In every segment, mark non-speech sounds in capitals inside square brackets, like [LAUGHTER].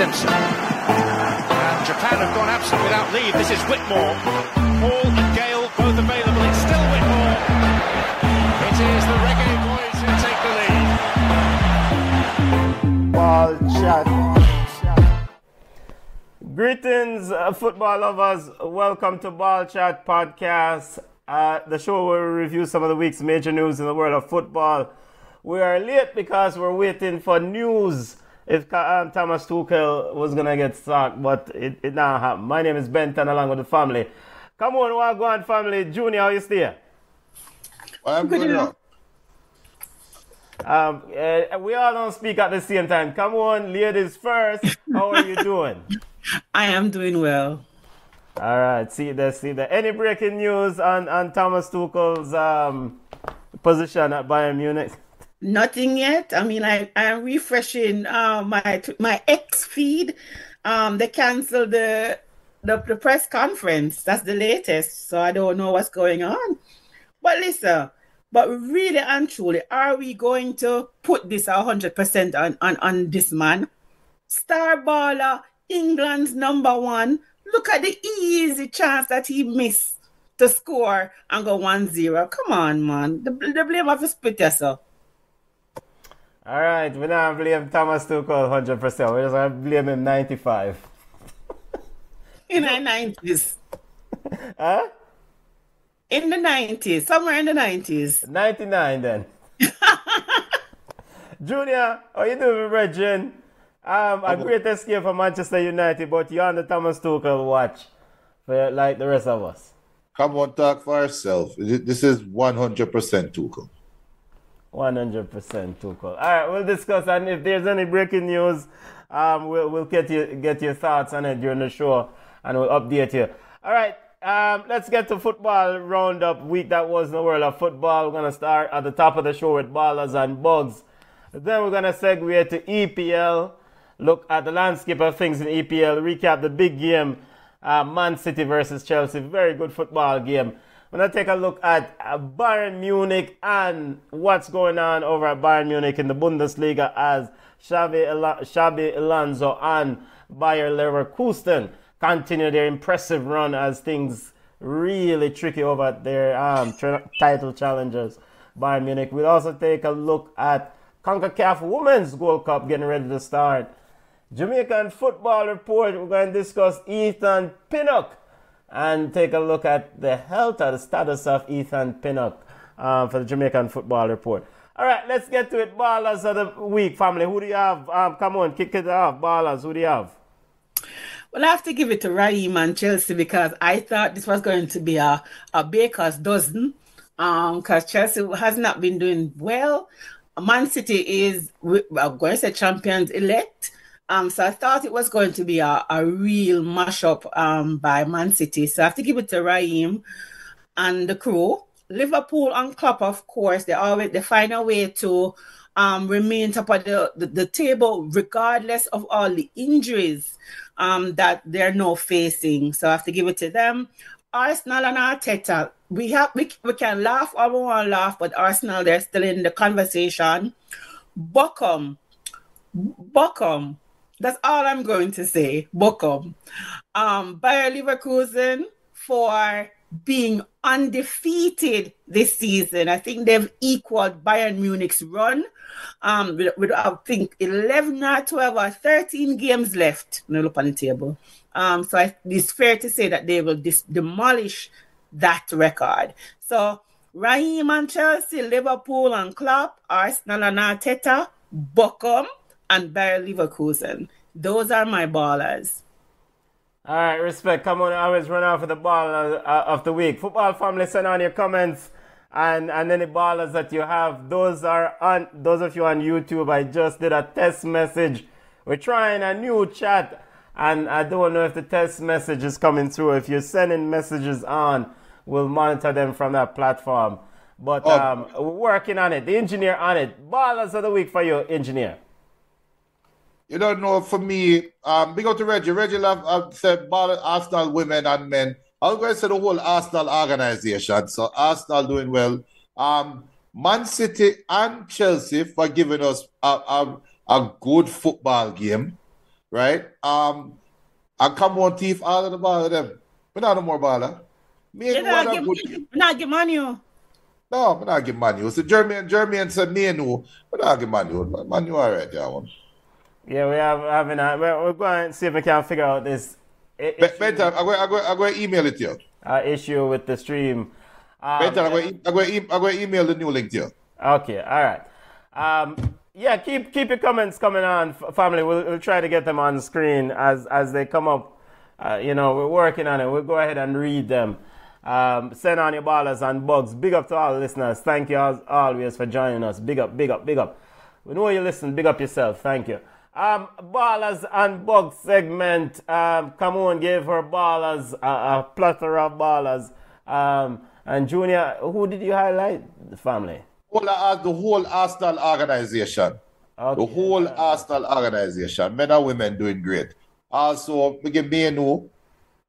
Simpson. And Japan have gone absent without leave. This is Whitmore. Hall and Gale both available. It's still Whitmore. It is the Reggae Boys who take the lead. Ball chat. Greetings, uh, football lovers. Welcome to Ball Chat Podcast, uh, the show where we review some of the week's major news in the world of football. We are late because we're waiting for news if um, Thomas Tuchel was going to get sacked, but it, it now happened. My name is Benton along with the family. Come on, what go on, family? Junior, how you stay? I'm good enough. Um, uh, we all don't speak at the same time. Come on, ladies first. How are you doing? [LAUGHS] I am doing well. All right, see there, see there. Any breaking news on, on Thomas Tuchel's um, position at Bayern Munich? Nothing yet. I mean, I I'm refreshing uh, my my X feed. Um, they canceled the, the the press conference. That's the latest. So I don't know what's going on. But listen, but really and truly, are we going to put this hundred percent on on on this man? Star baller, England's number one. Look at the easy chance that he missed to score and go 1-0. Come on, man. The, the blame of his split yourself. All right, we don't blame Thomas Tuchel 100%. We're just have blame him 95. In the 90s. [LAUGHS] huh? In the 90s. Somewhere in the 90s. 99 then. [LAUGHS] Junior, how you doing, Regin? Um, a great escape for Manchester United, but you're on the Thomas Tuchel watch, for like the rest of us. Come on, talk for yourself. This is 100% Tuchel. 100% Tuchel. All right, we'll discuss, and if there's any breaking news, um, we'll, we'll get you get your thoughts on it during the show, and we'll update you. All right, um, let's get to football roundup week that was in the world of football. We're gonna start at the top of the show with ballers and bugs. Then we're gonna segue to EPL look at the landscape of things in EPL, recap the big game, uh, Man City versus Chelsea. Very good football game. We're going to take a look at uh, Bayern Munich and what's going on over at Bayern Munich in the Bundesliga as Xabi, Alonso and Bayer Leverkusen continue their impressive run as things really tricky over their um, tra- title challengers, Bayern Munich. We'll also take a look at CONCACAF Women's Gold Cup getting ready to start. Jamaican football report, we're going to discuss Ethan Pinnock and take a look at the health or the status of Ethan Pinnock um, for the Jamaican football report. All right, let's get to it. Ballers of the week, family. Who do you have? Um, come on, kick it off. Ballers, who do you have? Well, I have to give it to Raheem and Chelsea because I thought this was going to be a, a baker's dozen because um, Chelsea has not been doing well. Man City is, I'm going to say champions elect. Um, so I thought it was going to be a, a real mashup um, by Man City. So I have to give it to Raheem and the crew. Liverpool and Klopp, of course, they always they find a way to um, remain top of the, the, the, table regardless of all the injuries um, that they're now facing. So I have to give it to them. Arsenal and Arteta, we have we, we can laugh or we laugh, but Arsenal they're still in the conversation. Bochum, Bochum, that's all I'm going to say. Welcome. Um, Bayer Leverkusen for being undefeated this season. I think they've equaled Bayern Munich's run um, with, with, I think 11 or 12 or 13 games left. No look on the table. Um, so I, it's fair to say that they will dis- demolish that record. So Raheem and Chelsea, Liverpool and Klopp, Arsenal and Arteta, Bochum, and Bayer Leverkusen. Those are my ballers. All right, respect. Come on, I always run out for the ball uh, of the week. Football family, send on your comments and and any ballers that you have. Those are on those of you on YouTube. I just did a test message. We're trying a new chat, and I don't know if the test message is coming through. If you're sending messages on, we'll monitor them from that platform. But oh. um, we're working on it. The engineer on it. Ballers of the week for you, engineer. You don't know, for me, um, big up to Reggie. Reggie love, I've said ball, Arsenal women and men. I'm going to say the whole Arsenal organization. So Arsenal doing well. Um, Man City and Chelsea for giving us a, a, a good football game. right? Um, and come on, thief all of the ball of them. But not no more baller. Me You and not give, good. not give money. No, I'm not give Manu. So Jeremy, Jeremy and said me and who, but not give Manu. Manu, all right, that one. Yeah, we have having a, we're, we're going to see if we can figure out this i- Be- issue, Better, I'm going, I'm going, I'm going to email it to you. uh, issue with the stream. Um, Better, I'm going, to, I'm going, I'm going to email the new link to you. Okay, all right. Um, yeah, keep keep your comments coming on, family. We'll, we'll try to get them on screen as as they come up. Uh, you know, we're working on it. We'll go ahead and read them. Um, send on your ballers and bugs. Big up to all the listeners. Thank you as always for joining us. Big up, big up, big up. We know you listen. Big up yourself. Thank you. Um, ballers and bugs segment. Um, come on, give her ballers a, a plethora of ballers. Um, and Junior, who did you highlight? The family. Whole, uh, the whole Arsenal organization. The Okay. whole Arsenal organization, men and women doing great. Also, we give Mainoo,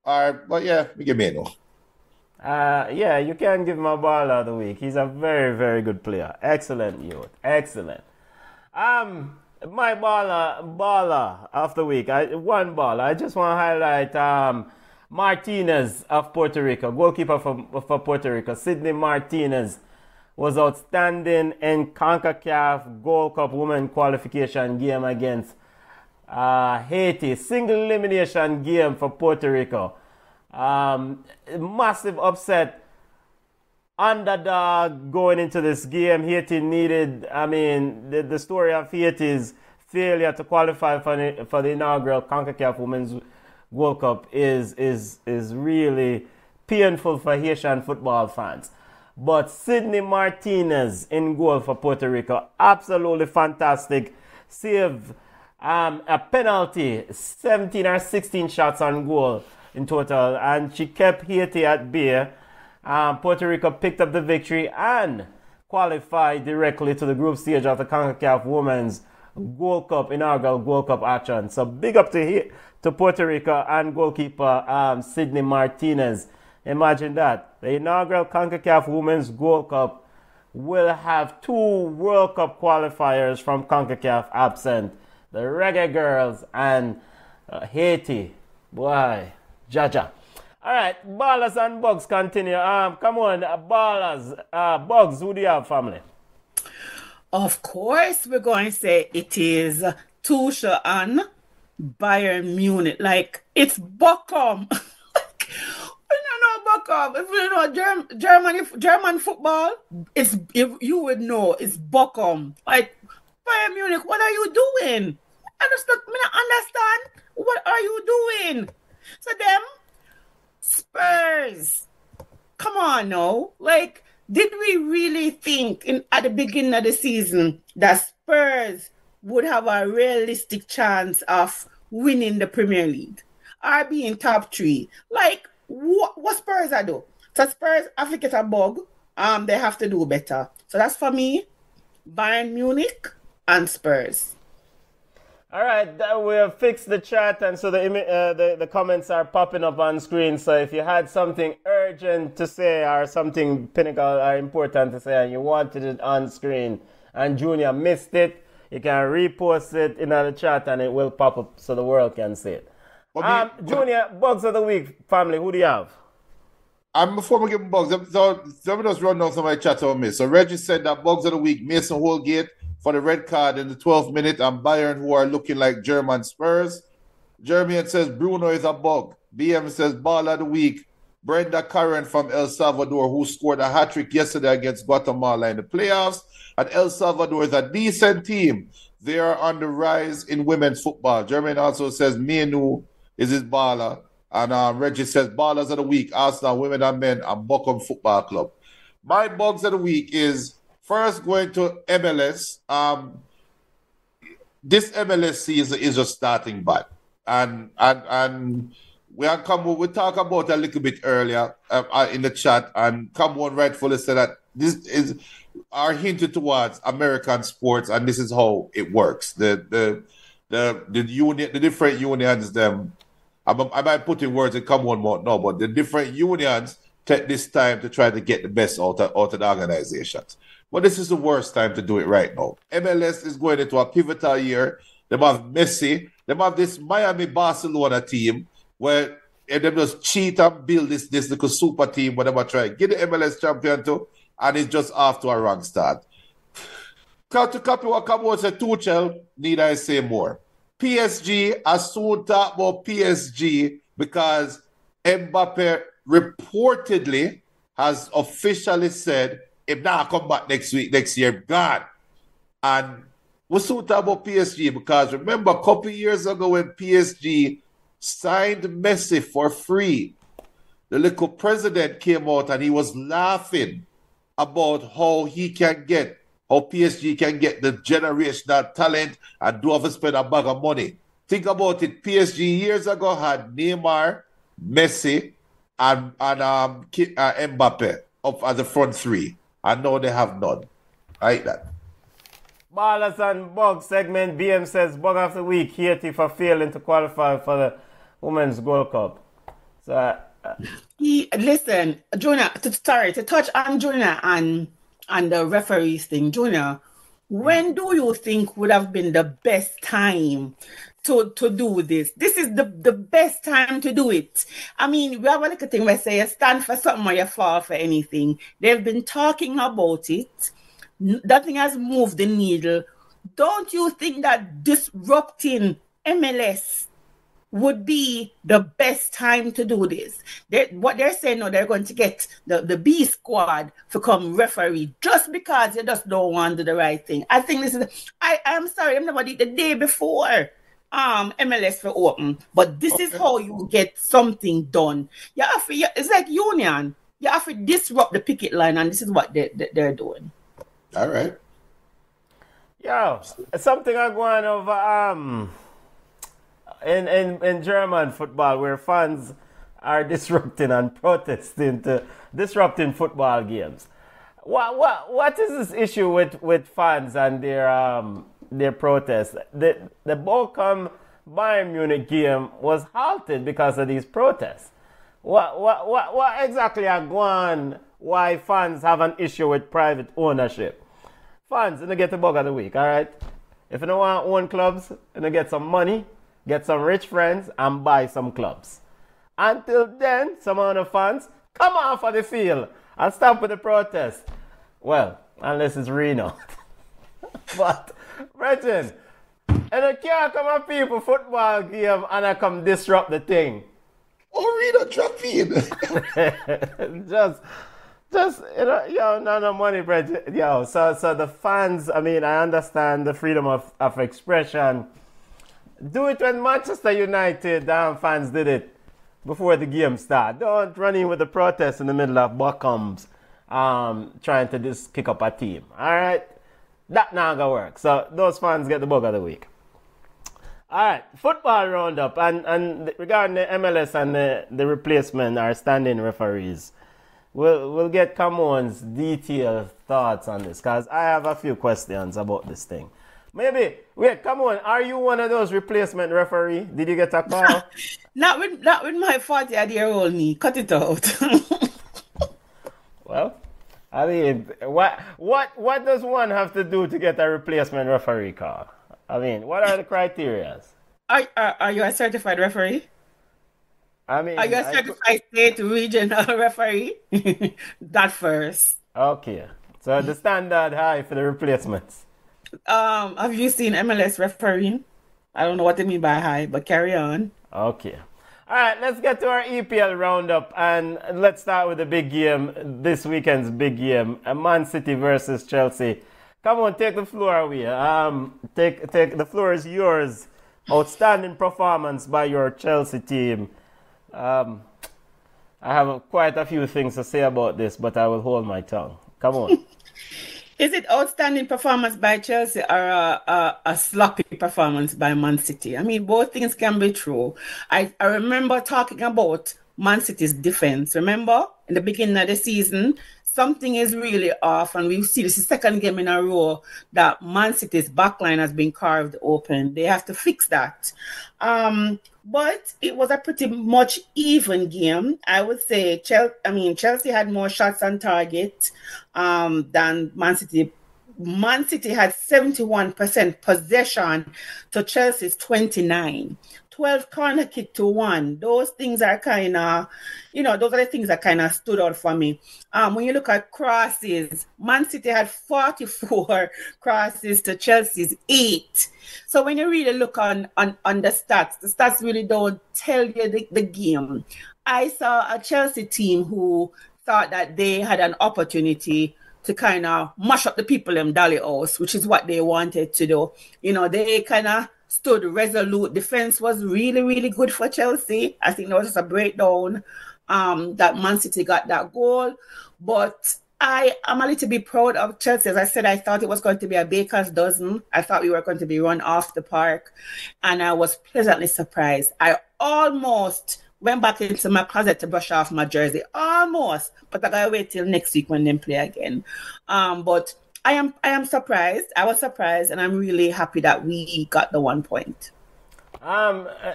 or, but yeah, we give Mainoo. Uh, yeah, you can give him a baller of the week. He's a very, very good player. Excellent youth. Excellent. Um, my baller, baller of the week. I, one baller. I just want to highlight um, Martinez of Puerto Rico, goalkeeper for, for Puerto Rico. Sydney Martinez was outstanding in CONCACAF Gold Cup Women Qualification game against uh, Haiti. Single elimination game for Puerto Rico. Um, massive upset. Underdog going into this game. Haiti needed, I mean, the, the story of Haiti's failure to qualify for the, for the inaugural CONCACAF Women's World Cup is, is, is really painful for Haitian football fans. But Sydney Martinez in goal for Puerto Rico, absolutely fantastic. Save um, a penalty, 17 or 16 shots on goal in total, and she kept Haiti at bay. Um, Puerto Rico picked up the victory and qualified directly to the group stage of the CONCACAF Women's Gold Cup, inaugural Gold Cup action. So big up to, he- to Puerto Rico and goalkeeper um, Sydney Martinez. Imagine that. The inaugural CONCACAF Women's Gold Cup will have two World Cup qualifiers from CONCACAF absent. The Reggae Girls and uh, Haiti. Boy, Jaja. All right, ballers and bugs continue. Um, come on, ballers, uh, bugs. Who do you have, family? Of course, we're going to say it is Tuchel and Bayern Munich. Like, it's Bochum. [LAUGHS] we don't know Bochum. If you know Germ- Germany, German football, it's if you would know it's Bochum. Like, Bayern Munich, what are you doing? I don't, understand. What are you doing? So them Spurs. Come on now. Like, did we really think in at the beginning of the season that Spurs would have a realistic chance of winning the Premier League or being top three? Like, what, what Spurs are do? So Spurs have to a bug. Um, they have to do better. So that's for me, Bayern Munich and Spurs. All right, we have fixed the chat, and so the, uh, the the comments are popping up on screen. So if you had something urgent to say or something pinnacle or important to say, and you wanted it on screen, and Junior missed it, you can repost it in the chat, and it will pop up so the world can see it. But Um, me- Junior, bugs of the week, family. Who do you have? I'm before we give Bugs, so let me just run down some of my chat on me. So Reggie said that Bugs of the week, Mason Holgate for the red card in the 12th minute, and Bayern who are looking like German Spurs. Jeremy says Bruno is a bug. BM says ball of the week. Brenda Cerén from El Salvador, who scored a hat trick yesterday against Guatemala in the playoffs. And El Salvador is a decent team. They are on the rise in women's football. Jeremy also says Mainoo is his baller. And uh, Reggie says ballers of the week, Arsenal, women and men, and Bochum Football Club. My bugs of the week is first going to MLS. Um, this MLS season is just starting bad, and and and we are come we talk about a little bit earlier uh, uh, in the chat, and come on rightfully said that this is are hinted towards American sports, and this is how it works. The the the the union, the different unions, them. I, I might put in words and come on more no, but the different unions take this time to try to get the best out of, out of the organizations. But this is the worst time to do it right now. MLS is going into a pivotal year. They have Messi. They have this Miami Barcelona team where eh, if they just cheat and build this this little super team, whatever try. Get the MLS champion to, and it's just to a wrong start. To copy what Cabo said, Tuchel, need I say more? PSG, I soon talk about PSG because Mbappe reportedly has officially said, if not come back next week, next year, God. And we soon talk about PSG because remember a couple years ago when PSG signed Messi for free, the little president came out and he was laughing about how he can get, how PSG can get the generational talent and do have to spend a bag of money. Think about it. PSG years ago had Neymar, Messi, and, and um, uh, Mbappe up as the front three. And now they have none. I like that. Ballers and Bug segment. BM says Bug of the Week, Haiti for failing to qualify for the Women's Gold Cup. So, uh, he, listen, Jonah, to, sorry, to touch on Jonah and, and the referees thing, Jonah, when do you think would have been the best time to to do this. This is the, the best time to do it. I mean, we have a little thing where say you stand for something or you fall for anything. They've been talking about it. Nothing has moved the needle. Don't you think that disrupting MLS would be the best time to do this? They're, what they're saying now, they're going to get the, the B squad to come referee just because you just don't want to do the right thing. I think this is, I, I'm sorry, I'm nobody the day before um MLS for open, but this okay. is how you get something done. You have to, it's like union. You have to disrupt the picket line, and this is what they, they, are doing. All right. Yo, something I'm going over um in, in in German football where fans are [LAUGHS] disrupting and protesting to disrupting football games. What what what is this issue with, with fans and their um their protest. The, the Bochum Bayern Munich game was halted because of these protests. What, what, what, what exactly are going why fans have an issue with private ownership? Fans, and get the bug of the week, all right? If you don't want to own clubs, you get some money, get some rich friends, and buy some clubs. Until then, some of the fans come off of the field and stop with the protest. Well, unless it's Reno. [LAUGHS] but Brethren, and I can't come a people football game and I come disrupt the thing. Oh, Rita, drop in. [LAUGHS] just, just, you know, yo, no, no money, Brethren. Yo, so, so the fans, I mean, I understand the freedom of, of expression. Do it when Manchester United um, fans did it before the game start. Don't run in with the protest in the middle of Bochums um, trying to just kick up a team. All right? That not gonna work. So those fans get the bug of the week. All right, football roundup and and regarding the MLS and the, the replacement or standing referees, we'll we'll get Camon's detailed thoughts on this because I have a few questions about this thing. Maybe wait, come on, are you one of those replacement referee? Did you get a call? [LAUGHS] not with not with my forty year old knee. Cut it out. [LAUGHS] well, I mean, what what what does one have to do to get a replacement referee call? I mean, what are the criteria? Are, are, are you a certified referee? I mean, are you a certified I, state regional [LAUGHS] referee? [LAUGHS] that first. Okay, so the standard high for the replacements. Um, have you seen MLS refereeing? I don't know what they mean by high, but carry on. Okay. All right, let's get to our EPL roundup and let's start with the big game, this weekend's big game, Man City versus Chelsea. Come on, take the floor away. Um, take, take the floor is yours. Outstanding performance by your Chelsea team. Um, I have quite a few things to say about this, but I will hold my tongue. Come on. [LAUGHS] Is it outstanding performance by Chelsea or a, a, a, sloppy performance by Man City? I mean, both things can be true. I, I remember talking about Man City's defense. Remember in the beginning of the season, something is really off, and we see this is second game in a row that Man City's backline has been carved open. They have to fix that. Um, but it was a pretty much even game. I would say Chelsea. I mean, Chelsea had more shots on target um, than Man City Man City had 71% possession to Chelsea's 29. 12 corner kick to one. Those things are kind of, you know, those are the things that kind of stood out for me. Um, when you look at crosses, Man City had 44 [LAUGHS] crosses to Chelsea's eight. So when you really look on, on, on the stats, the stats really don't tell you the, the game. I saw a Chelsea team who thought that they had an opportunity to kind of mash up the people in Dolly House, which is what they wanted to do. You know, they kind of stood resolute. Defense was really, really good for Chelsea. I think there was just a breakdown um, that Man City got that goal. But I am a little bit proud of Chelsea. As I said, I thought it was going to be a baker's dozen. I thought we were going to be run off the park. And I was pleasantly surprised. I almost went back into my closet to brush off my jersey. Almost. But I gotta wait till next week when they play again. Um, but I am I am surprised. I was surprised, and I'm really happy that we got the one point. Um, uh,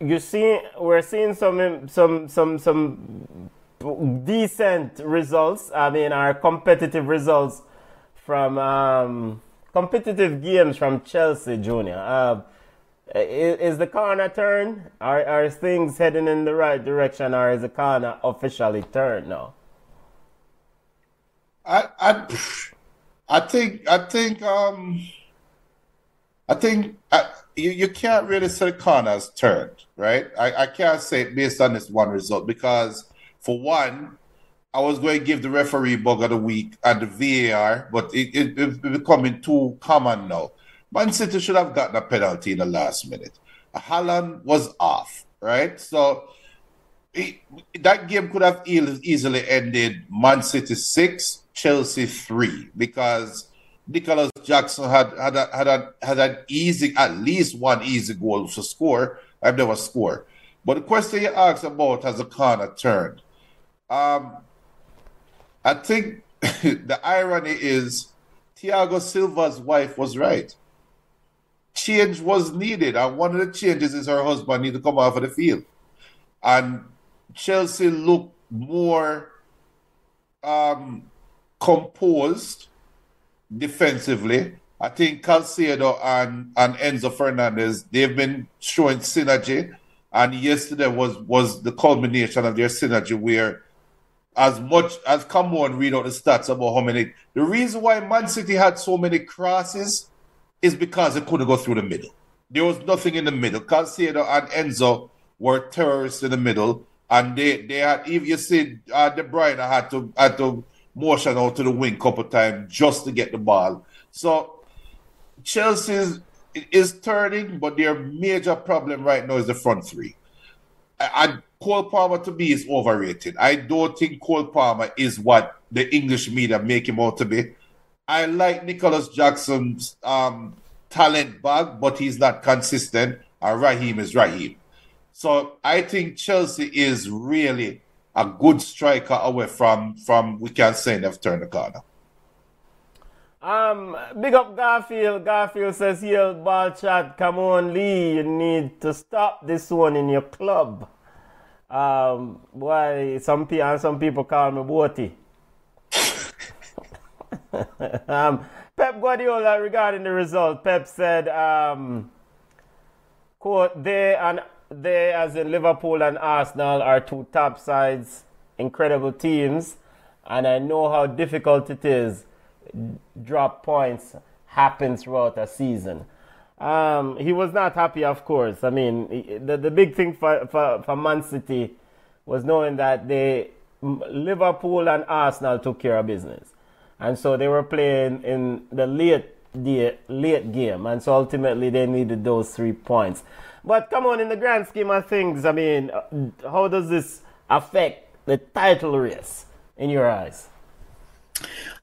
you see, we're seeing some some some some decent results. I mean, our competitive results from um, competitive games from Chelsea Junior. Uh, is, is, the corner turned? Are are things heading in the right direction, or is the corner officially turned now? I I I think I think um I think I, you you can't really say the corners turned, right? I, I can't say based on this one result because for one, I was going to give the referee bug of the week and the VAR, but it, it, it's becoming too common now. Man City should have gotten a penalty in the last minute. Haaland was off, right? So it, that game could have easily ended Man City six, Chelsea three because Nicholas Jackson had had a, had a, had an easy at least one easy goal to score. I've never scored. But the question you asked about has a corner turned. Um, I think [LAUGHS] the irony is Thiago Silva's wife was right. Change was needed, and one of the changes is her husband need to come off of the field. And Chelsea looked more um, composed defensively. I think Caicedo and, and Enzo Fernandez, they've been showing synergy. And yesterday was was the culmination of their synergy where as much as come on read out the stats about how many the reason why Man City had so many crosses is because they couldn't go through the middle. There was nothing in the middle. Caicedo and Enzo were terrorists in the middle, and they they had if you see uh, De Bruyne had to had to motion out to the wing couple times just to get the ball. So Chelsea is, is turning, but their major problem right now is the front three. And Cole Palmer to me is overrated. I don't think Cole Palmer is what the English media make him out to be. I like Nicholas Jackson's um, talent bag, but he's not consistent. And Raheem is Raheem. So I think Chelsea is really a good striker away from from we can say they've turned the corner. Um, big up Garfield. Garfield says here, ball chat. Come on, Lee. You need to stop this one in your club. Um, why some people some people call me Boaty. [LAUGHS] um, Pep Guardiola regarding the result. Pep said, um, "quote They and they, as in Liverpool and Arsenal, are two top sides, incredible teams, and I know how difficult it is. Drop points happen throughout a season. Um, he was not happy, of course. I mean, the, the big thing for, for, for Man City was knowing that they Liverpool and Arsenal took care of business, and so they were playing in the late the late game, and so ultimately they needed those three points. But come on, in the grand scheme of things, I mean, uh, how does this affect the title race in your eyes?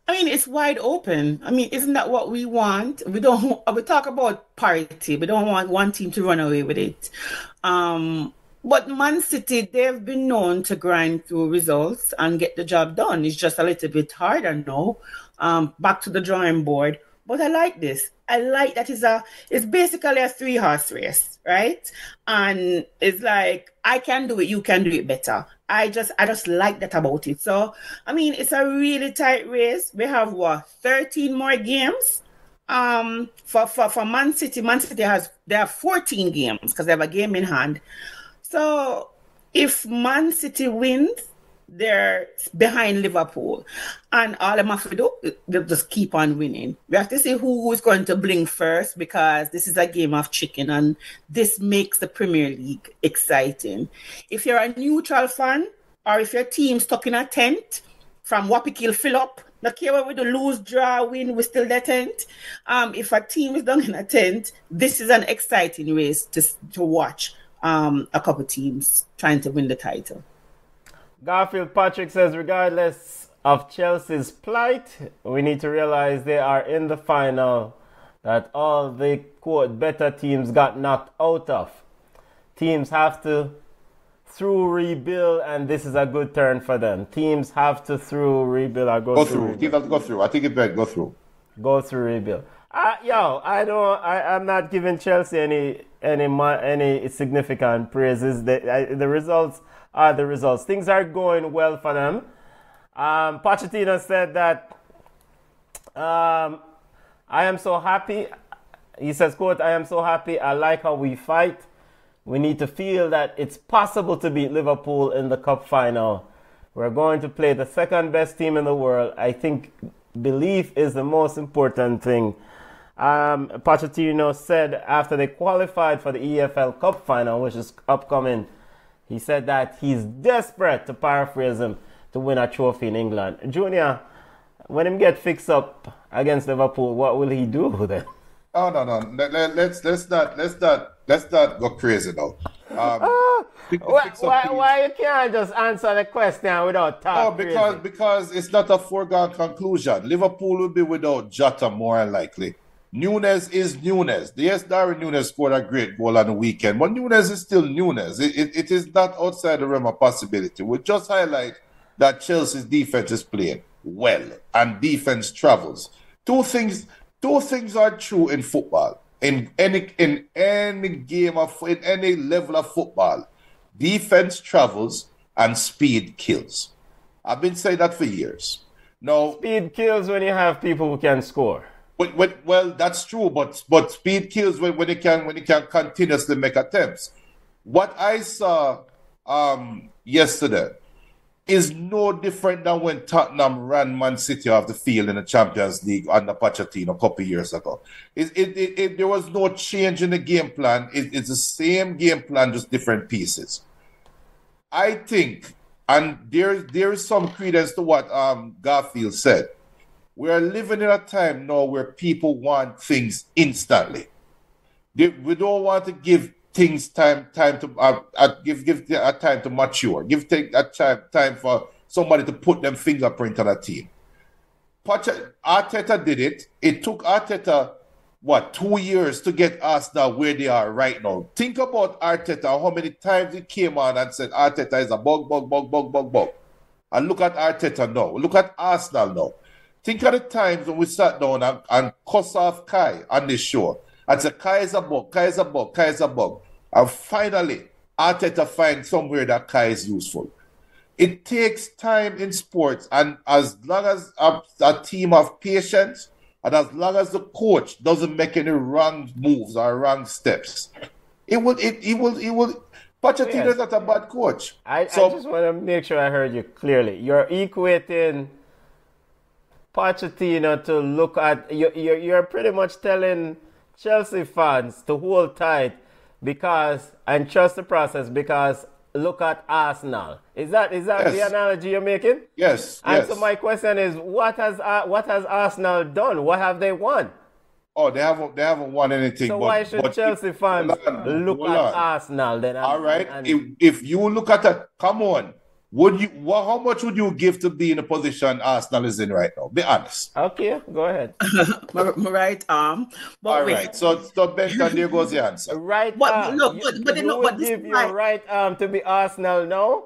I mean, it's wide open. I mean, isn't that what we want? We don't. [LAUGHS] We talk about parity. We don't want one team to run away with it. Um, but Man City, they've been known to grind through results and get the job done. It's just a little bit harder now. Um, back to the drawing board but I like this. I like that it's a it's basically a three horse race, right? And it's like I can do it, you can do it better. I just I just like that about it. So I mean it's a really tight race. We have what 13 more games. Um for for, for Man City, Man City has there are 14 games because they have a game in hand. So if Man City wins, they're behind Liverpool. And all them have to do, they just keep on winning. We have to see who is going to blink first because this is a game of chicken and this makes the Premier League exciting. If you're a neutral fan or if your team stuck in a tent from Wapikil fill up, not care whether we lose, draw, win, we still the tent. Um, if a team is down in a tent, this is an exciting race to, to watch um, a couple teams trying to win the title. Garfield Patrick says, regardless of Chelsea's plight, we need to realize they are in the final that all the quote better teams got knocked out of. Teams have to through rebuild, and this is a good turn for them. Teams have to through rebuild or go, go through. through. Teams have to go through. I think it better go through. Go through rebuild. Uh, yo, I don't. I, I'm not giving Chelsea any any any significant praises. The I, the results are the results. Things are going well for them. Um, Pochettino said that um, I am so happy. He says, "quote I am so happy. I like how we fight. We need to feel that it's possible to beat Liverpool in the cup final. We're going to play the second best team in the world. I think belief is the most important thing." Um, Pochettino said after they qualified for the EFL Cup final, which is upcoming he said that he's desperate, to paraphrase him, to win a trophy in England. Junior, when him get fixed up against Liverpool, what will he do [LAUGHS] then? Oh no no let, us let's, let's not let's not let's not go crazy now. Um, [LAUGHS] why, why, why, you can't just answer the question without talking? Oh, because crazy? because it's not a foregone conclusion. Liverpool will be without Jota more likely. Nunez is Nunez. Yes, Darwin Nunez scored a great goal on the weekend, but Nunez is still Nunez. It, it, it is not outside the realm of possibility. We just highlight that Chelsea's defense is playing well and defense travels. Two things, two things are true in football. In any in any game of in any level of football, defense travels and speed kills. I've been saying that for years. No, speed kills when you have people who can score. When, well, that's true, but but speed kills when, when it can when it can continuously make attempts. What I saw um, yesterday is no different than when Tottenham ran Man City off the field in the Champions League under Pochettino a couple years ago. It, it, it, there was no change in the game plan. it's the same game plan, just different pieces. I think, and there there is some credence to what um, Garfield said we are living in a time now where people want things instantly. They, we don't want to give things time time to uh, uh, give give a time to mature. Give take a time time for somebody to put them fingerprint on a team. Arteta did it. It took Arteta what two years to get now where they are right now. Think about Arteta. How many times he came on and said Arteta is a bug, bug, bug, bug, bug, bug. And look at Arteta now. Look at Arsenal now. Think of the times when we sat down and, and cuss off Kai on this show and say, Kai is a bug, Kai is a bug, Kai is a bug. And finally, Arteta finds somewhere that Kai is useful. It takes time in sports, and as long as a, a team of patience and as long as the coach doesn't make any wrong moves or wrong steps, it will it, it will it will Pochettino yes. is not a bad coach. I, so, I just want to make sure I heard you clearly. You're equating Pochettino to look at you're, you're pretty much telling Chelsea fans to hold tight because and trust the process because look at Arsenal. Is that is that yes. the analogy you're making? Yes. And yes. so my question is, what has uh, what has Arsenal done? What have they won? Oh, they haven't they haven't won anything. So but, why should Chelsea fans look at on. Arsenal then? And, All right. And, if, if you look at it, come on. Would you? Well, how much would you give to be in a position Arsenal is in right now? Be honest. Okay, go ahead. [LAUGHS] my, my, right arm. But All wait. right. So, so Benton, there goes the answer. [LAUGHS] Right but, arm. No, but, but, you, no, you but would give your right arm to be Arsenal, no?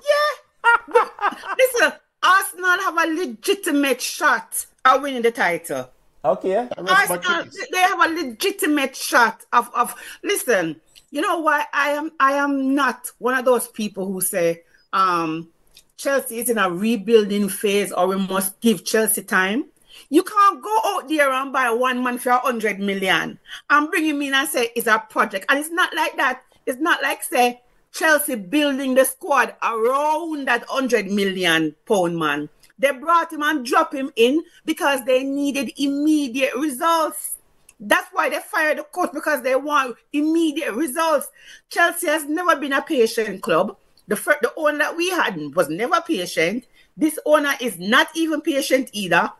Yeah. [LAUGHS] Listen, Arsenal have a legitimate shot at winning the title. Okay. Arsenal, they have a legitimate shot of, of listen, you know why I am I am not one of those people who say um Chelsea is in a rebuilding phase or we must give Chelsea time. You can't go out there and buy one man for a hundred million and bring him in and say it's a project. And it's not like that. It's not like say Chelsea building the squad around that hundred million pound man. They brought him and dropped him in because they needed immediate results. That's why they fired the coach because they want immediate results. Chelsea has never been a patient club. The first, the owner that we had was never patient. This owner is not even patient either.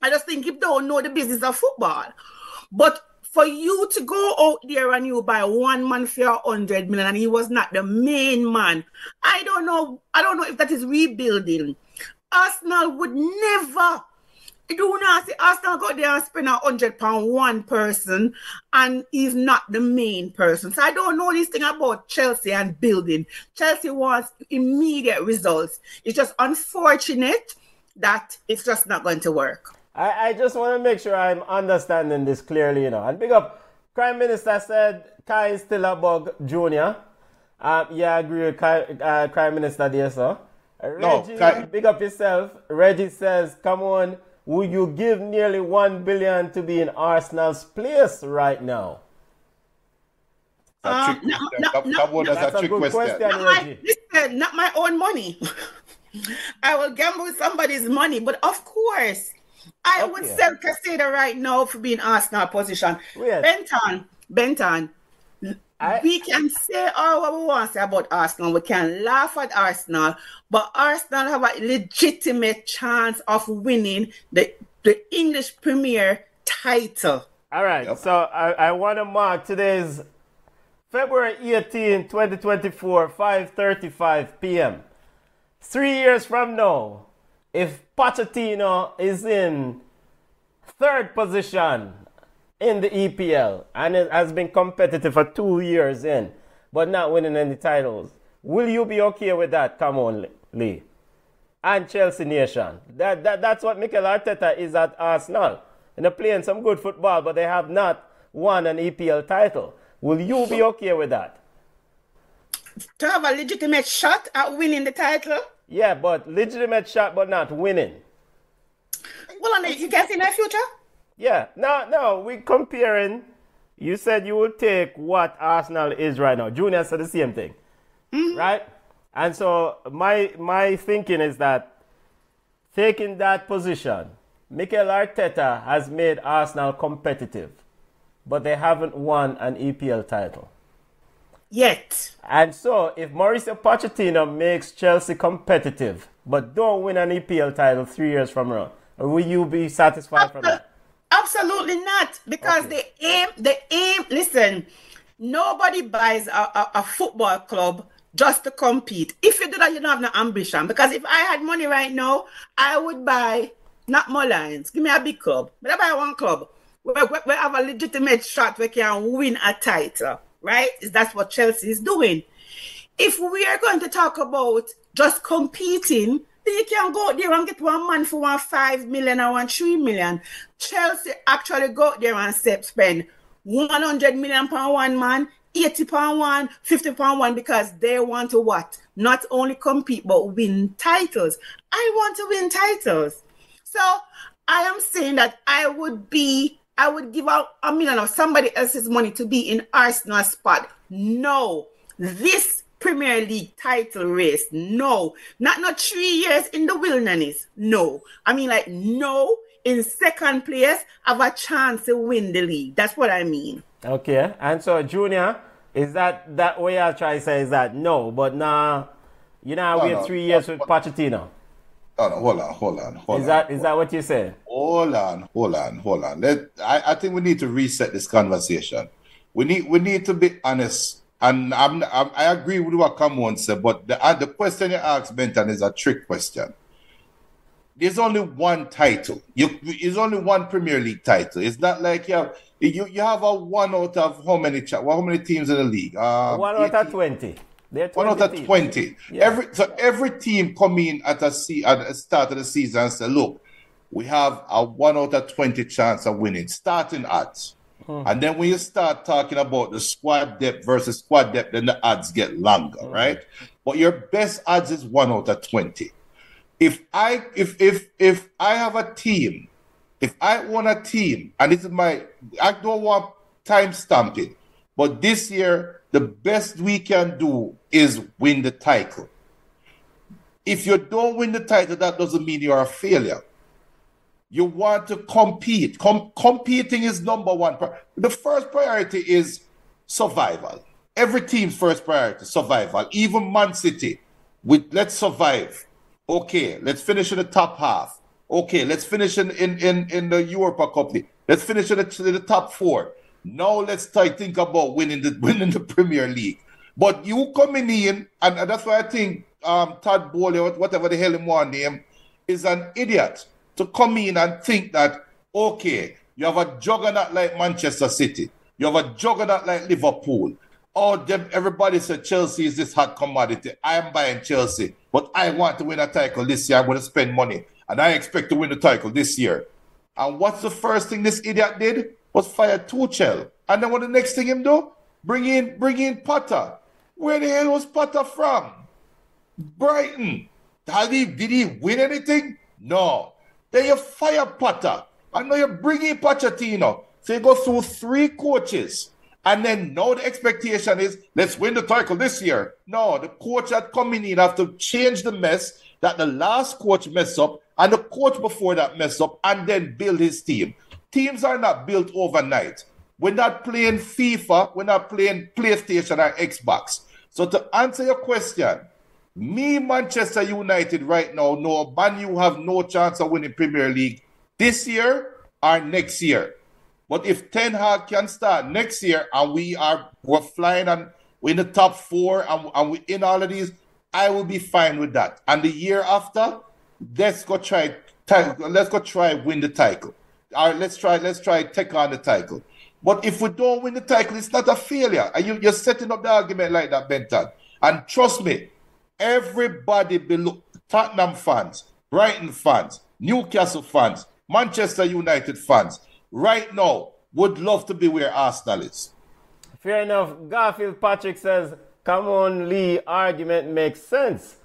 I just think you don't know the business of football. But for you to go out there and you buy one man for a hundred million and he was not the main man, I don't know. I don't know if that is rebuilding. Arsenal would never do not see Arsenal go there and spend a hundred pound one person and he's not the main person. So I don't know this thing about Chelsea and building. Chelsea wants immediate results. It's just unfortunate that it's just not going to work. I, I just want to make sure I'm understanding this clearly, you know. And big up, Prime Minister said Kai is still a bug, Junior. Um, yeah, I agree with Kai, uh, Prime Minister there, sir. Reggie, no, Kai... big up yourself. Reggie says, come on, would you give nearly one billion to be in Arsenal's place right now? Um, no, no, that, no, that that's a, a good question. question not, my, listen, not my own money. [LAUGHS] I will gamble with somebody's money, but of course, I okay. would sell Caicedo right now for being Arsenal position. Weird. Benton, Benton, I, we can say all what we want to say about Arsenal. We can laugh at Arsenal, but Arsenal have a legitimate chance of winning the, the English Premier title. All right. Yep. So I, I want to mark today's February 18, 2024, 5.35 p.m. Three years from now, if Pochettino is in third position in the EPL and it has been competitive for two years in, but not winning any titles. Will you be okay with that? Come on, Lee. And Chelsea Nation. That, that, that's what Mikel Arteta is at Arsenal. And they're playing some good football, but they have not won an EPL title. Will you be okay with that? To have a legitimate shot at winning the title? Yeah, but legitimate shot, but not winning. Well, you can see in the future? Yeah, no, no, we're comparing. You said you would take what Arsenal is right now. Junior said the same thing, mm-hmm. right? And so my my thinking is that taking that position, Mikel Arteta has made Arsenal competitive, but they haven't won an EPL title yet. And so, if Mauricio Pochettino makes Chelsea competitive, but don't win an EPL title three years from now, will you be satisfied from that? Absolutely not, because okay. the aim, the aim. Listen, nobody buys a, a, a, football club just to compete. If you do that, you don't have no ambition. Because if I had money right now, I would buy not more Lions. Give me a big club, but I buy one club where we have a legitimate shot we can win a title. Right? That's what Chelsea is doing. If we are going to talk about just competing you can go there and get one man for one five million or one three million. Chelsea actually go there and spend 100 million pound one man, 80 pound one, 50 pound one because they want to what? Not only compete but win titles. I want to win titles. So I am saying that I would be, I would give out a million of somebody else's money to be in Arsenal spot. No, this Premier League title race. No, not not three years in the wilderness. No, I mean like no in second place have a chance to win the league. That's what I mean. Okay, and so Junior, is that that way I'll try to say is that no, but nah, you know no, we no, three years no, with Pochettino. Oh no, hold on, hold on, hold is on. That is that what you say? Hold on, hold on, hold on. Let, I, I think we need to reset this conversation. We need we need to be honest and I'm, I'm, i agree with what Cameron said, but the, uh, the question you asked, Benton, is a trick question. There's only one title. You, there's only one Premier League title. It's not like you have you, you have a one out of how many how many teams in the league? Um, one out of twenty. One out of twenty. Yeah. Every so every team come in at a at the start of the season and say, look, we have a one out of 20 chance of winning, starting And then when you start talking about the squad depth versus squad depth, then the odds get longer, right? But your best odds is one out of 20. If I if if if I have a team, if I own a team, and this is my I don't want time stamping, but this year the best we can do is win the title. If you don't win the title, that doesn't mean you're a failure. You want to compete. Com- competing is number one. The first priority is survival. Every team's first priority, survival. Even Man City, with let's survive. Okay, let's finish in the top half. Okay, let's finish in in in, in the Europa Cup. Let's finish in the, in the top four. Now let's think about winning the [LAUGHS] winning the Premier League. But you coming in, and, and that's why I think um, Todd Boehly, whatever the hell him want name, is an idiot to come in and think that okay, you have a juggernaut like Manchester City, you have a juggernaut like Liverpool. Oh, them everybody said Chelsea is this hot commodity. I am buying Chelsea, but I want to win a title this year. I'm going to spend money, and I expect to win the title this year. And what's the first thing this idiot did? Was fire Tuchel. And then what the next thing him do? Bring in, bring in Potter. Where the hell was Potter from? Brighton. Did he, did he win anything? No. Then you fire Potter. And now you bring in Pochettino. So you go through three coaches. And then now the expectation is let's win the title this year. No, the coach that coming in have to change the mess that the last coach messed up and the coach before that messed up and then build his team. Teams are not built overnight. We're not playing FIFA, we're not playing PlayStation or Xbox. So to answer your question, me, Manchester United, right now, no, Man U have no chance of winning Premier League this year or next year. But if Ten Hag can start next year and we are we're flying and we're in the top four and, and we in all of these, I will be fine with that. And the year after, let's go try let's go try win the title. All right, let's try let's try take on the title. But if we don't win the title, it's not a failure. And you, you're setting up the argument like that, Benton. And trust me, everybody below Tottenham fans, Brighton fans, Newcastle fans, Manchester United fans, right now would love to be where Arsenal is. Fair enough. Garfield Patrick says, come on, Lee, argument makes sense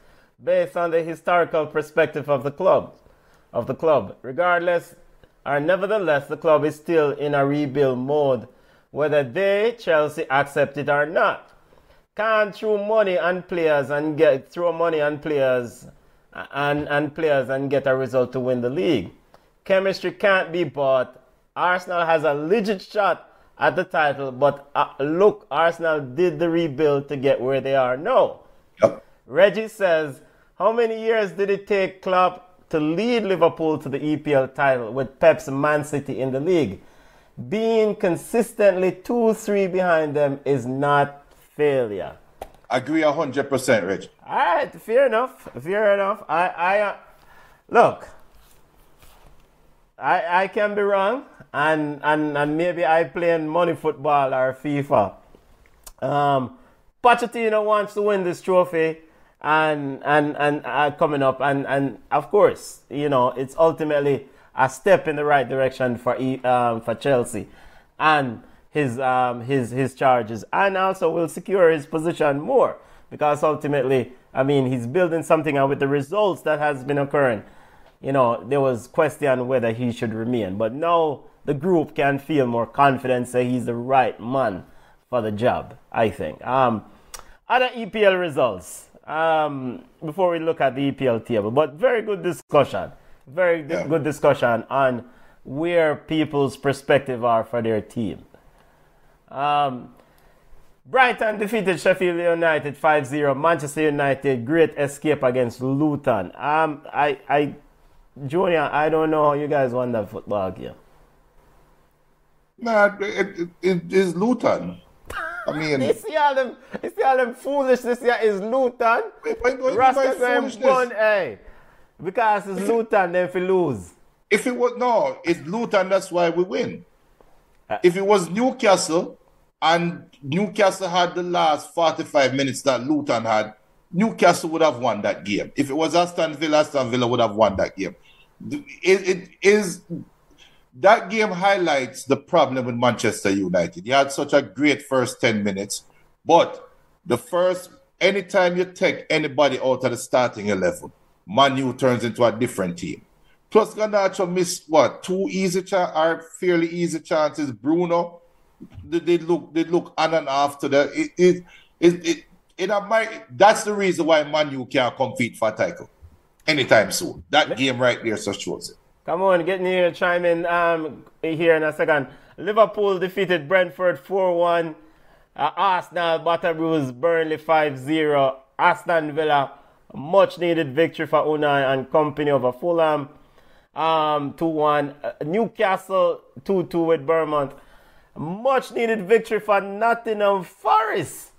based on the historical perspective of the club. Of the club. Regardless, or nevertheless, the club is still in a rebuild mode, whether they, Chelsea, accept it or not. Can't throw money on players and get throw money on players and, and players and get a result to win the league. Chemistry can't be bought. Arsenal has a legit shot at the title, but uh, look, Arsenal did the rebuild to get where they are No. Yep. Reggie says, How many years did it take Klopp to lead Liverpool to the EPL title with Pep's Man City in the league? Being consistently 2 3 behind them is not failure. Agree 100%, Rich. All right, fair enough. Fair enough. I, I, uh, look. I, I can be wrong, and, and, and maybe I playing money football or FIFA. Um, Pochettino wants to win this trophy, and and and uh, coming up, and and of course, you know, it's ultimately a step in the right direction for um, for Chelsea, and his um, his his charges, and also will secure his position more because ultimately, I mean, he's building something, and with the results that has been occurring, you know, there was question whether he should remain, but now the group can feel more confident, say he's the right man for the job. I think. Um, other EPL results um, before we look at the EPL table, but very good discussion. Very Yeah. good discussion on where people's perspective are for their team. Um, Brighton defeated Sheffield United 5-0. Manchester United great escape against Luton. Um, I, I, Junior, I don't know how you guys won that football game. Nah, it, it, it is Luton. I mean, [LAUGHS] You see all them, you see all them foolishness here is Luton. Rasta going bun, hey. Because it's Luton, then if you lose. if it was no, it's Luton. That's why we win. Uh, If it was Newcastle and Newcastle had the last forty-five minutes that Luton had, Newcastle would have won that game. If it was Aston Villa, Aston Villa would have won that game. it, it is that game highlights the problem with Manchester United. You had such a great first 10 minutes, but the first, anytime you take anybody out of the starting 11, Manu turns into a different team. Plus, Garnacho missed what two easy are fairly easy chances. Bruno, they, look they look on and off to the it it it, it, it that's the reason why Manu can't compete for a title anytime soon. That game right there so shows it. Come on, get near, chime in um, here in a second. Liverpool defeated Brentford 4 1. Uh, Arsenal battle Burnley 5 0. Aston Villa, much needed victory for Unai and company over Fulham um, 2 1. Uh, Newcastle 2 2 with Bournemouth. Much needed victory for Nottingham Forest.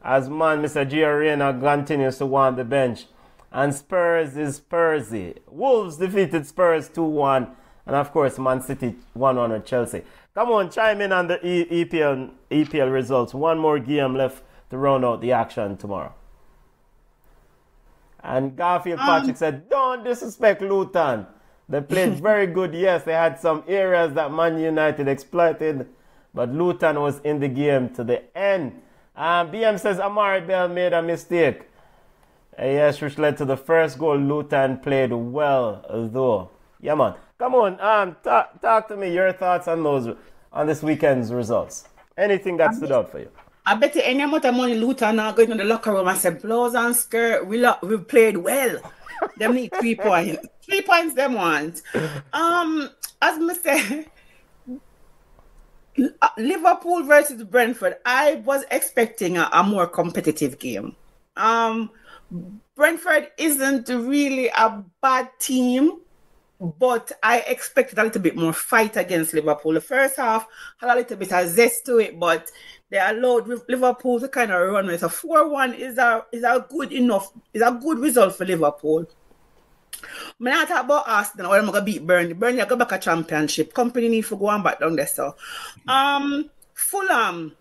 As man, Mr. Gio continues to want the bench. And Spurs is Spursy. Wolves defeated Spurs 2 1. And of course, Man City 1 1 with Chelsea. Come on, chime in on the EPL, EPL results. One more game left to round out the action tomorrow. And Garfield um, Patrick said, Don't disrespect Luton. They played [LAUGHS] very good. Yes, they had some areas that Man United exploited, but Luton was in the game to the end. Um, BM says Amari'i Bell made a mistake. Uh, yes, which led to the first goal. Luton played well, though. Yeah, man. Come on, um, talk, talk to me. Your thoughts on those on this weekend's results. Anything that stood out for you? I bet you any amount of money Luton are going to the locker room and say, blows and skirt, we, lo- we played well them need three points. Three points them want. Um, as I said, Liverpool versus Brentford. I was expecting a, a more competitive game. Um, Brentford isn't really a bad team, but I expected a little bit more fight against Liverpool. The first half had a little bit of zest to it, but they allowed Liverpool to kind of run with a four-one is a is a good enough is a good result for Liverpool. I'm not talk about Arsenal or I'm gonna beat Burnley. Burnley I go back a championship. Company need to go on back down there. So um Fulham.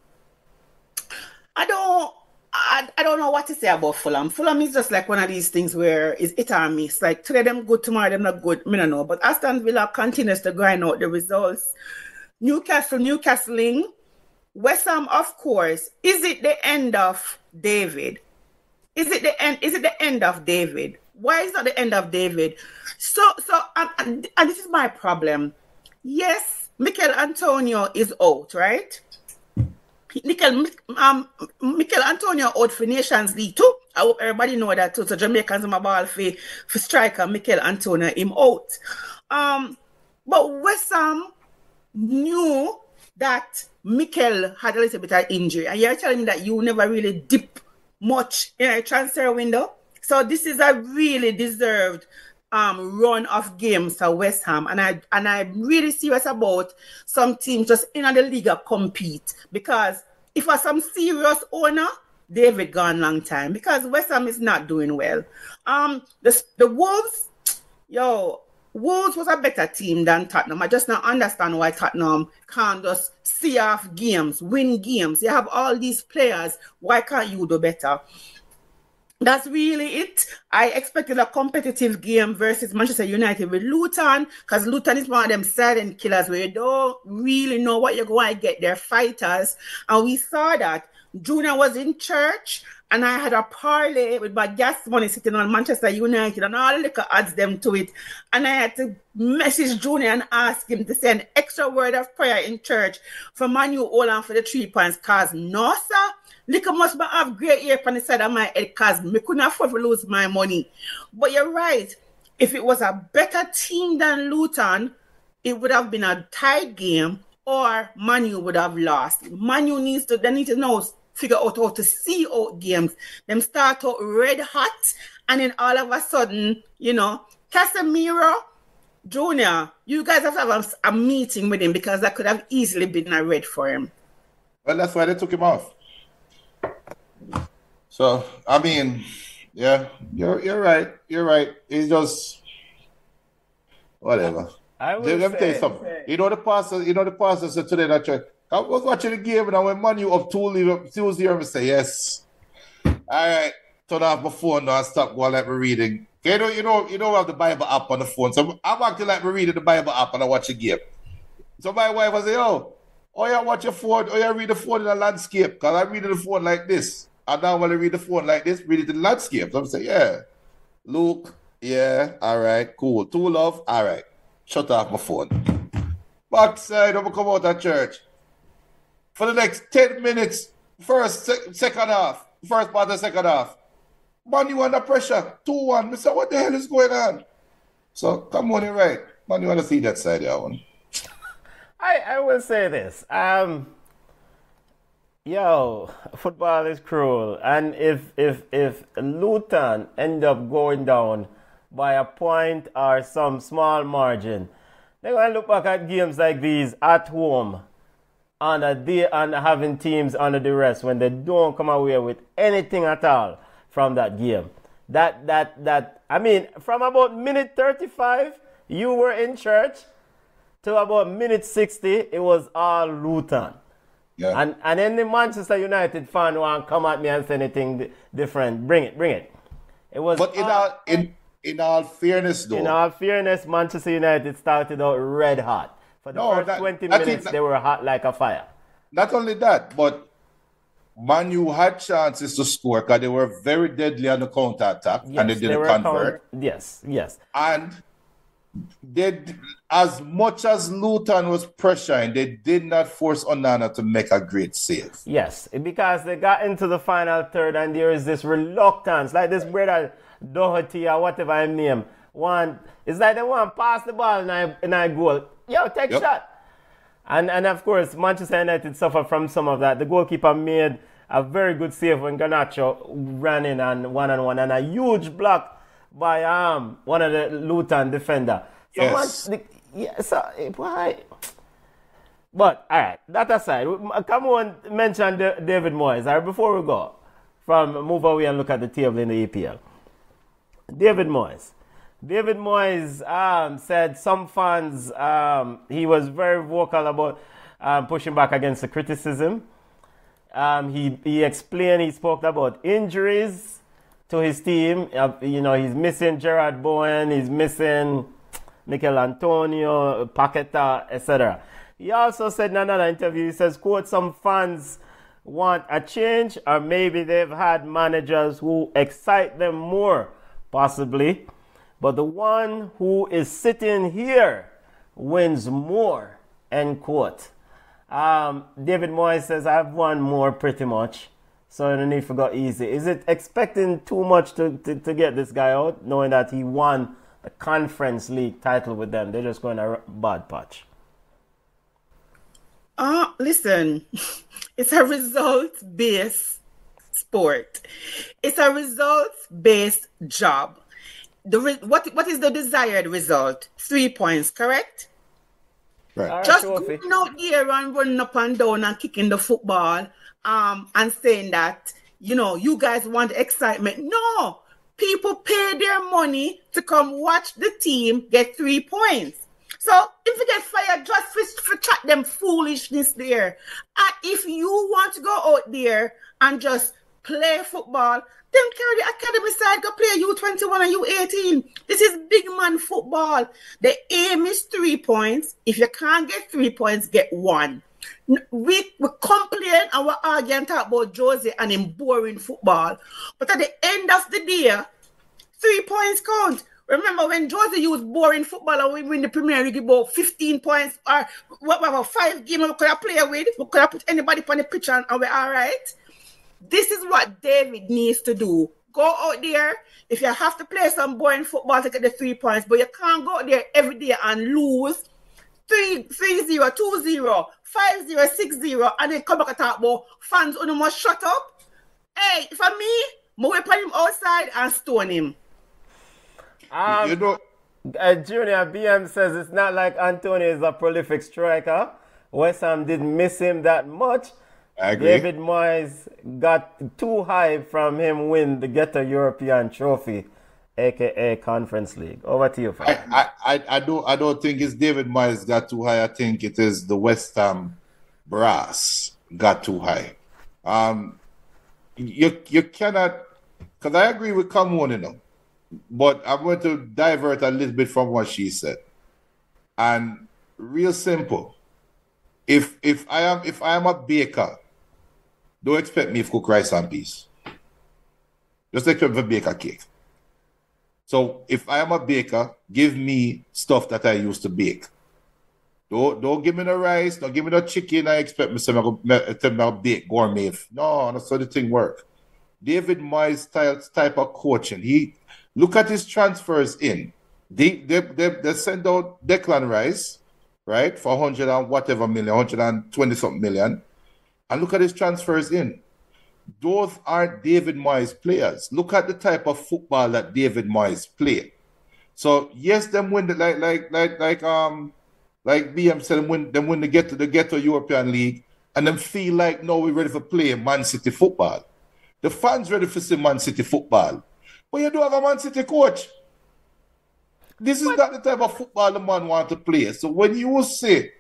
I don't I, I don't know what to say about Fulham. Fulham is just like one of these things where it's it or miss. Like today them good, tomorrow them not good. I don't know. But Aston Villa continues to grind out the results. Newcastle, Newcastling, West Ham, of course. Is it the end of David? Is it the end? Is it the end of David? Why is not the end of David? So, so, and, and this is my problem. Yes, Michail Antonio is out, right? Michael, um, Michail Antonio out for Nations League too. I hope everybody know that too. So Jamaicans are my ball for, for striker Michail Antonio him out. Um, but West Ham knew that Michail had a little bit of injury, and you're telling me that you never really dip much in a transfer window. So this is a really deserved um, run of games for West Ham, and I and I'm really serious about some teams just in the league compete because if for some serious owner, David gone long time because West Ham is not doing well. Um, the the Wolves, yo, Wolves was a better team than Tottenham. I just not understand why Tottenham can't just see off games, win games. You have all these players. Why can't you do better? That's really it. I expected a competitive game versus Manchester United with Luton because Luton is one of them silent killers where you don't really know what you're going to get. They're fighters. And we saw that. Junior was in church and I had a parlay with my gas money sitting on Manchester United and all the adds them to it. And I had to message Junior and ask him to send extra word of prayer in church for Manu Olan for the three points cause no sir Liquor must have great ear on the side of my head because me couldn't afford to lose my money. But you're right. If it was a better team than Luton, it would have been a tight game or Manu would have lost. Manu needs to they need to know figure out how to see out games. Them start out red hot and then all of a sudden, you know, Casemiro, Junior, you guys have to have a, a meeting with him because that could have easily been a red for him. Well, that's why they took him off. So I mean, yeah, you're you're right. You're right. It's just whatever. I would Let me tell you something. You know the pastor. You know the pastor said today that church. I was watching the game and I went, man, you up two two zero. I say yes. All right. Turn off my phone now and stop while I'm reading. You know, you know, you we have the Bible app on the phone. So I'm acting like we're reading the Bible app and I watch a game. So my wife was say, "Oh, oh yeah, watch your phone. Oh yeah, read the phone in the landscape." Because I read the phone like this. And now want to read the phone like this, read it in the landscape. So I'm saying, "Yeah, Luke, yeah, all right, cool. Two love, all right. Shut off my phone." Backside, I'm gonna come out of church for the next ten minutes. First, sec- second half, first part of second half. Man, you under pressure. 2 1. Mister, what the hell is going on? So come on, you're right. Man, you want to see that side, yeah, one. [LAUGHS] I, I will say this. Um, yo, football is cruel, and if if if Luton end up going down by a point or some small margin, they're gonna look back at games like these at home on a day and having teams under the rest when they don't come away with anything at all from that game. That that that I mean, from about minute 35, you were in church to about minute 60, it was all Luton. Yeah. And and then the Manchester United fan want come at me and say anything di- different. Bring it, bring it. It was but in all- all in in all fairness though, in all fairness, Manchester United started out red hot. For the No, first that- 20 that is- minutes, they were hot like a fire. not only that, but Manu had chances to score because they were very deadly on the counter attack and they didn't were convert. count- yes, yes. And they, as much as Luton was pressuring, they did not force Onana to make a great save. Yes, because they got into the final third and there is this reluctance, like this brother Doherty or whatever I name. One, it's like they want to pass the ball and I, and I goal. Yo, take Yep. shot. And and of course, Manchester United suffered from some of that. The goalkeeper made a very good save when Garnacho ran in and one on one, and a huge block by um one of the Luton defender. So Yes. Man- the, yeah, so eh, why? But all right, that aside, come on, mention Da- David Moyes. All right, before we go, from move away and look at the table in the EPL. David Moyes. David Moyes um, said some fans, um, he was very vocal about um, pushing back against the criticism. Um, he, he explained, he spoke about injuries to his team. Uh, you know, he's missing Jarrod Bowen, he's missing Michail Antonio, Paqueta, etc. He also said in another interview, he says, quote, some fans want a change or maybe they've had managers who excite them more, possibly. But the one who is sitting here wins more, end quote. Um, David Moyes says, I've won more pretty much. So the need for go easy. Is it expecting too much to, to, to get this guy out, knowing that he won the conference league title with them? They're just going a bad patch. Uh, listen, [LAUGHS] it's a results based sport. It's a results based job. The re- what what is the desired result? Three points, correct? Right. All right, Just Trophy. going out there and running up and down and kicking the football, um, and saying that you know you guys want excitement. No, people pay their money to come watch the team get three points. So if you get fired, just for, for chat them foolishness there. And if you want to go out there and just play football, then carry the academy side, go play U21 and U18. This is big man football. The aim is three points. If you can't get three points, get one. We, we complain and talk about Josie and him boring football. But at the end of the day, three points count. Remember when Josie used boring football and we win the Premier League about 15 points or whatever, five games we could have played with, we could have put anybody on the pitch and, and we're all right. This is what David needs to do. Go out there. If you have to play some boring football to get the three points, but you can't go out there every day and lose 3 3 0, 2 0, 5 0, 6 0, and then come back and talk about fans on must shut up. Hey, for me, I whip on him outside and stone him. Um, you know, Uh, Junior BM says it's not like Antonio is a prolific striker. West Ham didn't miss him that much. I agree. David Moyes got too high from him win the Get a European Trophy, aka Conference League. Over to you, I, Frank. I, I, I don't I don't think it's David Moyes got too high. I think it is the West Ham brass got too high. Um, you you cannot because I agree with Camone, you know. but I'm going to divert a little bit from what she said. And real simple. If if I am if I am a baker, don't expect me to cook rice and peas. Just expect me to bake a cake. So if I am a baker, give me stuff that I used to bake. Don't don't give me the rice, don't give me the chicken. I expect me to me bake gourmet. No, that's how the thing work. David Moyes style type of coaching. He look at his transfers in. They they they, they send out Declan Rice, right, for hundred and whatever million, hundred and twenty something million, and look at his transfers in those aren't David Moyes players. Look at the type of football that David Moyes play. So yes, them win the like like like like um like BM said them win them when they get to the get to European League and then feel like no we're ready for play Man City football. The fans ready for see Man City football. But you don't have a Man City coach. This is what? not the type of football the man want to play. So when you say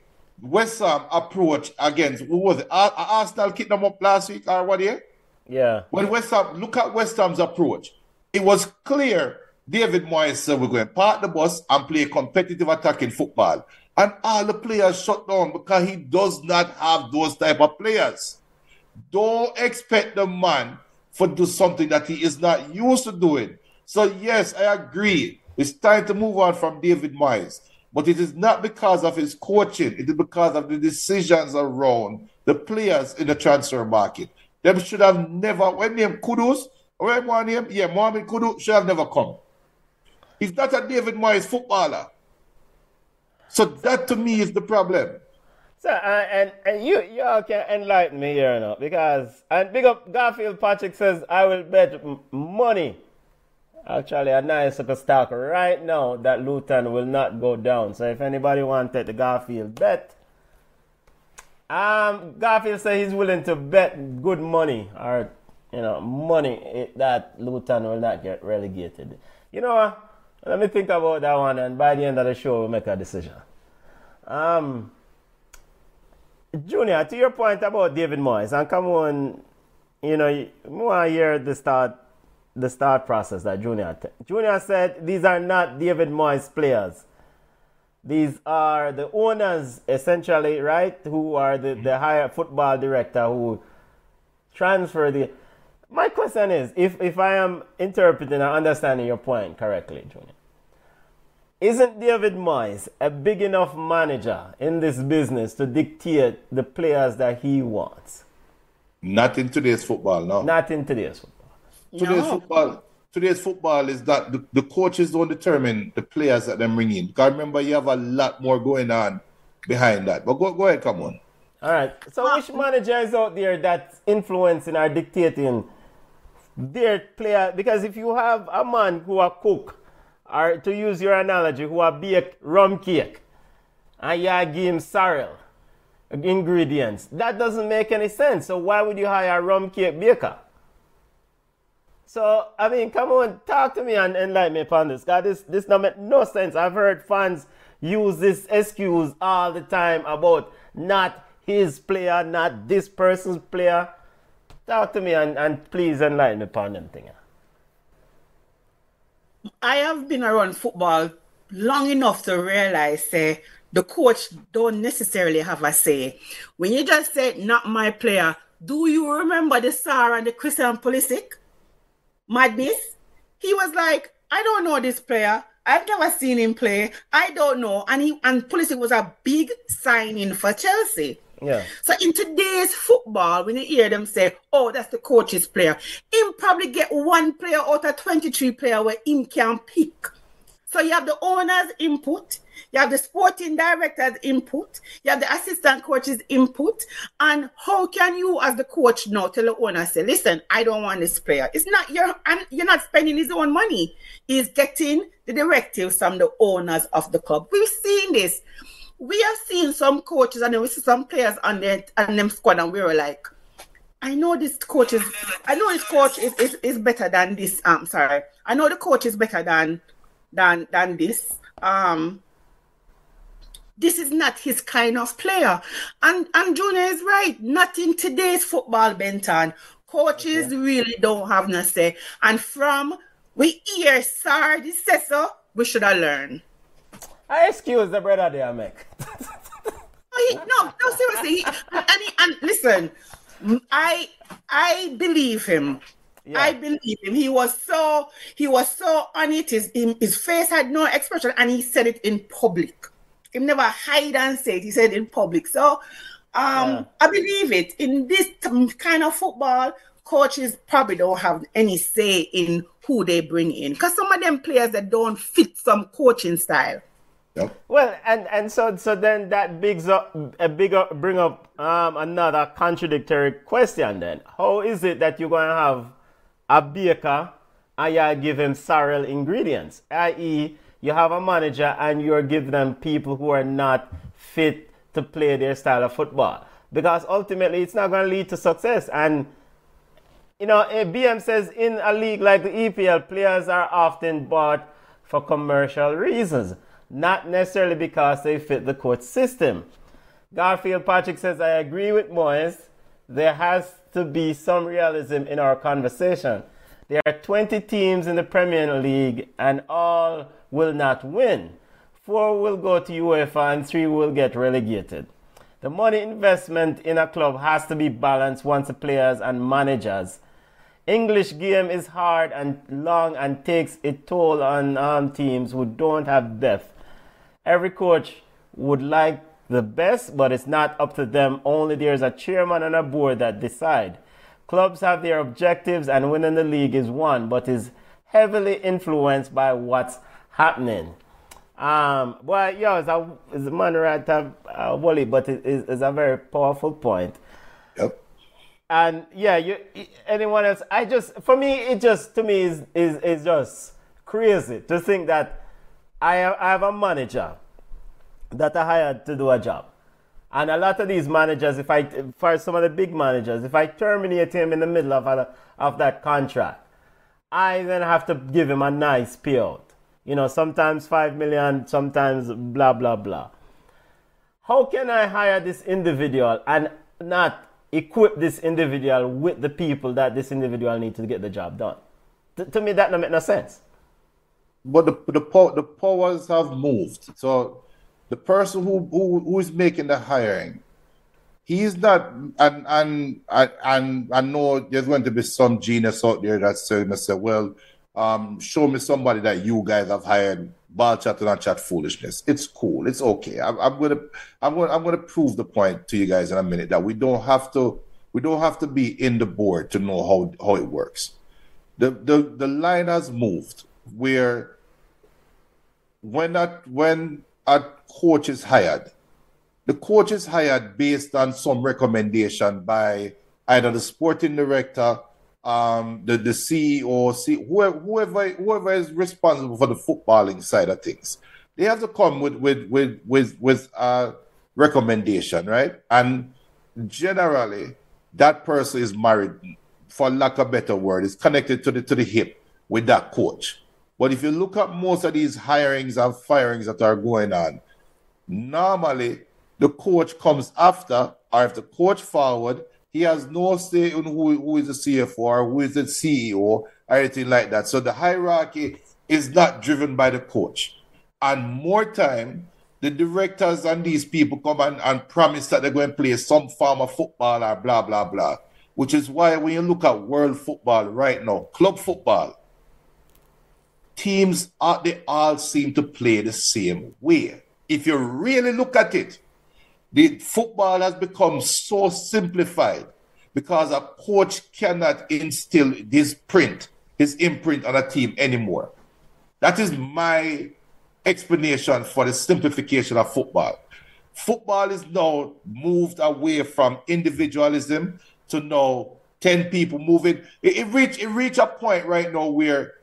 West Ham approach against who was it? Arsenal kicked them up last week or what here? Yeah. When West Ham, look at West Ham's approach. It was clear David Moyes said we're going to park the bus and play competitive attacking football. And all the players shut down because he does not have those type of players. Don't expect the man for do something that he is not used to doing. So yes, I agree. It's time to move on from David Moyes. But it is not because of his coaching. It is because of the decisions around the players in the transfer market. Them should have never, when name Kudus, or what name? Yeah, Mohamed Kudus should have never come. He's not a David Moyes footballer. So that to me is the problem. So uh, and and you you all can enlighten me here now because and big up Garfield Patrick says I will bet money. Actually, a nice stock right now that Luton will not go down. So if anybody wanted the Garfield bet, um, Garfield said he's willing to bet good money or you know money that Luton will not get relegated. You know? Let me think about that one, and by the end of the show, we'll make a decision. Um, Junior, to your point about David Moyes, and come on, you know, more here hear the start, the start process that Junior. T- Junior said these are not David Moyes players. These are the owners, essentially, right? Who are the, the higher football director who transfer the. My question is if, if I am interpreting and understanding your point correctly, Junior, isn't David Moyes a big enough manager in this business to dictate the players that he wants? Not in today's football, no. Not in today's football. Today's no. football today's football is that the, the coaches don't determine the players that they bring in. Because remember, you have a lot more going on behind that. But go, go ahead, come on. All right. So, which managers out there that's influencing or dictating their player? Because if you have a man who a cook, or to use your analogy, who a bake rum cake, and you give him sorrel ingredients, that doesn't make any sense. So, why would you hire a rum cake baker? So I mean, come on, talk to me and enlighten me upon this. God, this this not make no sense. I've heard fans use this excuse all the time about not his player, not this person's player. Talk to me and, and please enlighten me upon them thing. I have been around football long enough to realize say the coach don't necessarily have a say. When you just say not my player, do you remember the Sarri and the Christian Pulisic? Madness. He was like, I don't know this player. I've never seen him play. I don't know. And he and Pulisic was a big signing for Chelsea. Yeah. So in today's football, when you hear them say, "Oh, that's the coach's player," him probably get one player out of twenty-three player where him can pick. So you have the owner's input, you have the sporting director's input, you have the assistant coach's input, and how can you, as the coach, now tell the owner, say, "Listen, I don't want this player." It's not your, and you're not spending his own money. He's getting the directives from the owners of the club. We've seen this. We have seen some coaches, and then we see some players on their on them squad, and we were like. I know this coach is I know this coach is, is, is better than this. I'm um, sorry. I know the coach is better than than than this. Um, this is not his kind of player. And and Junior is right. Not in today's football, Benton. Coaches okay. really don't have no say. And from We hear sir, this says so. We should have learned. I excuse the brother there, Mick. [LAUGHS] he, no, no, seriously. He, and, he, and listen, I I believe him. Yeah. I believe him. He was so he was so on it. His his face had no expression, and he said it in public. He never hide and say it. He said in public. So, um, yeah. I believe it. In this kind of football, coaches probably don't have any say in who they bring in because some of them players that don't fit some coaching style. Yep. Well, and and so so then that bigs up a bigger bring up um, another contradictory question. Then, how is it that you're going to have a baker and you give him sorrel ingredients, i.e., you have a manager and you're giving them people who are not fit to play their style of football because ultimately it's not going to lead to success and you know, eh, BM says in a league like the EPL, players are often bought for commercial reasons not necessarily because they fit the coach system. Garfield Patrick says, I agree with Moyes. There has to be some realism in our conversation. There are 20 teams in the Premier League and all will not win. Four will go to UEFA and three will get relegated. The money investment in a club has to be balanced once the players and managers. English game is hard and long and takes a toll on um, teams who don't have depth Every coach would like the best, but it's not up to them. Only there's a chairman and a board that decide. Clubs have their objectives, and winning the league is one, but is heavily influenced by what's happening. Um, well, yeah, it's a, it's a man right to uh, Wally, but it is it's a very powerful point. Yep. And yeah, you anyone else? I just for me, it just to me is is is just crazy to think that I have, I have a manager that I hired to do a job. And a lot of these managers, if I, for some of the big managers, if I terminate him in the middle of, a, of that contract, I then have to give him a nice payout. You know, sometimes 5 million, sometimes blah, blah, blah. How can I hire this individual and not equip this individual with the people that this individual needs to get the job done? T- to me, that doesn't make no sense but the the, the powers have moved. So the person who, who who is making the hiring, he's not and and and I know there's going to be some genius out there that's saying, say, well, um, show me somebody that you guys have hired. Ball chat and chat foolishness. It's cool. It's okay. I'm, I'm gonna I'm gonna I'm gonna prove the point to you guys in a minute that we don't have to we don't have to be in the board to know how how it works. The the the line has moved where when that when a coach is hired, the coach is hired based on some recommendation by either the sporting director, um, the, the CEO, see, whoever, whoever whoever is responsible for the footballing side of things. They have to come with with with with with a recommendation, right? And generally, that person is married, for lack of a better word, is connected to the to the hip with that coach. But if you look at most of these hirings and firings that are going on, normally the coach comes after, or if the coach forward, he has no say in who, who is the CFO or who is the CEO or anything like that. So the hierarchy is not driven by the coach. And more time, the directors and these people come and, and promise that they're going to play some form of football or blah, blah, blah. Which is why when you look at world football right now, club football, teams are, they all seem to play the same way. If you really look at it, the football has become so simplified because a coach cannot instill his print, his imprint on a team anymore. That is my explanation for the simplification of football. Football is now moved away from individualism to now 10 people moving. It, it reach it reach a point right now where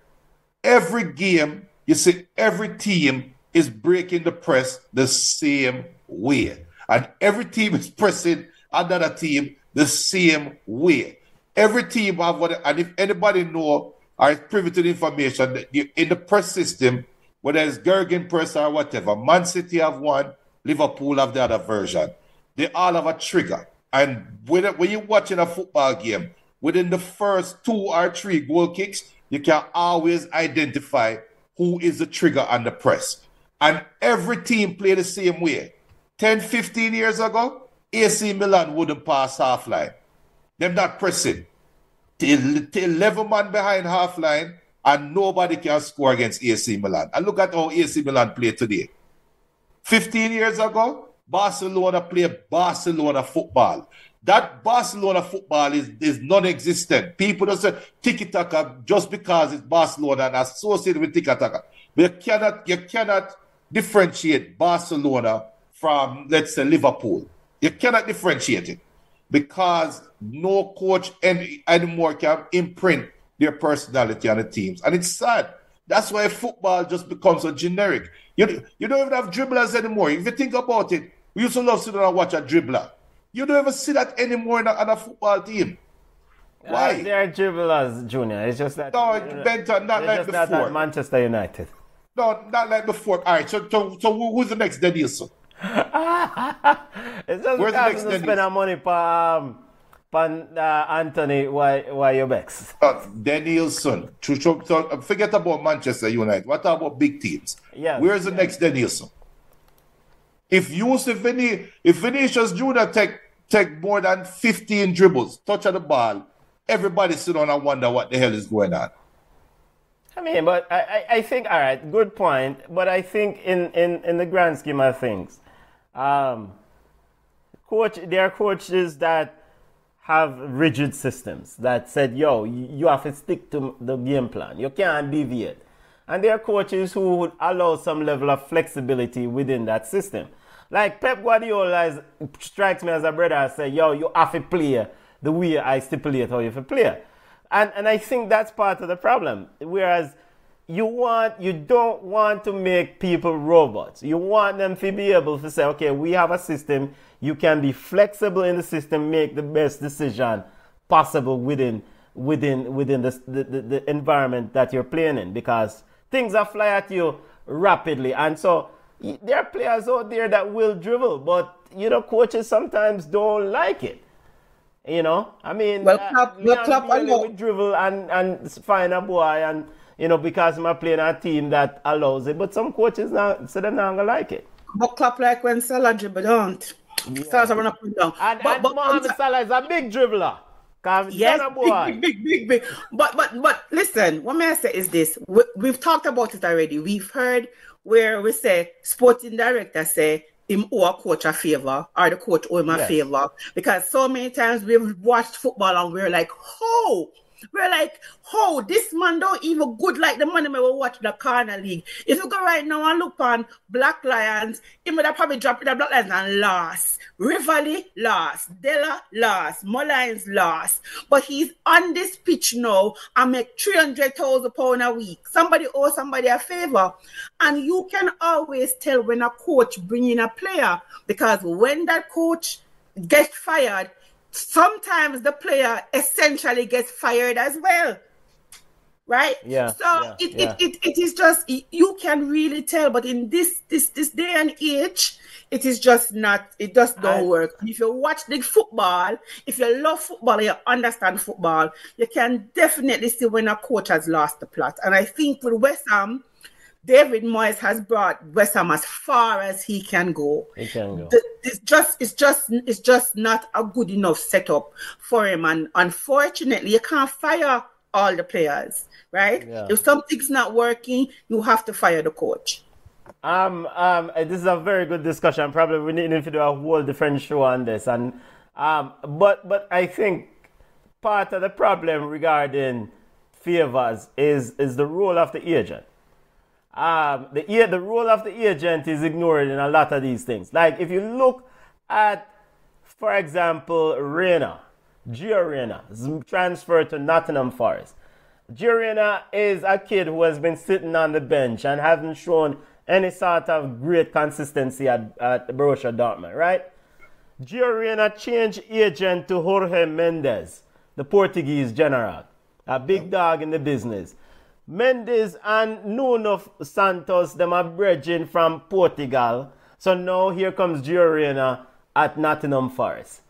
every game, you see, every team is breaking the press the same way. And every team is pressing another team the same way. Every team have what, and if anybody know or is privy to the information in the press system, whether it's Gegenpress or whatever, Man City have one, Liverpool have the other version. They all have a trigger. And when, you're watching a football game, within the first two or three goal kicks, you can always identify who is the trigger on the press. And every team play the same way. 10, 15 years ago, AC Milan wouldn't pass half line. Them not pressing. Till, till 11 man behind half line, and nobody can score against AC Milan. And look at how AC Milan play today. 15 years ago, Barcelona play Barcelona football. That Barcelona football is, is non-existent. People don't say tiki-taka just because it's Barcelona and associated with tiki-taka. But you cannot, you cannot differentiate Barcelona from, let's say, Liverpool. You cannot differentiate it because no coach any, anymore can imprint their personality on the teams. And it's sad. That's why football just becomes so generic. You, you don't even have dribblers anymore. If you think about it, we used to love sitting and watch a dribbler. You don't ever see that anymore in a, in a football team. Why? Uh, they are dribblers, Junior. It's just that. No, Benton, not like just before. Not Manchester United. No, not like before. All right, so, so, so who's the next Denilson? It's just Where's the because next to spend our money for, um, for uh, Antony why you. Uh, Denilson. So, so forget about Manchester United. What about big teams? Yes, Where's the next Denilson? If Yusuf Vini, if Vinicius Junior take take more than 15 dribbles, touch of the ball, everybody sit down and wonder what the hell is going on. I mean, but I, I, I think all right, good point. But I think in, in, in the grand scheme of things, um, coach there are coaches that have rigid systems that said, yo, you, have to stick to the game plan. You can't deviate. And there are coaches who would allow some level of flexibility within that system. Like Pep Guardiola is, strikes me as a brother and say, yo, you have to play the way I stipulate how you have to play. And, and I think that's part of the problem. Whereas you want you don't want to make people robots. You want them to be able to say, okay, we have a system. You can be flexible in the system, make the best decision possible within within within the, the, the, environment that you're playing in because things are fly at you rapidly. And so there are players out there that will dribble, but you know, coaches sometimes don't like it. You know, I mean, Well, uh, Klopp- well, Leon Klopp Bailey allow- dribble and and find a boy and you know because I'm playing a team that allows it. But some coaches now say they're not gonna like it. But clap like when Salah dribble, don't. Salah run up and down. And, but, and but, Mohamed Salah is a big dribbler. Yes, not a boy. big, big, big, big. But but but listen, what may I say is this: we, we've talked about it already. We've heard where we say sporting director say him owe a coach a favor or the coach owe him a favor because so many times we've watched football and we're like, oh. We're like, oh, this man don't even good like the money we were watching the corner league. If you go right now and look on Black Lions, he would have probably dropped the Black Lions and lost. Rivoli lost. Della lost. Mullines lost. But he's on this pitch now and make 300,000 pounds a week. Somebody owe somebody a favor. And you can always tell when a coach bring in a player because when that coach gets fired, sometimes the player essentially gets fired as well right? Yeah, so yeah, it, yeah. It, it it is just you can really tell but in this this this day and age it is just not it just don't I- work. If you watch the football if you love football you understand football you can definitely see when a coach has lost the plot. And i think with west ham david moyes has brought west ham as far as he can go He can go. th- it's just it's just it's just not a good enough setup for him and unfortunately you can't fire all the players right Yeah. if something's not working you have to fire the coach Um, um, uh, this is a very good discussion. Probably we need to do a whole different show on this. And um, but but I think part of the problem regarding favors is is the role of the agent. Um, the a- the role of the agent is ignored in a lot of these things. Like if you look at, for example, Reyna, Gio Reyna, transferred to Nottingham Forest. Gio Reyna is a kid who has been sitting on the bench and hasn't shown any sort of great consistency at, at Borussia Dortmund, right? Gio changed agent to Jorge Mendes, the Portuguese general, a big dog in the business. Mendes and Nuno Santos, them are bridging from Portugal. So now here comes Gio Reyna at Nottingham Forest.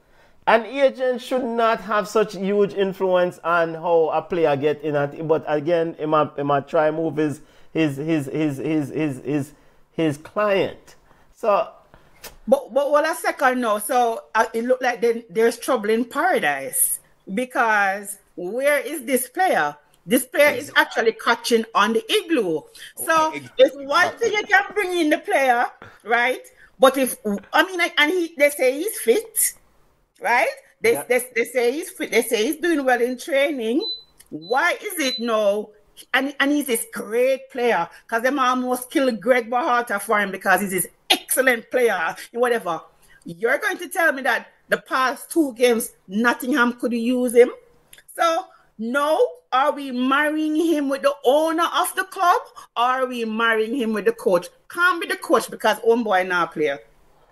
An agent should not have such huge influence on how a player get in it. But again, he might, he might try move his his his his his his his, his client. So But but what a second now. So uh, it looked like then there's trouble in paradise because where is this player? This player is actually catching on the igloo. Oh, so Okay, it's one thing you can bring in the player, right? But if I mean, and he they say he's fit, right? They, Yeah. they, they say he's fit. They say he's doing well in training. Why is it no? And, and he's this great player because them almost killed Greg Berhalter for him because he's this excellent player whatever. You're going to tell me that the past two games Nottingham could use him. So no, are we marrying him with the owner of the club or are we marrying him with the coach? Can't be the coach because homeboy now player.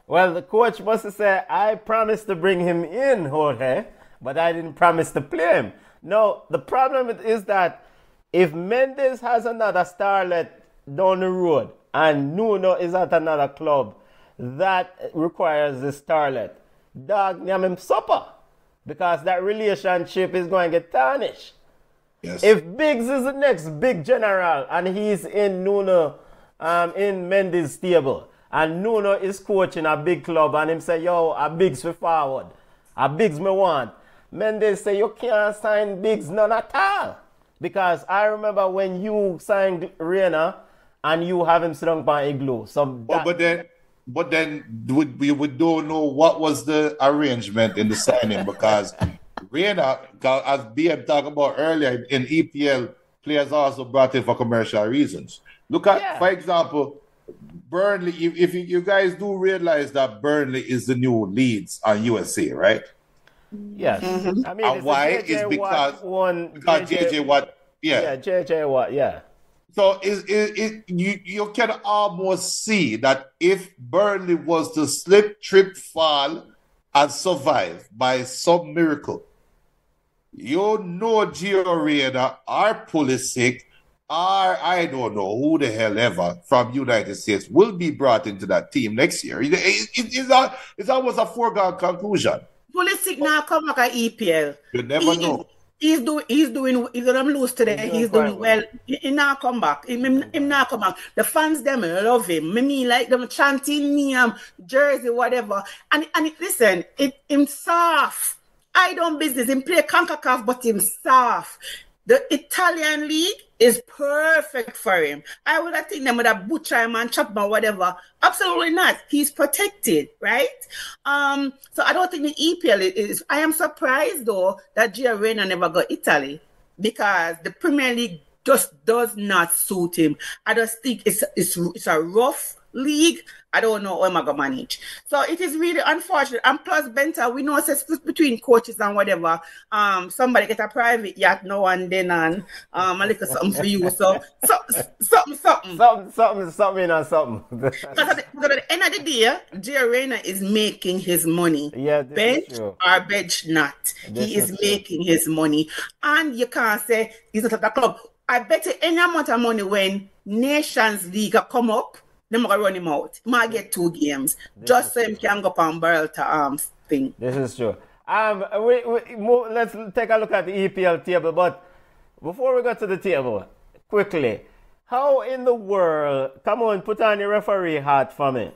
Well, the coach must have said, I promised to bring him in, Jorge, but I didn't promise to play him. No, the problem is that if Mendes has another starlet down the road and Nuno is at another club, that requires the starlet. Dog, name him supper because that relationship is going to get tarnished. Yes. If Biggs is the next big general and he's in Nuno, um, in Mendes' stable, and Nuno is coaching a big club and him say, yo, a Biggs for forward, a Biggs me want. Mendes say, you can't sign Biggs none at all. Because I remember when you signed Reyna and you have him down by igloo. So Oh, but then, but then we, we, we don't know what was the arrangement in the signing because Reyna, as BM talked about earlier in EPL, players also brought in for commercial reasons. Look at, Yeah. for example, Burnley. If, if you, you guys do realize that Burnley is the new Leeds on USA, right? yes. Mm-hmm. I mean, And it's why is because one, because JJ Watt, yeah, JJ Watt, yeah. So is it, it you you can almost see that if Burnley was to slip, trip, fall, and survive by some miracle, you know Gio Reyna or Pulisic or I don't know who the hell ever from United States will be brought into that team next year. It- it- it's, a, it's almost a foregone conclusion. Pulisic now come back at EPL. You never He- know. He's doing. He's doing. He's gonna lose today. He's doing He's doing well. well. He, he now come back. He, him, him now come back. The fans them love him. Me mean like them chanting me um jersey whatever. And and it, listen, it him soft. I don't business. Him play Concacaf, but himself. The Italian league is perfect for him. I would have think them with a butcher him and chop him or whatever. Absolutely not. He's protected, right? Um, so I don't think the EPL is. I am surprised though that Gio Reyna never got Italy because the Premier League just does not suit him. I just think it's it's it's a rough league. I don't know how am I gonna manage. So it is really unfortunate. And plus, Benta, we know it's a split between coaches and whatever. Um, somebody get a private yacht now and then, and um, a little something for you. So, so something, something. Something, something, something, or something. [LAUGHS] Because at, the- at the end of the day, Gio Reyna is making his money. Yeah, bench or bench not. This he is, is making his money. And you can't say he's not at the club. I bet you any amount of money when Nations League come up, they're gonna run him out. He might get two games. just so him can go up and barrel to arms thing. This is true. Um, we, we, mo- let's take a look at the EPL table. But before we go to the table, quickly, how in the world? Come on, put on your referee hat for me.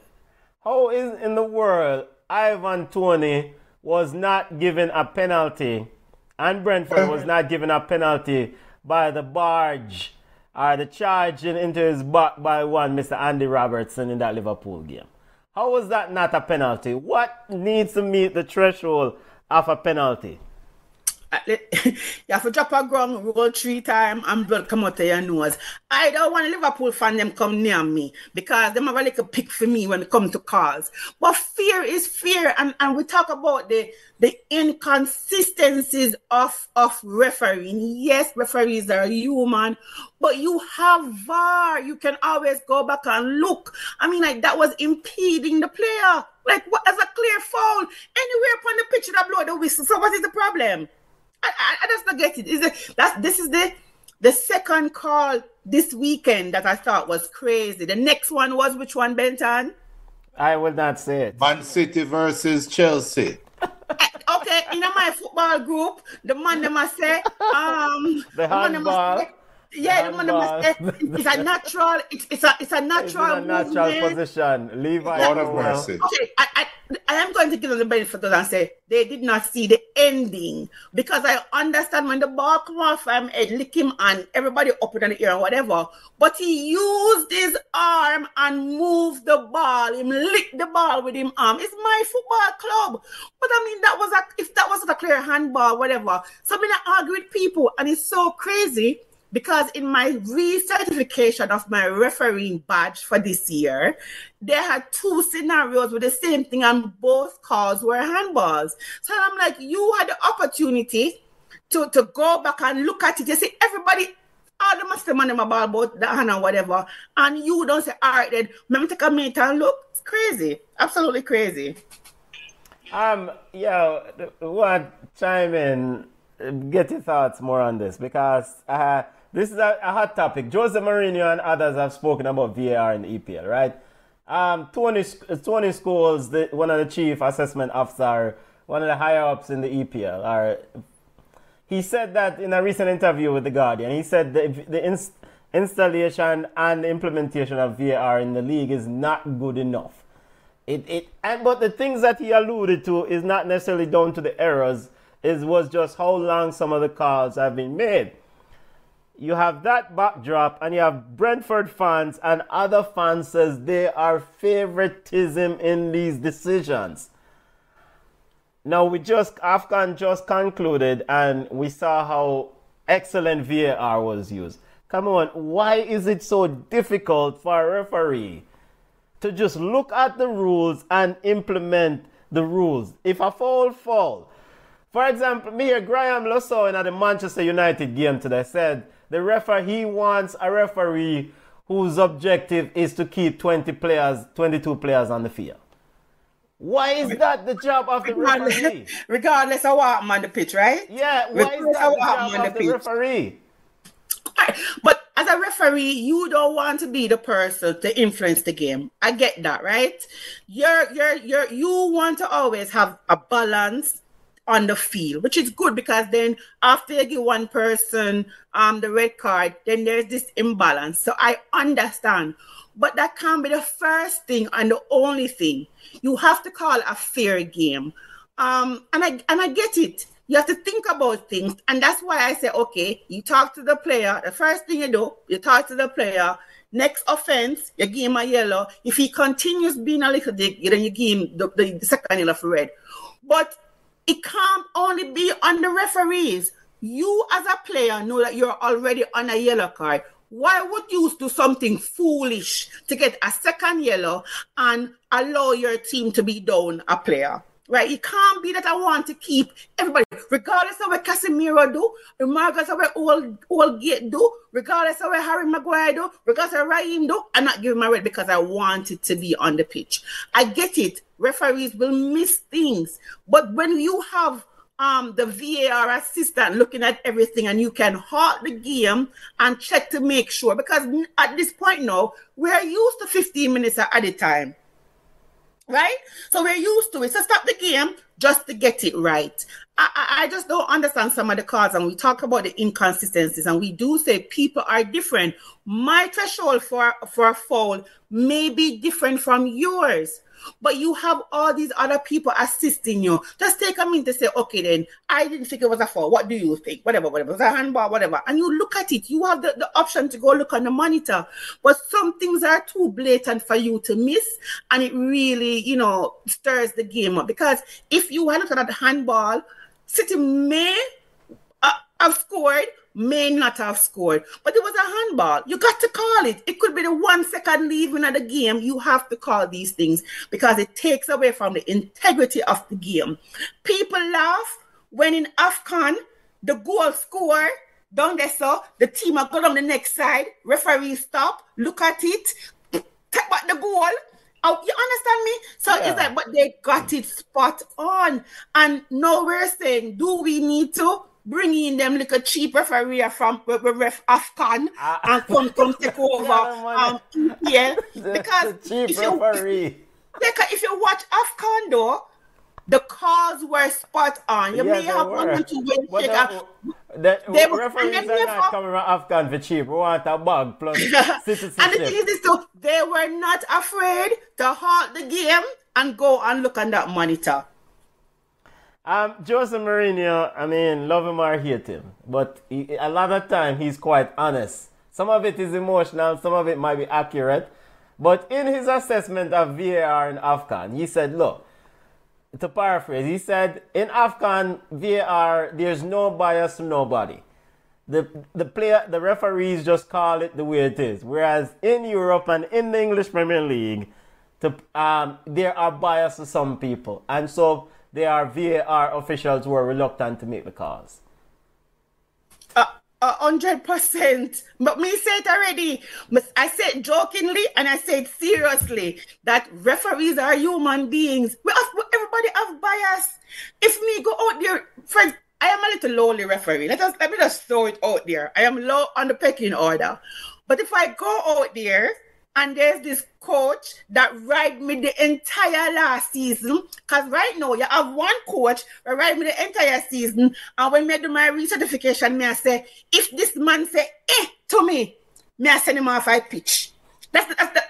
How is in the world Ivan Toney was not given a penalty, and Brentford was [LAUGHS] not given a penalty by the barge or the charging into his back by one Mr. Andy Robertson in that Liverpool game? How was that not a penalty? What needs to meet the threshold of a penalty? [LAUGHS] You have to drop a ground, roll three times, and blood come out of your nose. I don't want a Liverpool fan them come near me because them have a little pick for me when it comes to calls. But fear is fear, and, and we talk about the the inconsistencies of of refereeing. Yes, referees are human, but you have VAR. You can always go back and look. I mean, like that was impeding the player. Like what as a clear foul anywhere upon the pitch that blow the whistle. So what is the problem? I, I, I just don't get it. Is it that's this is the the second call this weekend that I thought was crazy. The next one was which one, Benton? I will not say it. Man City versus Chelsea. [LAUGHS] Okay, in my football group, the man them must say, um, The man them handball. Say- yeah, the man them must say, it's a natural, it's, it's a, it's a natural. It's a natural movement. position. Levi. Lord of Crowell. mercy. Okay, I, I, I am going to give them the benefit of the doubt and say they did not see the ending because I understand when the ball come off him, it lick him and everybody up in the air and whatever. But he used his arm and moved the ball. Him lick the ball with him arm. It's my football club. But I mean, that was a if that wasn't a clear handball, whatever. So I mean, I argue with people, and it's so crazy because in my recertification of my refereeing badge for this year, they had two scenarios with the same thing, and both calls were handballs. So I'm like, you had the opportunity to, to go back and look at it. You see, everybody, all the master man them about about the hand and whatever, and you don't say, all right, then let me take a minute and look. It's crazy, absolutely crazy. Um, yeah, to chime in, get your thoughts more on this because uh, this is a, a hot topic. Jose Mourinho and others have spoken about VAR in the EPL, right? Um, Tony, Tony Scholes, the, one of the chief assessment officer, one of the higher ups in the EPL, are, he said that in a recent interview with The Guardian. He said the, the ins- installation and implementation of VAR in the league is not good enough. It, it and but the things that he alluded to is not necessarily down to the errors. It was just how long some of the calls have been made. You have that backdrop, and you have Brentford fans and other fans says they are favoritism in these decisions. Now we just AFCON just concluded, and we saw how excellent VAR was used. Come on, why is it so difficult for a referee? to just look at the rules and implement the rules. If a foul fall, for example, me here, Graham Lasso in at the Manchester United game today said the referee he wants a referee whose objective is to keep 20 players, 22 players on the field. Why is that the job of the referee? Regardless, regardless of what I'm on the pitch, right? Yeah, why is that the job on of the the referee? But as a referee, you don't want to be the person to influence the game. I get that, right? You're you're you're you want to always have a balance on the field, which is good because then after you give one person um the red card, then there's this imbalance. So I understand. But that can't be the first thing and the only thing. You have to call a fair game. Um and I and I get it. You have to think about things, and that's why I say, okay, you talk to the player. The first thing you do, you talk to the player. Next offense, you give him a yellow. If he continues being a little dick, then you give him the, the, second yellow for red. But it can't only be on the referees. You as a player know that you're already on a yellow card. Why would you do something foolish to get a second yellow and allow your team to be down a player? Right? It can't be that I want to keep everybody, regardless of what Casemiro do, regardless of what old old Gate do, regardless of what Harry Maguire do, regardless of what Raheem do, I'm not giving my red because I want it to be on the pitch. I get it. Referees will miss things, but when you have um, the VAR assistant looking at everything and you can halt the game and check to make sure because at this point now we're used to 15 minutes at a time right? So we're used to it. So stop the game just to get it right. I, I, just don't understand some of the cards, and we talk about the inconsistencies, and we do say people are different. My threshold for for a foul may be different from yours. But you have all these other people assisting you. Just take a minute to say, okay, then I didn't think it was a foul. What do you think? Whatever, whatever. Was a handball, whatever. And you look at it. You have the, the option to go look on the monitor. But some things are too blatant for you to miss. And it really, you know, stirs the game up. Because if you had looked at the handball, City may uh, have scored, may not have scored, but it was a handball. You got to call it. It could be the one second leaving of the game. You have to call these things because it takes away from the integrity of the game. People laugh when in AFCON, the goal score, down there, so the team are go on the next side, referee stop, look at it, take back the goal. Oh, you understand me? So Yeah. it's like, but they got it spot on. And now we're saying, do we need to bring them like a cheap referee from ref Afcon Ah. and come come take [LAUGHS] over Yeah, [LAUGHS] um? The, because chief if you, referee. because if you watch Afcon though, the calls were spot on. You Yeah, may have or two win But check. the, the They were- referees are not coming from Afcon for cheap. We want a bag plus [LAUGHS] and the thing is this too, they were not afraid to halt the game and go and look on that monitor. Um, Jose Mourinho, I mean, love him or hate him, but he, a lot of time he's quite honest. Some of it is emotional, some of it might be accurate. But in his assessment of VAR in AFCON, he said, look, to paraphrase, he said, in AFCON VAR, there's no bias to nobody. The, the player, the referees just call it the way it is. Whereas in Europe and in the English Premier League, to, um, there are bias to some people. And so there are VAR officials who are reluctant to make the calls. A hundred percent. But me say it already. I said jokingly and I said seriously that referees are human beings. We have, everybody have bias. If me go out there, friends, I am a little lowly referee. Let us let me just throw it out there. I am low on the pecking order. But if I go out there and there's this coach that ride me the entire last season. Cause right now you have one coach that ride me the entire season. And when me do my recertification, me I say, if this man say eh to me, me I send him off I pitch. That's the, that's the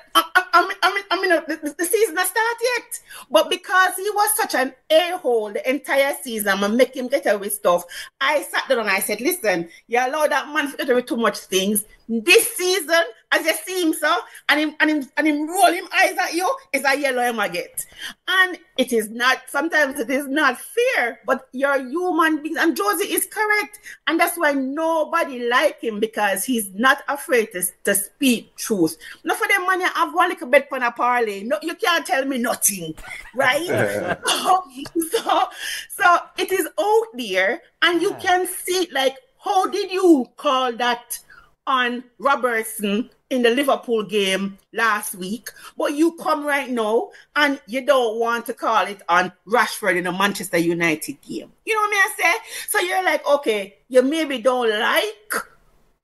I, mean, I mean, I mean, uh, the, the season not start yet. But because he was such an a-hole the entire season, and make him get away with stuff, I sat down and I said, listen, you allow that man to get away too much things. This season, as you see him, so, and him, and him, and him roll him eyes at you, is a yellow him I get. And it is not, sometimes it is not fair, but you're human beings. And Josie is correct. And that's why nobody like him because he's not afraid to, to speak truth. Not for them man, you have one little bit on a parlay. No, you can't tell me nothing, right? so, [LAUGHS] [LAUGHS] so, so it is out there, and you can see like how did you call that on Robertson in the Liverpool game last week, but you come right now and you don't want to call it on Rashford in the Manchester United game. You know what I say? So you're like, okay, you maybe don't like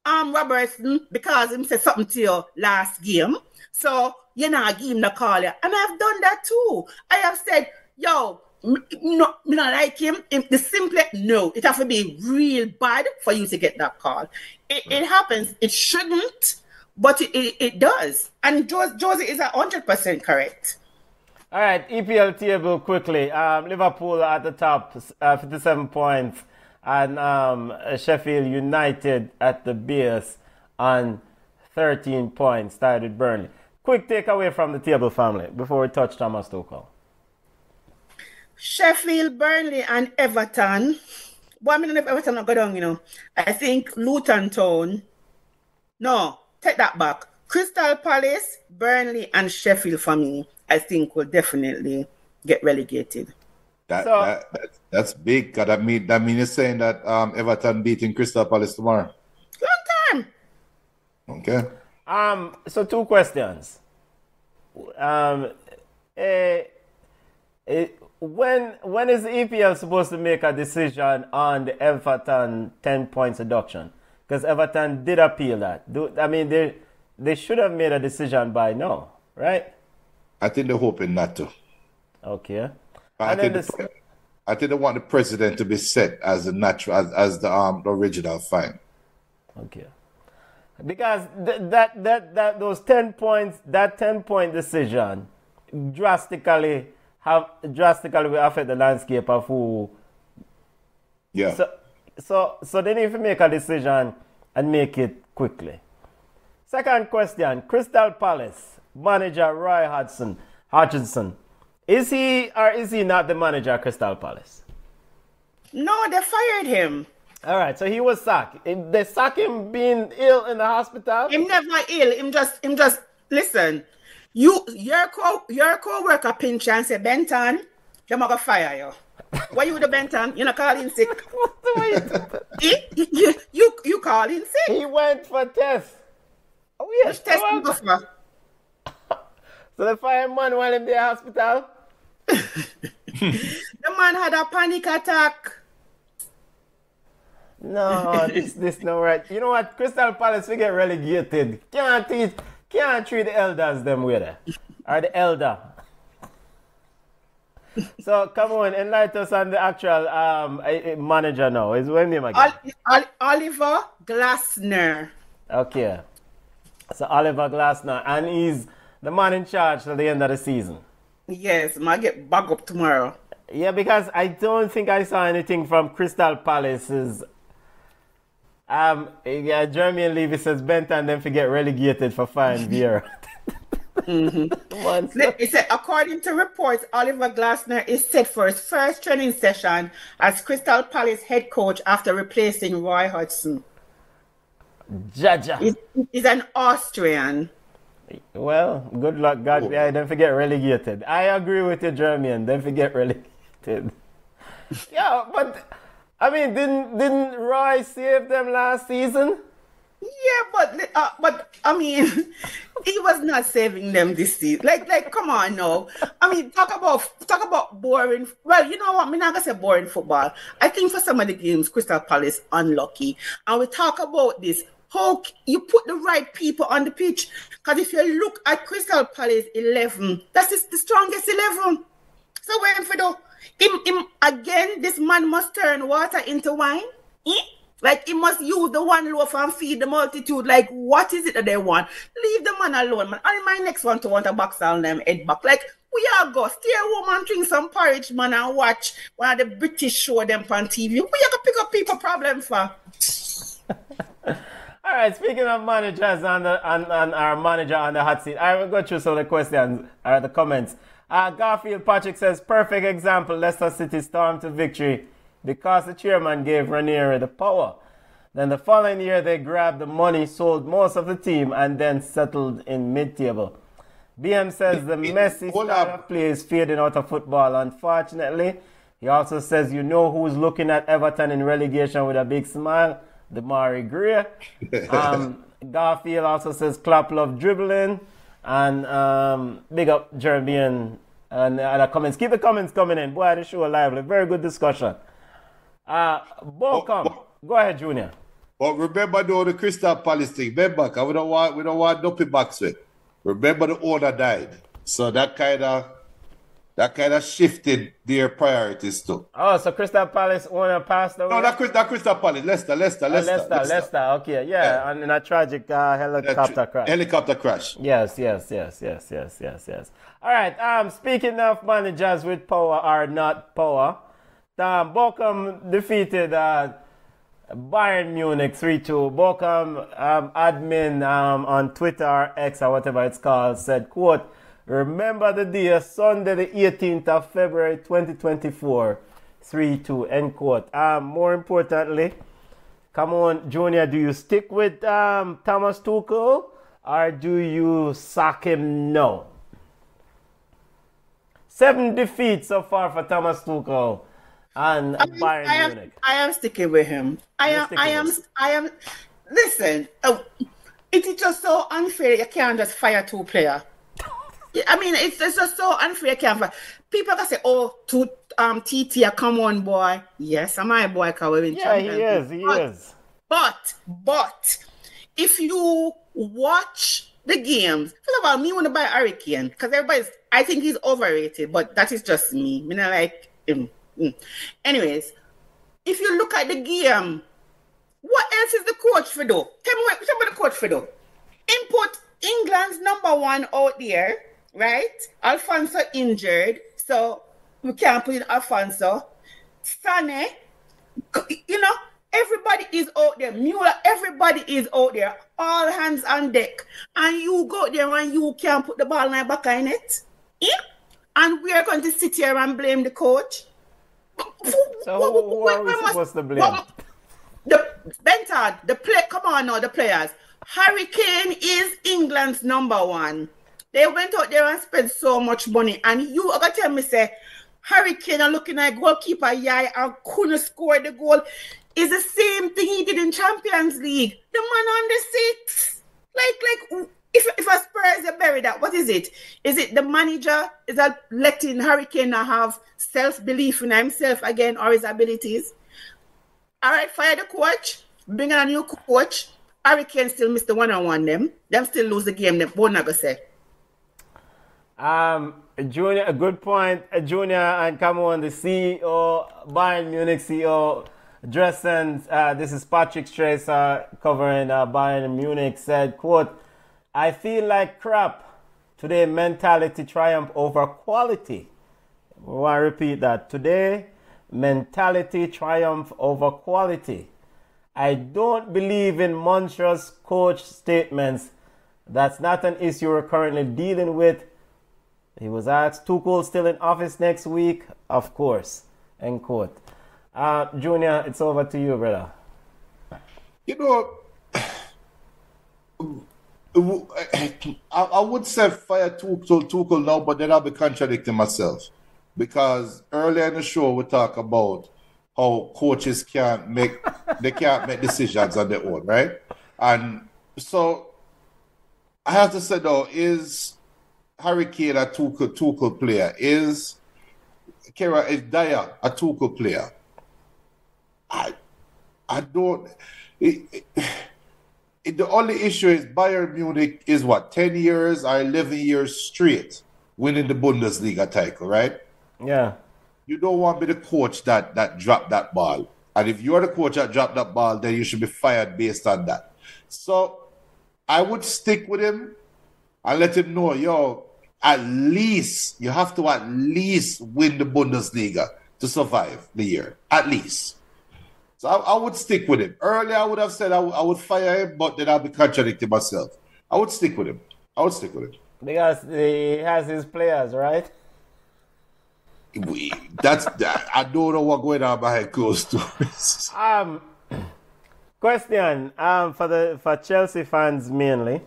um Robertson because him said something to you last game. So you not give him the call. And I've done that too. I have said, yo, m- no, me not like him. If the simple no, it has to be real bad for you to get that call. It, it happens. It shouldn't, but it, it, it does. And Jos- Josie is hundred percent correct. All right, EPL table quickly. Um, Liverpool at the top, uh, 57 points, and um, Sheffield United at the base on 13 points, tied with Burnley. Quick takeaway from the table family before we touch Thomas Tuchel. Sheffield, Burnley, and Everton. Well, I mean, if Everton not go down, you know. I think Luton Town. No, take that back. Crystal Palace, Burnley, and Sheffield for me, I think will definitely get relegated. That, So- that, that that's big. 'cause that mean that mean you're saying that um, Everton beating Crystal Palace tomorrow. Long time. Okay. Um, so two questions. Um, eh, eh, when when is the EPL supposed to make a decision on the Everton ten points deduction? Because Everton did appeal that. Do, I mean they they should have made a decision by now, right? I think they're hoping not to. Okay. I think, the, I think they want the president to be set as the natural as, as the um the original fine. Okay. Because th- that, that, that, those 10 points, that 10 point decision drastically have, drastically will affect the landscape of who. Yeah. So, so, so they need to make a decision and make it quickly. Second question Crystal Palace manager Roy hudson Hodgson. Is he or is he not the manager of Crystal Palace? No, they fired him. All right, so he was sacked. They sack him being ill in the hospital. Him never ill. Him just him just listen. You your co your co-worker pinch and say Benton, them gonna fire you. [LAUGHS] Why you with the Benton? You not calling sick. [LAUGHS] What the way you- Eh? you, you you calling sick. He went for test. Oh yes. Test oh, him for. [LAUGHS] So they fire him man while in the hospital. The man had a panic attack. No, this [LAUGHS] this no right. You know what? Crystal Palace we get relegated. Can't teach, can't treat the elders them way there. Or the elder. so come on, enlighten us on the actual um, manager now. Is what name again? Oliver Glasner. Okay. So Oliver Glasner, and he's the man in charge till the end of the season. Yes, might get back up tomorrow. Yeah, because I don't think I saw anything from Crystal Palace's. Um, yeah, Jermaine Levy says Benton then forget relegated for fine [LAUGHS] Vieira. mm-hmm. it said, according to reports, Oliver Glasner is set for his first training session as Crystal Palace head coach after replacing Roy Hodgson. Jaja. He's, he's an Austrian. Well, good luck, God. Yeah, don't forget relegated. I agree with you, Jermaine. Don't forget relegated. [LAUGHS] yeah, but I mean, didn't didn't Roy save them last season? Yeah, but uh, but I mean, [LAUGHS] he was not saving them this season. Like like, come on, no. I mean, talk about talk about boring. Well, you know what? I'm not gonna say boring football. I think for some of the games, Crystal Palace unlucky, and we talk about this how you put the right people on the pitch. Because if you look at Crystal Palace 11, that's the strongest 11. So when for the him, him again, this man must turn water into wine. Eh? Like he must use the one loaf and feed the multitude. Like, what is it that they want? Leave the man alone, man. And my next one to want a box on them head back. Like, we are go stay home and drink some porridge, man, and watch one of the British show them on TV. We are gonna pick up people problem for. [LAUGHS] All right, speaking of managers and, the, and, and our manager on the hot seat, I will go through some of the questions or the comments. Uh, Garfield Patrick says, perfect example, Leicester City stormed to victory because the chairman gave Ranieri the power. Then the following year, they grabbed the money, sold most of the team, and then settled in mid-table. BM says the messy style of play is fading out of football, unfortunately. He also says, you know who's looking at Everton in relegation with a big smile? Demarai Gray. [LAUGHS] Um, Garfield also says Klopp love dribbling. And um, big up Jeremy and, and other comments. Keep the comments coming in. Boy, the show lively. Very good discussion. Uh, Bochum. Oh, Go ahead, Junior. But remember though the Crystal Palace thing. Remember, we don't want we don't want Duppy backs with. Remember the owner died. So that kind of that kind of shifted their priorities too. Oh, so Crystal Palace owner passed away? No, that, that Crystal Palace, Leicester, Leicester, Leicester. Uh, Leicester, Leicester, Leicester, okay, yeah, yeah. and in a tragic uh, helicopter crash. Helicopter crash. Yes, yes, yes, yes, yes, yes, yes. All right, um, speaking of managers with power or not power, um, Bochum defeated uh, Bayern Munich 3-2. Bochum um, admin um, on Twitter, X or whatever it's called, said, quote, Remember the day, Sunday, the 18th of February 2024. 3 2, end quote. Um, more importantly, come on, Junior, do you stick with um, Thomas Tuchel or do you sack him now? Seven defeats so far for Thomas Tuchel and I Bayern I am, Munich. I am sticking with him. I am, I am, I am. Listen, uh, it is just so unfair. You can't just fire two players. I mean, it's, it's just so unfair. Can't people can say, "Oh, to um TT, come on, boy." Yes, am I boy? Can yeah, he is. He but, is. But but if you watch the games, first of all, me want to buy Hurricane because everybody's. I think he's overrated, but that is just me. I mean, I like him. Mm. Anyways, if you look at the game, what else is the coach for do? Tell me what, tell me the coach for do. Input England's number one out there right? Alphonso injured, so we can't put in Alphonso. Sane, you know, everybody is out there. Mueller, everybody is out there. All hands on deck. And you go there and you can't put the ball in back in it. Yeah? And we are going to sit here and blame the coach. So who, are we supposed to blame? The Bentard, the play. Come on now, the players. Hurricane is England's number one. They went out there and spent so much money. And you are gonna tell me, say, Harry Kane are looking at goalkeeper yeah and couldn't score the goal. Is the same thing he did in Champions League. The man on the six. Like, like if if a Spurs are bury that, what is it? Is it the manager? Is that letting Hurricane have self-belief in himself again or his abilities? All right, fire the coach, bring in a new coach. Hurricane still miss the one-on-one them. Them still lose the game, them. What not say? Um, Junior, a good point. Junior and come on, the CEO, Bayern Munich CEO, Dreesen. Uh, this is Patrick Strasser covering uh, Bayern Munich. Said, "quote I feel like crap today. Mentality triumph over quality. We want to repeat that today. Mentality triumph over quality. I don't believe in monstrous coach statements. That's not an issue we're currently dealing with." He was asked, Tuchel still in office next week? Of course. End quote. Uh, Junior, it's over to you, brother. You know, I, would say fire Tuchel, Tuchel now, but then I'll be contradicting myself. Because earlier in the show, we talk about how coaches can't make they can't make decisions on their own, right? And so I have to say though, is Harry Kane a Tuchel, Tuchel player? Is Kara is Dier a Tuchel player? I I don't. It, it, the only issue is Bayern Munich is what ten years or eleven years straight winning the Bundesliga title, right? Yeah. You don't want to be the coach that that dropped that ball, and if you're the coach that dropped that ball, then you should be fired based on that. So I would stick with him and let him know, yo, at least you have to at least win the Bundesliga to survive the year, at least. So I, I would stick with him. Earlier, I would have said I, w- I would fire him, but then I'll be contradicting myself. I would stick with him. I would stick with him. Because he has his players, right? We, that's that, [LAUGHS] I don't know what going on behind closed doors. Um, question um, for the for Chelsea fans mainly.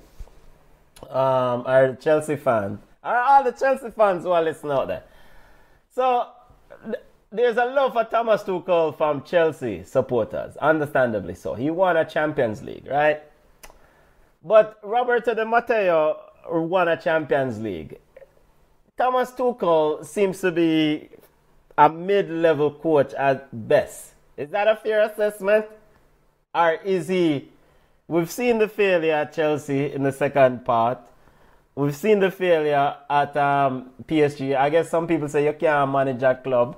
Um, are Chelsea fans are all the Chelsea fans who are listening out there. So th- there's a love for Thomas Tuchel from Chelsea supporters, understandably so. He won a Champions League, right? But Roberto Di Matteo won a Champions League. Thomas Tuchel seems to be a mid-level coach at best. Is that a fair assessment? Or is he we've seen the failure at Chelsea in the second part. We've seen the failure at um, PSG. I guess some people say you can't manage a club.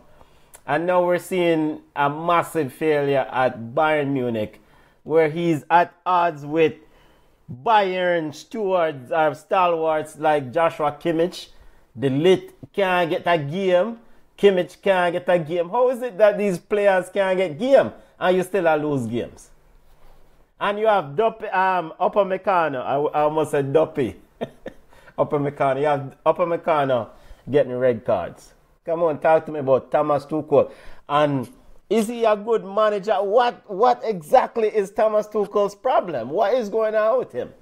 And now we're seeing a massive failure at Bayern Munich, where he's at odds with Bayern stewards or stalwarts like Joshua Kimmich. De Ligt can't get a game. Kimmich can't get a game. How is it that these players can't get game and you still are lose games? And you have Duppy, um, Upamecano. I, I almost said Duppy. [LAUGHS] Upamecano. You have Upamecano getting red cards. Come on, talk to me about Thomas Tuchel. And is he a good manager? What what exactly is Thomas Tuchel's problem? What is going on with him?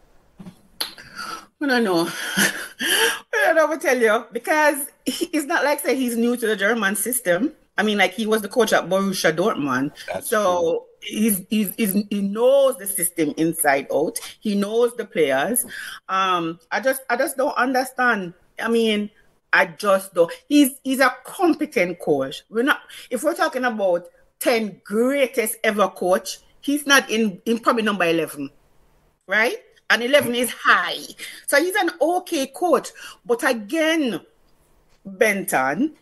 I don't [LAUGHS] know. I don't know tell you because he, it's not like say he's new to the German system. I mean, like he was the coach at Borussia Dortmund, That's so he's, he's, he's he knows the system inside out. He knows the players. Um, I just I just don't understand. I mean, I just don't. He's he's a competent coach. We're not if we're talking about ten greatest ever coach. He's not in in probably number eleven, right? And eleven is high, so he's an okay coach. But again, Benton,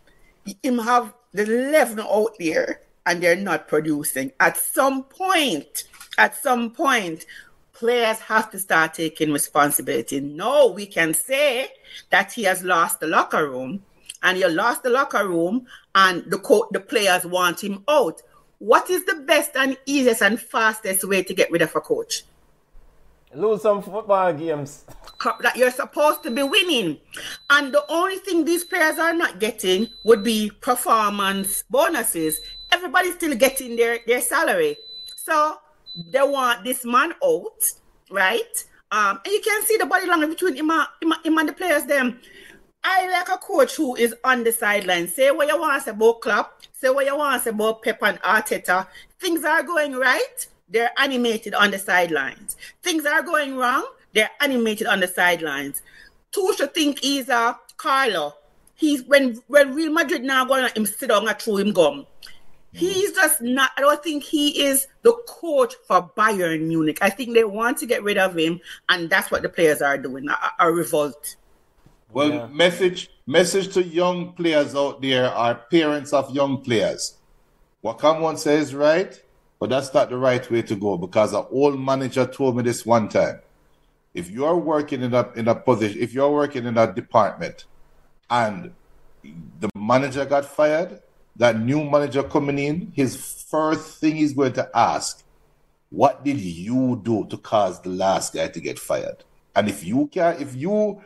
him have the 11 out there and they're not producing. At some point, at some point, players have to start taking responsibility. No, we can say that he has lost the locker room and he lost the locker room and the co- the players want him out. What is the best and easiest and fastest way to get rid of a coach? Lose some football games. that you're supposed to be winning. And the only thing these players are not getting would be performance bonuses. Everybody's still getting their, their salary. So they want this man out, right? Um, and you can see the body language between him and, him, him and the players them. I like a coach who is on the sideline. Say what you want about Klopp. Say what you want about Pep and Arteta. Things are going right. They're animated on the sidelines. Things are going wrong they're animated on the sidelines. Tuchel think he's a Carlo. He's when when Real Madrid now going him sit down and throw him gum. He's just not. I don't think he is the coach for Bayern Munich. I think they want to get rid of him, and that's what the players are doing. A, a revolt. Well, yeah. message message to young players out there are parents of young players. What someone says right, but that's not the right way to go because an old manager told me this one time. If you are working in a in a position, if you're working in a department, and the manager got fired, that new manager coming in, his first thing he's going to ask, what did you do to cause the last guy to get fired? And if you can, if you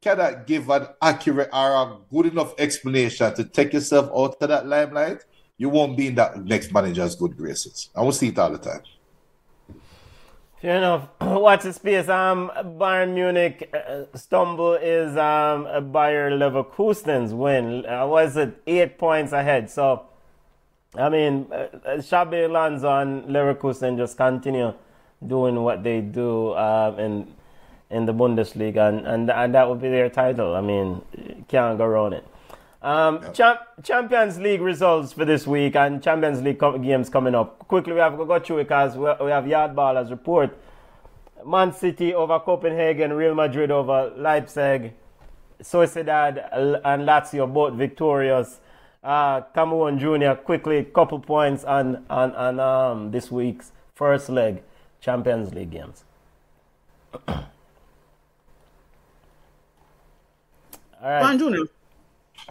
cannot give an accurate or a good enough explanation to take yourself out of that limelight, you won't be in that next manager's good graces. I will see it all the time. Fair. [CLEARS THROAT] Watch the space. Um, Bayern Munich uh, stumble is um Bayer Leverkusen's win. Uh, was it eight points ahead? So, I mean, uh, uh Xabi Alonso and Leverkusen just continue doing what they do um, in in the Bundesliga, and, and and that would be their title. I mean, can't go around it. Um, Champ- Champions League results for this week and Champions League com- games coming up. Quickly, we have to go through because we, we have Yardballers report. Man City over Copenhagen, Real Madrid over Leipzig, Sociedad and Lazio both victorious. Uh, Cameroon Junior quickly couple points on on, on um, this week's first leg Champions League games. [COUGHS] All right. Junior.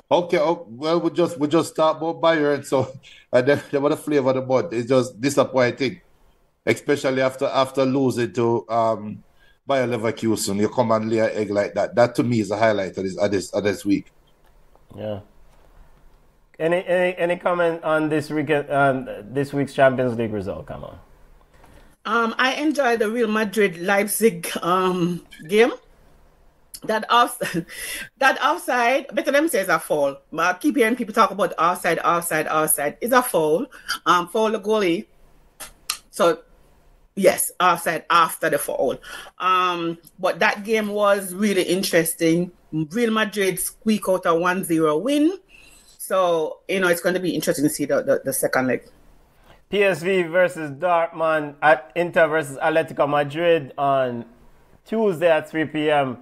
Okay, oh, well, we just we just start about Bayern, so [LAUGHS] and then they were the flavor of the mud. It's just disappointing, especially after after losing to um Bayer Leverkusen. You come and lay an egg like that. That to me is a highlight of this of this of this week. Yeah. Any any any comment on this week um, this week's Champions League result? Come on. Um, I enjoyed the Real Madrid Leipzig um game that off [LAUGHS] that offside, better them says a foul. I keep hearing people talk about offside, offside, offside. Is a foul. Um, foul the goalie. So yes, offside after the foul. Um, but that game was really interesting. Real Madrid squeak out a 1-0 win. So, you know, it's going to be interesting to see the, the, the second leg. PSV versus Dortmund at Inter versus Atletico Madrid on Tuesday at 3 p.m.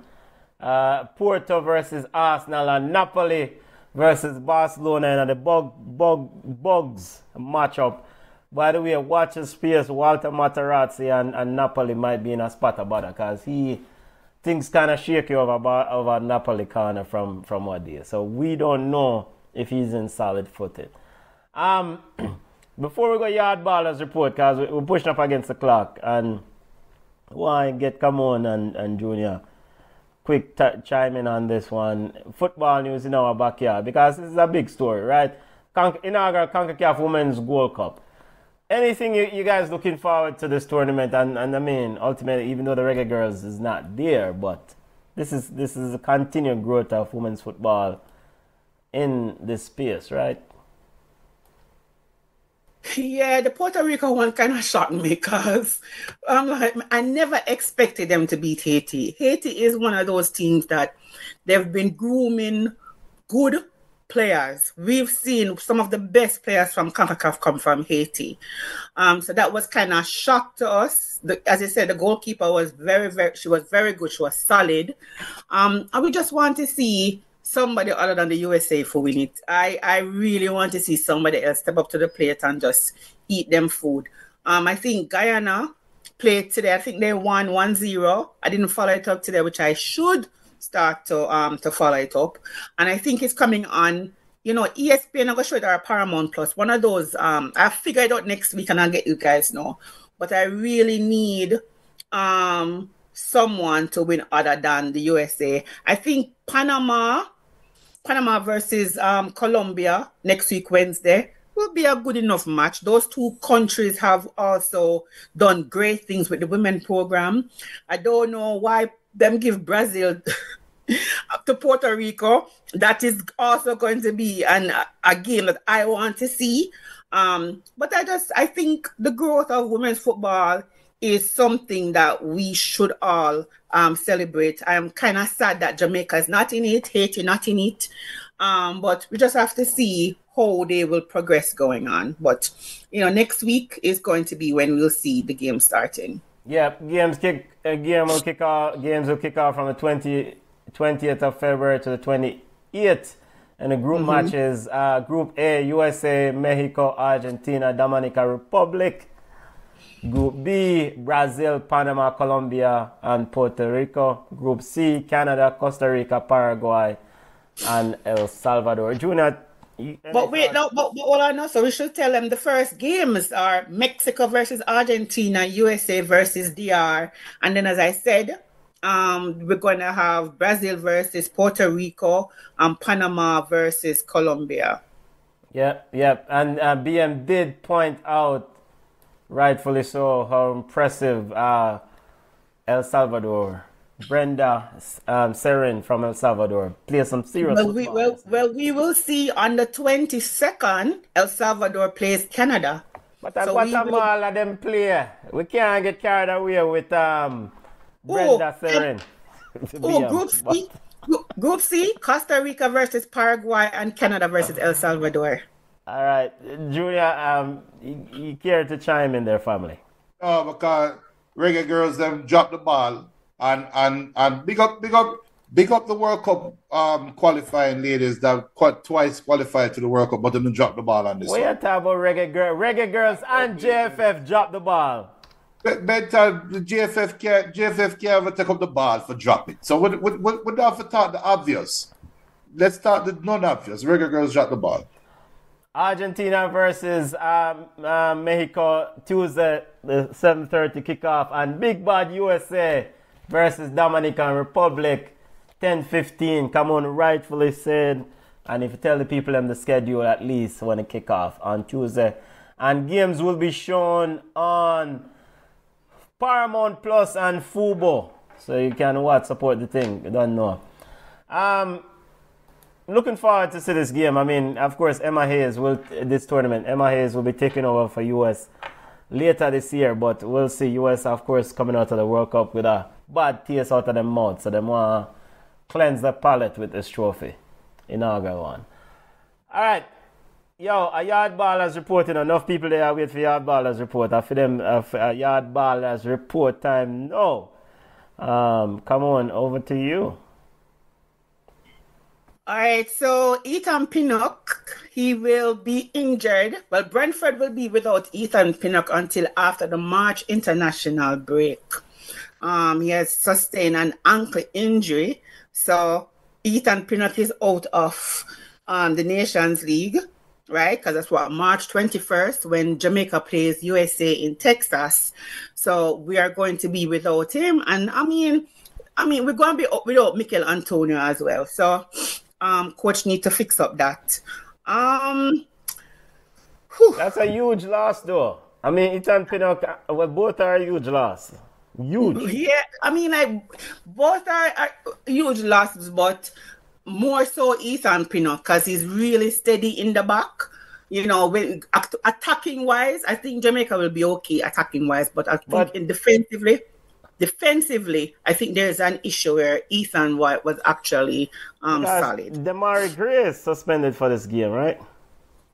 Uh, Porto versus Arsenal and Napoli versus Barcelona and the bug, bug, bugs matchup. By the way, watch his. Walter Mazzarri and, and Napoli might be in a spot about it because he things kind of shaky over over Napoli corner from from what day. So we don't know if he's in solid footed. Um, [CLEARS THROAT] before we go yard ballers report, because we're pushing up against the clock and why get come on and, and Junior quick t- chime in on this one. Football news in our backyard because this is a big story, right? Con- inaugural CONCACAF Women's Gold Cup. Anything you, you guys looking forward to this tournament? And, and I mean, ultimately, even though the Reggae Girls is not there, but this is this is a continued growth of women's football in this space, right? Yeah, the Puerto Rico one kind of shocked me because I'm like, I never expected them to beat Haiti. Haiti is one of those teams that they've been grooming good players. We've seen some of the best players from CONCACAF come from Haiti. Um, so that was kind of shock to us. The, as I said, the goalkeeper was very, very, she was very good. She was solid. Um, and we just want to see somebody other than the USA for win it. I, I really want to see somebody else step up to the plate and just eat them food. Um, I think Guyana played today. I think they won 1-0. I didn't follow it up today, which I should start to um to follow it up. And I think it's coming on, you know, ESPN. I'm gonna show it our Paramount Plus. One of those. Um, I figure it out next week and I'll get you guys know. But I really need um someone to win other than the USA. I think Panama Panama versus um, Colombia next week, Wednesday, will be a good enough match. Those two countries have also done great things with the women program. I don't know why them give Brazil up [LAUGHS] to Puerto Rico. That is also going to be an, a game that I want to see. Um, but I just I think the growth of women's football is something that we should all um, celebrate. I'm kind of sad that Jamaica is not in it, Haiti not in it, um, but we just have to see how they will progress going on. But you know, next week is going to be when we'll see the game starting. Yeah, games kick. Uh, game will kick off. Games will kick off from the 20, 20th of February to the 28th. And the group Mm-hmm. matches uh, Group A, USA, Mexico, Argentina, Dominica Republic. Group B, Brazil, Panama, Colombia, and Puerto Rico. Group C, Canada, Costa Rica, Paraguay, and El Salvador. Junior, But wait, no, but, but hold on, no. So we should tell them the first games are Mexico versus Argentina, USA versus DR, and then as I said, um, we're going to have Brazil versus Puerto Rico and Panama versus Colombia. Yep, yep. And uh, BM did point out, rightfully so, how impressive uh, El Salvador, Brenda um, Cerén from El Salvador, plays some serious Well, we well, well, we will see on the twenty second. El Salvador plays Canada. But so we will- them play. We can't get carried away with um, Brenda Cerén. [LAUGHS] Oh. Group C, Group C, Costa Rica versus Paraguay and Canada versus El Salvador. All right, Junior, um, you, you care to chime in there, family? Oh, because reggae girls them drop the ball and and and big up big up big up the World Cup um qualifying ladies that quite twice qualified to the World Cup, but them drop the ball on this We are talking about reggae girl, reggae girls and JFF drop the ball. Be- Better the JFF can't JFF can't ever take up the ball for drop it. So we we we, we don't have to talk the obvious. Let's start the non-obvious. Reggae girls drop the ball. Argentina versus um, uh, Mexico Tuesday, the 7:30 kickoff, and Big Bad USA versus Dominican Republic, 10:15. Come on, rightfully said. And if you tell the people them the schedule at least when it kick off on Tuesday, and games will be shown on Paramount Plus and Fubo, so you can what support the thing. You don't know. Um, looking forward to see this game. I mean, of course, Emma Hayes will this tournament. Emma Hayes will be taking over for US later this year, but we'll see. US, of course, coming out of the World Cup with a bad taste out of their mouth, so they want to cleanse the palate with this trophy. Inaugural one. All right. Yo, a yard ballers reporting. Enough people there wait for yard ballers report. I for them, uh, a yard ballers report time. No. Um, come on, over to you. All right, so Ethan Pinnock, he will be injured. Well, Brentford will be without Ethan Pinnock until after the March international break. Um, he has sustained an ankle injury, so Ethan Pinnock is out of um, the Nations League, right? Because that's what March 21st when Jamaica plays USA in Texas. So we are going to be without him, and I mean, I mean, we're going to be without Michail Antonio as well. So, um, coach need to fix up that. Um, whew. That's a huge loss, though. I mean, Ethan Pinnock, uh, well, both are a huge loss. Huge. yeah, I mean, like both are, are huge losses, but more so Ethan Pinnock because he's really steady in the back. You know, when act- attacking wise, I think Jamaica will be okay attacking wise, but I think But- in defensively, defensively, I think there's an issue where Ethan White was actually um Because solid. Demari Grace suspended for this game, right?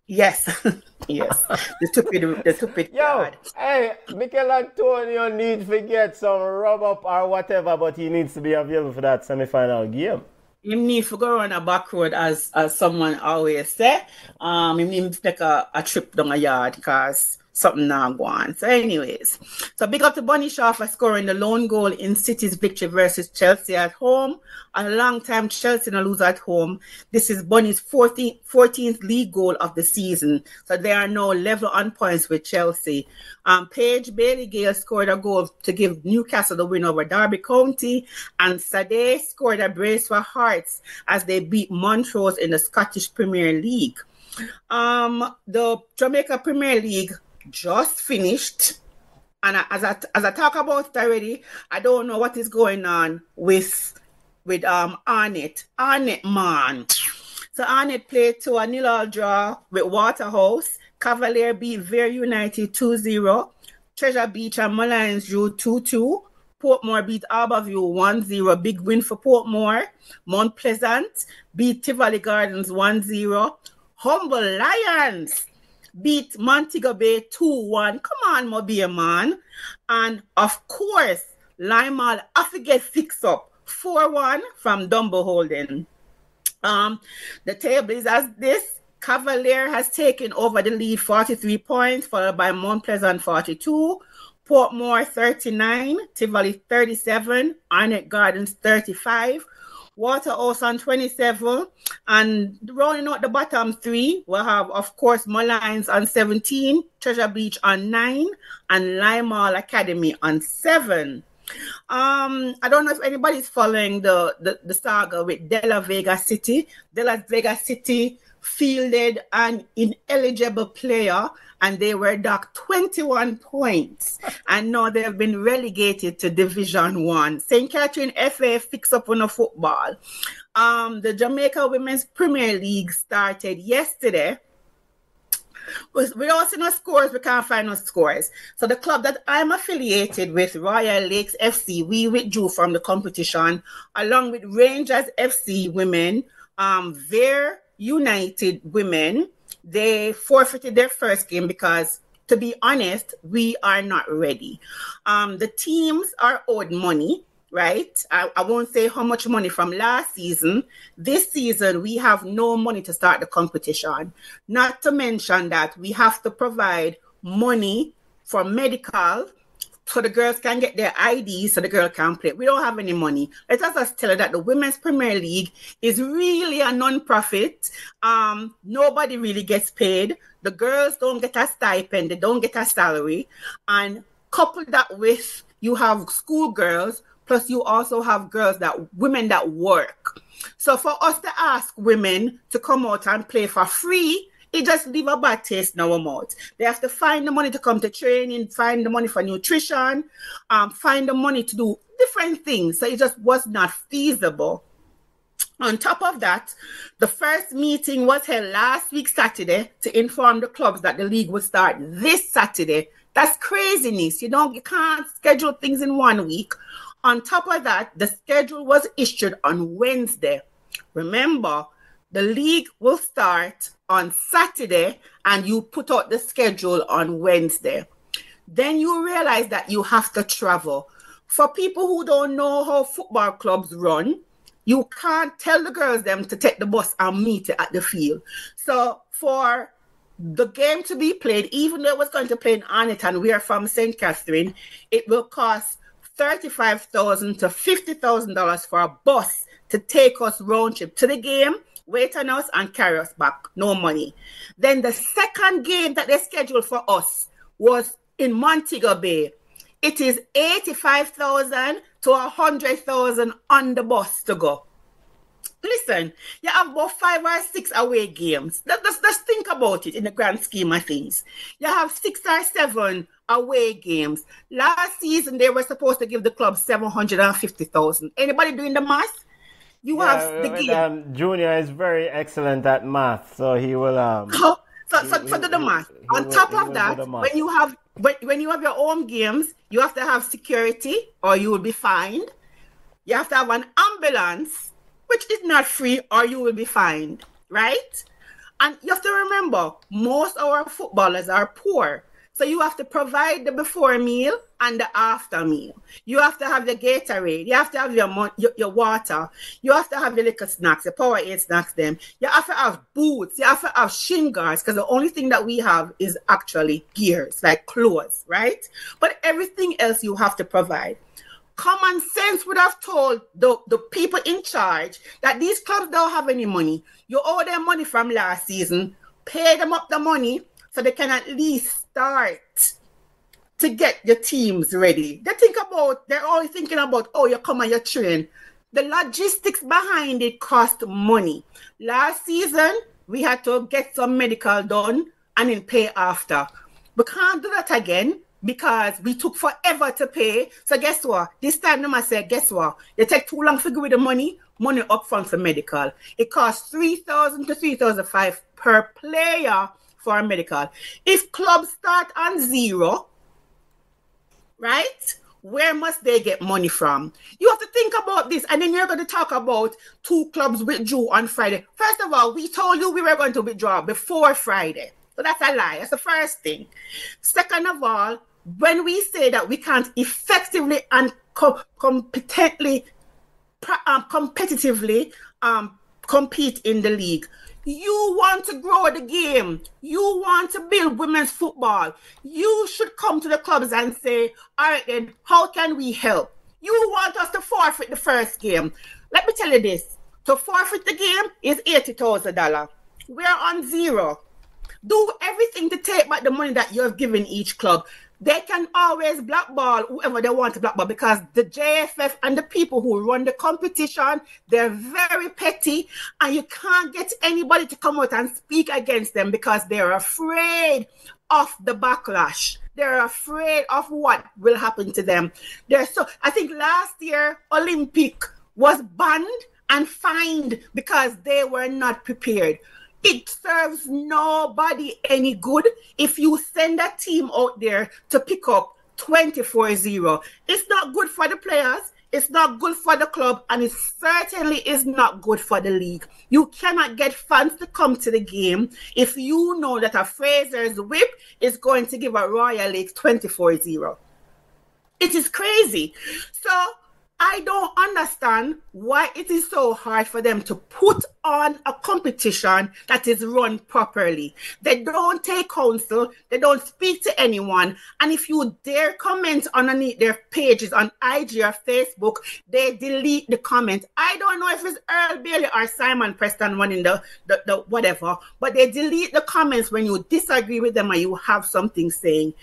Yes, [LAUGHS] yes, the stupid, the stupid Yo, card. hey, Michail Antonio needs to get some rub up or whatever, but he needs to be available for that semi-final game. You need to go on a back road, as as someone always say. Um, you need to take a, a trip down a yard because something now go on. So, anyways, so big up to Bunny Shaw for scoring the lone goal in City's victory versus Chelsea at home. A long time Chelsea no lose at home. This is Bunny's 14th, 14th league goal of the season. So they are now level on points with Chelsea. Um, Paige Bailey-Gayle scored a goal to give Newcastle the win over Derby County, and Sade scored a brace for Hearts as they beat Montrose in the Scottish Premier League. Um, the Jamaica Premier League just finished, and as I as I talk about it already, I don't know what is going on with with um Arnett. Arnett man. So Arnett played to a nil all draw with Waterhouse. Cavalier beat Vere United 2-0. Treasure Beach and Molynes drew 2-2. Portmore beat Harbour View 1-0. Big win for Portmore. Mount Pleasant beat Tivoli Gardens 1-0. Humble Lions beat Montego Bay 2-1. Come on, Mobile man. And of course, Lime Hall, I forget fix up 4 1 from Dunbeholden. Um, the table is as this. Cavalier has taken over the lead 43 points, followed by Mount Pleasant 42, Portmore 39, Tivoli 37, Arnett Gardens 35, Waterhouse on 27, and rounding out the bottom three, we'll have, of course, Molynes on 17, Treasure Beach on 9, and Lime Hall Academy on 7. Um, I don't know if anybody's following the, the, the saga with De La Vega City. De La Vega City fielded an ineligible player and they were docked 21 points. And now they have been relegated to division one. St catherine fa fix up on a football. Um, the jamaica women's premier league started yesterday. We also no scores, we can't find no scores. So the club that I'm affiliated with, Royal Lakes FC, we withdrew from the competition along with Rangers FC women, um, United women, they forfeited their first game because to be honest, we are not ready. Um, the teams are owed money right? I, I, won't say how much money from last season. This season, we have no money to start the competition. Not to mention that we have to provide money for medical so the girls can get their IDs so the girl can play. We don't have any money. Let us just tell her that the Women's Premier League is really a non-profit. Um, nobody really gets paid. The girls don't get a stipend. They don't get a salary. And couple that with you have schoolgirls Plus, you also have girls that women that work. So for us to ask women to come out and play for free, it just leave a bad taste in our mouth. They have to find the money to come to training, find the money for nutrition, um, find the money to do different things. So it just was not feasible. On top of that, the first meeting was held last week Saturday to inform the clubs that the league would start this Saturday. That's craziness. You know, you can't schedule things in one week. On top of that, the schedule was issued on Wednesday. Remember, the league will start on Saturday and you put out the schedule on Wednesday. Then you realize that you have to travel. For people who don't know how football clubs run, you can't tell the girls them to take the bus and meet at the field. So for the game to be played, even though it was going to play in Arnett and we are from St. Catherine, it will cost 35,000 to $50,000 for a bus to take us round trip to the game, wait on us, and carry us back. No money. Then the second game that they scheduled for us was in Montego Bay. It is 85,000 to 100,000 on the bus to go. Listen, you have about five or six away games. Let's, let's think about it in the grand scheme of things. You have six or seven away games. Last season, they were supposed to give the club 750,000. Anybody doing the math? You yeah, have the game. Um, Junior is very excellent at math, so he will. Um, so, so, so, so do the math. He, On top of that, when you have when, when you have your own games, you have to have security, or you will be fined. You have to have an ambulance, which is not free, or you will be fined. Right? And you have to remember, most of our footballers are poor. So you have to provide the before meal and the after meal. You have to have the Gatorade. You have to have your, your, your water. You have to have the liquor snacks, the Powerade snacks. Them. You have to have boots. You have to have shin guards because the only thing that we have is actually gears, like clothes, right? But everything else you have to provide common sense would have told the, the people in charge that these clubs don't have any money. You owe them money from last season, pay them up the money so they can at least start to get your teams ready. They think about, they're always thinking about, oh, you come and you train. The logistics behind it cost money. Last season, we had to get some medical done and then pay after. We can't do that again because we took forever to pay. So guess what? This time, them I say, guess what? They take too long to give the money, money upfront for medical. It costs three thousand to three thousand five per player for a medical. If clubs start on zero, right? Where must they get money from? You have to think about this, and then you're going to talk about two clubs withdrew on Friday. First of all, we told you we were going to withdraw before Friday. So that's a lie. That's the first thing. Second of all, when we say that we can't effectively and co- competently um, competitively um, compete in the league. You want to grow the game. You want to build women's football. You should come to the clubs and say, all right, then, how can we help? You want us to forfeit the first game. Let me tell you this to forfeit the game is $80,000. We're on zero. Do everything to take back the money that you have given each club they can always blackball whoever they want to blackball because the JFF and the people who run the competition, they're very petty and you can't get anybody to come out and speak against them because they're afraid of the backlash. They're afraid of what will happen to them. They're so I think last year Olympic was banned and fined because they were not prepared. It serves nobody any good if you send a team out there to pick up 24 0. It's not good for the players, it's not good for the club, and it certainly is not good for the league. You cannot get fans to come to the game if you know that a Fraser's whip is going to give a Royal League 24 0. It is crazy. So I don't understand why it is so hard for them to put on a competition that is run properly. They don't take counsel, they don't speak to anyone, and if you dare comment underneath their pages on IG or Facebook, they delete the comment. I don't know if it's Earl Bailey or Simon Preston running the, the, the whatever, but they delete the comments when you disagree with them or you have something saying.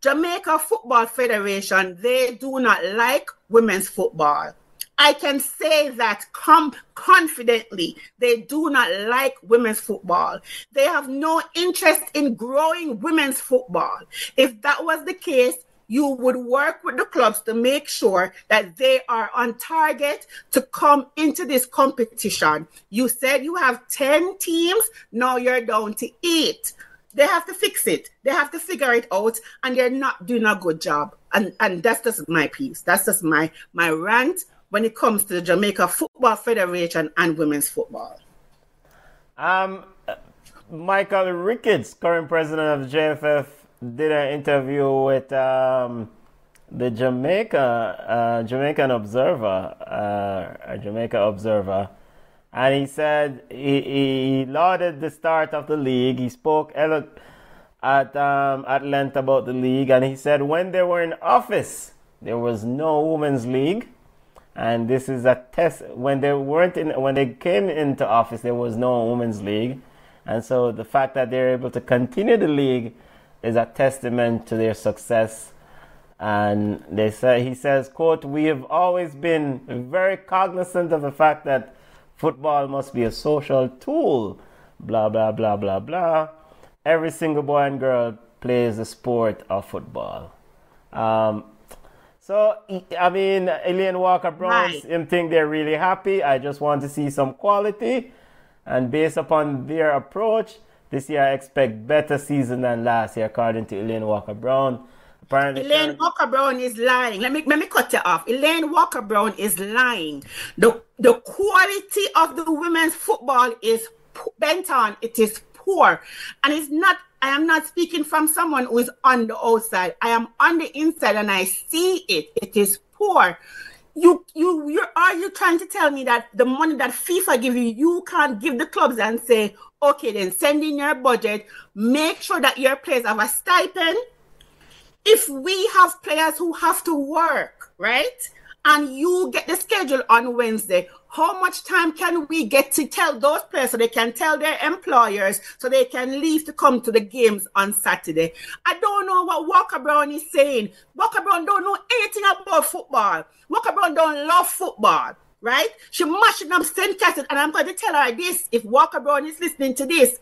Jamaica Football Federation, they do not like women's football. I can say that com- confidently. They do not like women's football. They have no interest in growing women's football. If that was the case, you would work with the clubs to make sure that they are on target to come into this competition. You said you have 10 teams, now you're down to eight. They have to fix it. They have to figure it out, and they're not doing a good job. And and that's just my piece. That's just my my rant when it comes to the Jamaica Football Federation and women's football. Um, Michael Ricketts, current president of JFF, did an interview with um, the Jamaica uh, Jamaican Observer, uh, Jamaica Observer, and he said he, he lauded the start of the league. He spoke at um, at length about the league, and he said when they were in office, there was no women's league, and this is a test. When they weren't in, when they came into office, there was no women's league, and so the fact that they're able to continue the league is a testament to their success. And they say he says, "quote We have always been very cognizant of the fact that." Football must be a social tool. Blah, blah, blah, blah, blah. Every single boy and girl plays the sport of football. Um, so, I mean, Elaine Walker Brown, him think they're really happy. I just want to see some quality. And based upon their approach, this year I expect better season than last year, according to Elaine Walker Brown. Apparently, Elaine Walker Brown is lying. Let me let me cut you off. Elaine Walker Brown is lying. The the quality of the women's football is bent on. It is poor, and it's not. I am not speaking from someone who is on the outside. I am on the inside, and I see it. It is poor. You you you are you trying to tell me that the money that FIFA give you, you can't give the clubs and say, okay, then send in your budget. Make sure that your players have a stipend if we have players who have to work, right? And you get the schedule on Wednesday, how much time can we get to tell those players so they can tell their employers so they can leave to come to the games on Saturday? I don't know what Walker Brown is saying. Walker Brown don't know anything about football. Walker Brown don't love football right? She mashing up St. Catherine, and I'm going to tell her this. If Walker Brown is listening to this,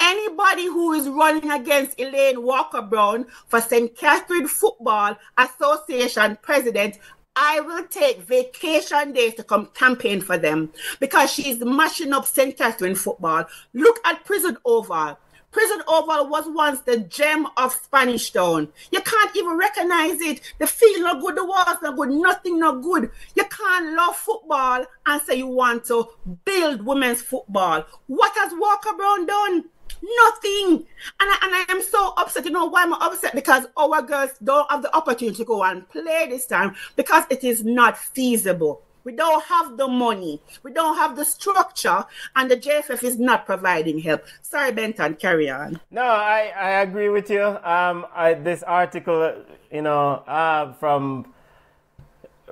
Anybody who is running against Elaine Walker Brown for St. Catherine Football Association president, I will take vacation days to come campaign for them because she's mashing up St. Catherine football. Look at Prison Oval. Prison Oval was once the gem of Spanish Town. You can't even recognize it. The field not good, the walls not good, nothing not good. You can't love football and say you want to build women's football. What has Walker Brown done? Nothing. And I, and I am so upset. You know why I'm upset? Because our girls don't have the opportunity to go and play this time because it is not feasible. We don't have the money. We don't have the structure, and the JFF is not providing help. Sorry, Benton, carry on. No, I, I agree with you. Um, I, this article, you know, uh, from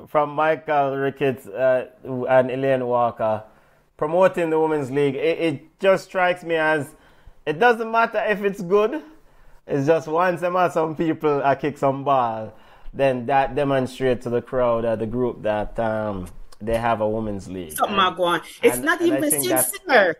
from Michael Ricketts uh, and Elaine Walker promoting the Women's League, it, it just strikes me as it doesn't matter if it's good. It's just once a some people I kick some ball, then that demonstrates to the crowd or the group that um, they have a women's league. Something and, going. It's and, not and even sincere.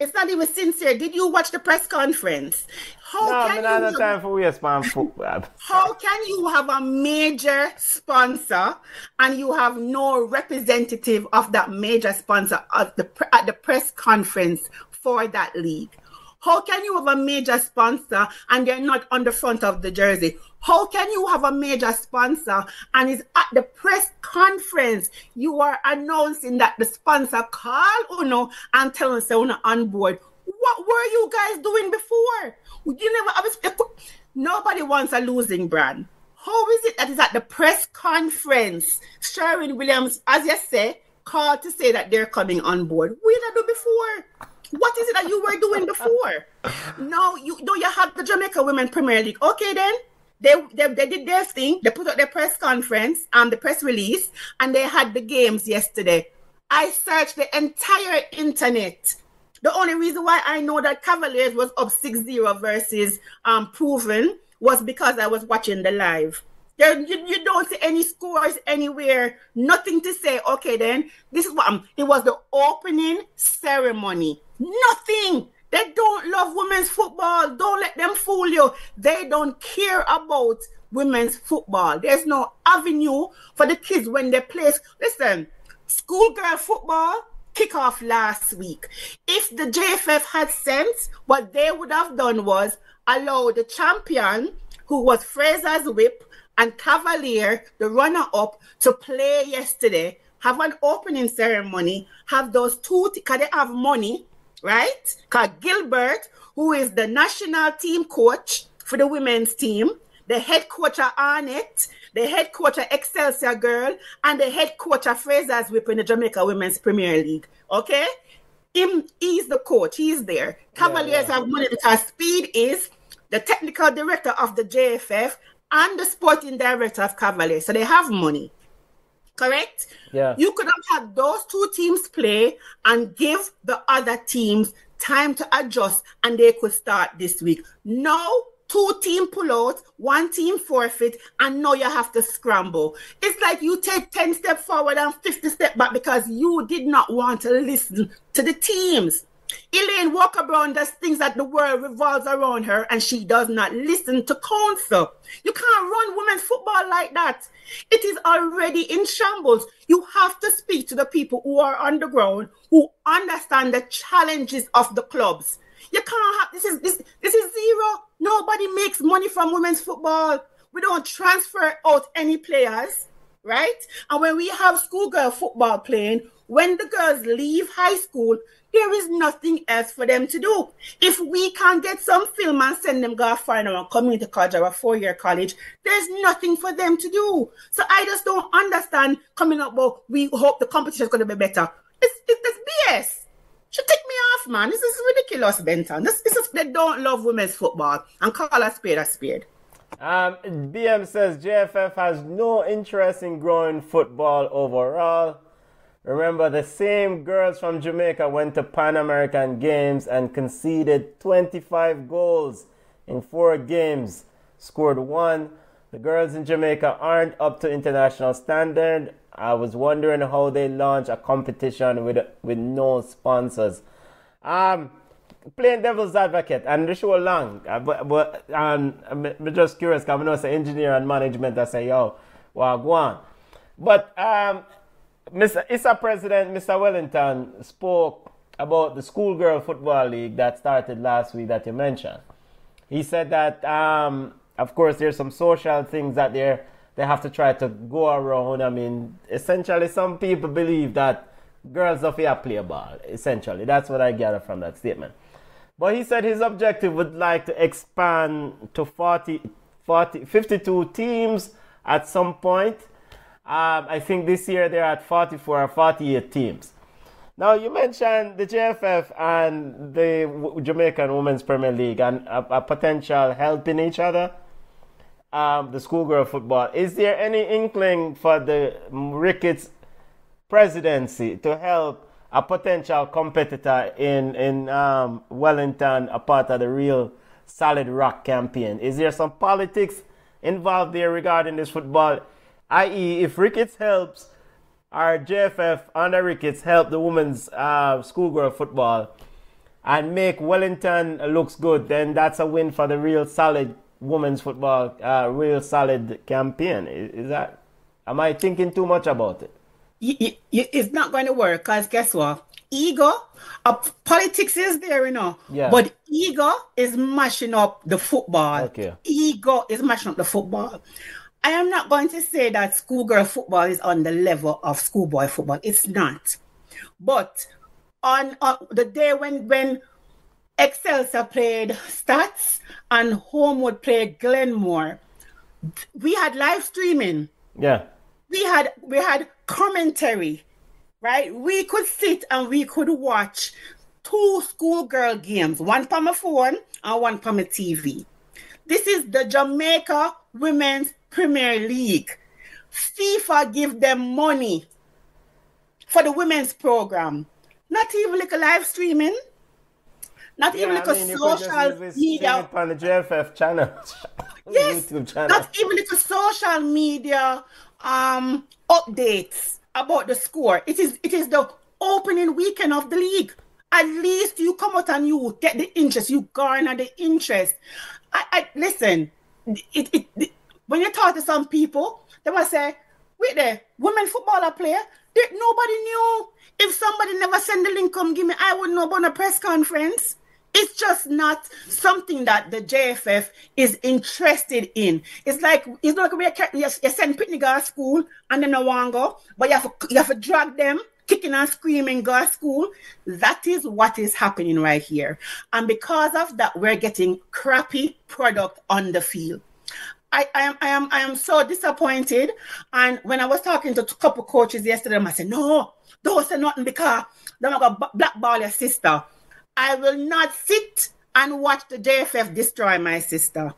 It's not even sincere. Did you watch the press conference? How no, can I'm you, time for waste [LAUGHS] football. How can you have a major sponsor and you have no representative of that major sponsor at the at the press conference for that league? How can you have a major sponsor and they're not on the front of the jersey? How can you have a major sponsor and is at the press conference? You are announcing that the sponsor called Uno and telling us Uno on board. What were you guys doing before? You never nobody wants a losing brand. How is it that is at the press conference? Sharon Williams, as you say, called to say that they're coming on board. We did do before. What is it that you were doing before? no, you do you have the Jamaica Women Premier League. Okay then. They, they, they did their thing. They put out their press conference and um, the press release, and they had the games yesterday. I searched the entire internet. The only reason why I know that Cavaliers was up 6-0 versus um, Proven was because I was watching the live. There, you, you don't see any scores anywhere. Nothing to say. Okay, then this is what I'm, it was the opening ceremony. Nothing. They don't love women's football. Don't let them fool you. They don't care about women's football. There's no avenue for the kids when they play. Listen, schoolgirl football kick off last week. If the JFF had sense, what they would have done was allow the champion, who was Fraser's whip, and Cavalier, the runner up, to play yesterday, have an opening ceremony, have those two, because they have money right? Because Gilbert, who is the national team coach for the women's team, the head coach of Arnett, the head coach of Excelsior Girl, and the head coach of Fraser's Whip in the Jamaica Women's Premier League. Okay? Him, he's the coach, he's there. Cavaliers yeah, yeah. have money because Speed is the technical director of the JFF and the sporting director of Cavaliers. So they have money correct? Yeah. You could have had those two teams play and give the other teams time to adjust and they could start this week. No two team pull out, one team forfeit, and now you have to scramble. It's like you take 10 steps forward and 50 steps back because you did not want to listen to the teams. Elaine Walker Brown does things that the world revolves around her and she does not listen to counsel. You can't run women's football like that. It is already in shambles. You have to speak to the people who are on the ground, who understand the challenges of the clubs. You can't have this is this this is zero. Nobody makes money from women's football. We don't transfer out any players, right? And when we have schoolgirl football playing, when the girls leave high school, there is nothing else for them to do. If we can't get some film and send them go find a community college or a four-year college, there's nothing for them to do. So I just don't understand coming up well, we hope the competition is going to be better. It's, it's BS. Should take me off, man. This is ridiculous, Benton. This, this is they don't love women's football and call a spade a spade. Um, BM says JFF has no interest in growing football overall. Remember, the same girls from Jamaica went to Pan American Games and conceded 25 goals in four games, scored one. The girls in Jamaica aren't up to international standard. I was wondering how they launch a competition with with no sponsors. Um, playing devil's advocate and the show long, uh, but but um, I'm just curious. Cause I know it's engineer and management. I say yo, well, go on. But um, Mr. ISSA President, Mr. Wellington, spoke about the schoolgirl football league that started last week that you mentioned. He said that, um, of course, there's some social things that they they have to try to go around. I mean, essentially, some people believe that girls don't here play ball. Essentially, that's what I gather from that statement. But he said his objective would like to expand to 40, 40 52 teams at some point Um, I think this year they're at 44 or 48 teams. Now you mentioned the JFF and the Jamaican Women's Premier League and a, a potential helping each other. Um, the schoolgirl football. Is there any inkling for the Ricketts presidency to help a potential competitor in in um, Wellington, a part of the real solid rock campaign? Is there some politics involved there regarding this football? I.e., if Ricketts helps, our JFF under Ricketts help the women's uh, schoolgirl football and make Wellington looks good, then that's a win for the real solid women's football, uh, real solid campaign. Is, is, that? Am I thinking too much about it? You, you, it's not going to work because guess what? Ego, uh, politics is there, you know. Yeah. But ego is mashing up the football. Okay. Ego is mashing up the football. I am not going to say that schoolgirl football is on the level of schoolboy football. It's not. But on, on the day when when Excelsior played Stats and Holmwood played Glenmuir, we had live streaming. Yeah. We had we had commentary, right? We could sit and we could watch two schoolgirl games, one from a phone and one from a TV. This is the Jamaica Women's Premier League. FIFA give them money for the women's program. Not even like a live streaming. Not yeah, even like I mean, a social media on the JFF channel. [LAUGHS] yes, channel. not even like a social media um updates about the score. It is it is the opening weekend of the league. At least you come out and you get the interest. You garner the interest. I, I listen. It, it, it when you talk to some people, they might say, wait there, women footballer player, that nobody knew. If somebody never send the link, come give me, I wouldn't know about a press conference. It's just not something that the JFF is interested in. It's like it's not like you, you send Pitney to school and then no one go, but you have to, you have to drag them kicking and screaming go to school. That is what is happening right here. And because of that, we're getting crappy product on the field. I, I am I am I am so disappointed. And when I was talking to a couple coaches yesterday, I said, No, don't say nothing because they're gonna blackball your sister. I will not sit and watch the JFF destroy my sister.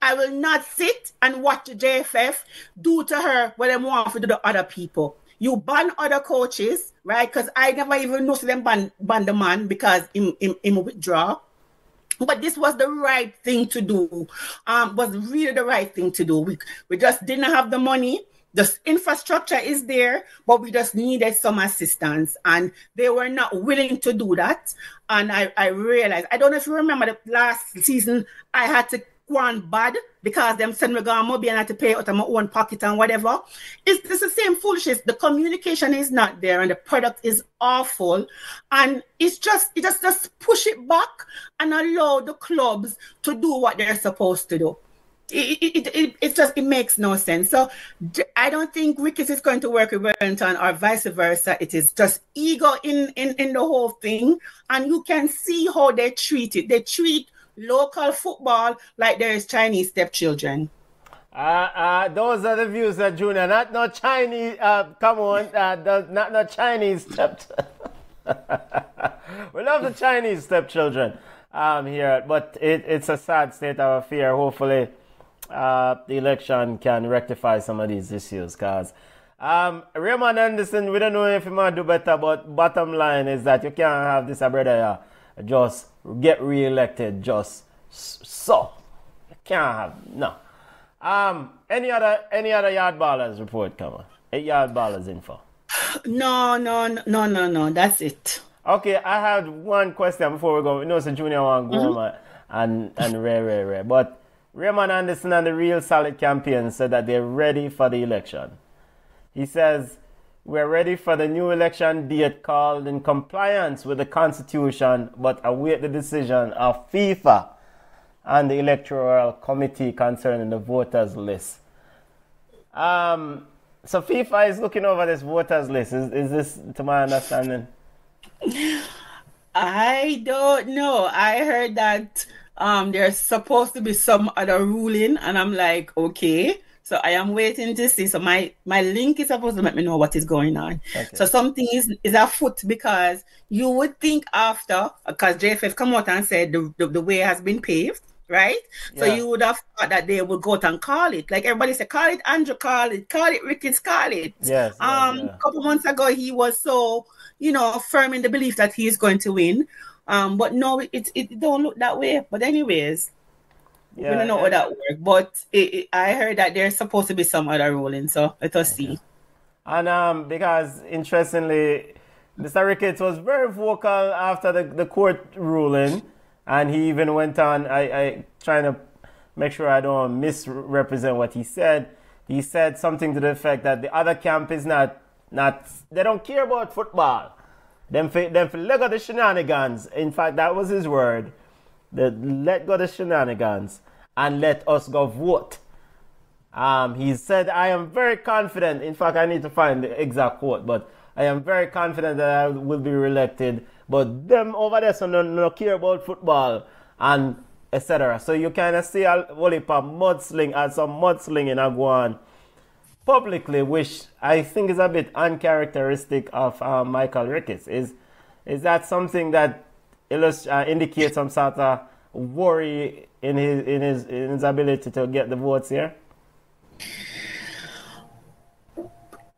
I will not sit and watch the JFF do to her what they want to do to other people. You ban other coaches, right? Because I never even know them ban, ban the man because him, him, him withdraw. But this was the right thing to do. Um, was really the right thing to do. We we just didn't have the money. The infrastructure is there, but we just needed some assistance, and they were not willing to do that. And I, I realized I don't know if you remember the last season I had to one bad because them send me go maybe and have to pay out of my own pocket and whatever. It's, it's the same foolishness. The communication is not there and the product is awful. And it's just it just just push it back and allow the clubs to do what they're supposed to do. It, it, it, it, just it makes no sense. So I don't think Ricketts is going to work with Wellington or vice versa. It is just ego in, in, in the whole thing. And you can see how they treat it. They treat local football like there is Chinese stepchildren. Uh, uh, those are the views that Junior. Not no Chinese. Uh, come on, uh, not no Chinese step. [LAUGHS] we love the Chinese stepchildren um, here, but it, it's a sad state of affair. Hopefully, uh, the election can rectify some of these issues. Cause um, Raymond Anderson, we don't know if he might do better, but bottom line is that you can't have this, uh, brother. Just get re-elected just so. Can't have no. Um, any other any other yard ballers report come on? Eight yard ballers info. No, no, no, no, no. That's it. Okay, I had one question before we go. You know, so Junior want go mm-hmm. and and rare, rare, rare. But Raymond Anderson and the Real Solid campaign said that they're ready for the election. He says we're ready for the new election date called in compliance with the Constitution, but await the decision of FIFA and the Electoral Committee concerning the voters list. Um, so FIFA is looking over this voters list. Is, is this to my understanding? I don't know. I heard that um, there's supposed to be some other ruling, and I'm like, okay. So I am waiting to see. So my my link is supposed to let me know what is going on. Okay. So something is is afoot because you would think after because JFF come out and said the, the, the way has been paved, right? So you would have thought that they would go out and call it. Like everybody said, call it Andrew, call it, call it Ricketts, call it. Yes, Um, yeah. a couple months ago he was so you know firm in the belief that he is going to win. Um, but no, it it don't look that way. But anyways, we don't know how that work. But it, it, I heard that there's supposed to be some other ruling. So let us see. And um, because interestingly, Mr. Ricketts was very vocal after the, the court ruling, and he even went on. I, I trying to make sure I don't misrepresent what he said. He said something to the effect that the other camp is not not they don't care about football. Them for, them for let go the shenanigans. In fact, that was his word. The let go the shenanigans and let us go vote. Um, he said, I am very confident. In fact, I need to find the exact quote, but I am very confident that I will be reelected. But them over there, so no, no care about football and etc. So you kind of see a of mudsling and some mudslinging are going publicly, which I think is a bit uncharacteristic of uh, Michael Ricketts. Is is that something that illust- uh, indicates some sort of worry in his in his in his ability to get the votes here?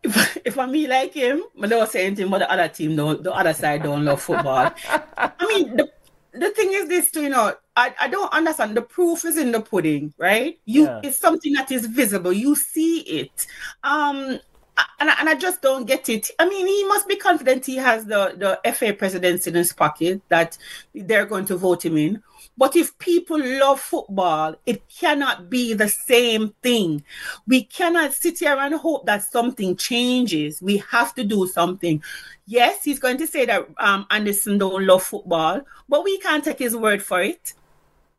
If, if I me like him, I don't say anything but the other team don't the other side don't love football. I mean the the thing is this too, you know, I, I don't understand. The proof is in the pudding, right? You Yeah. it's something that is visible. You see it. Um and I, and I just don't get it. I mean, he must be confident he has the, the FA presidency in his pocket that they're going to vote him in. But if people love football, it cannot be the same thing. We cannot sit here and hope that something changes. We have to do something. Yes, he's going to say that um, Anderson don't love football, but we can't take his word for it.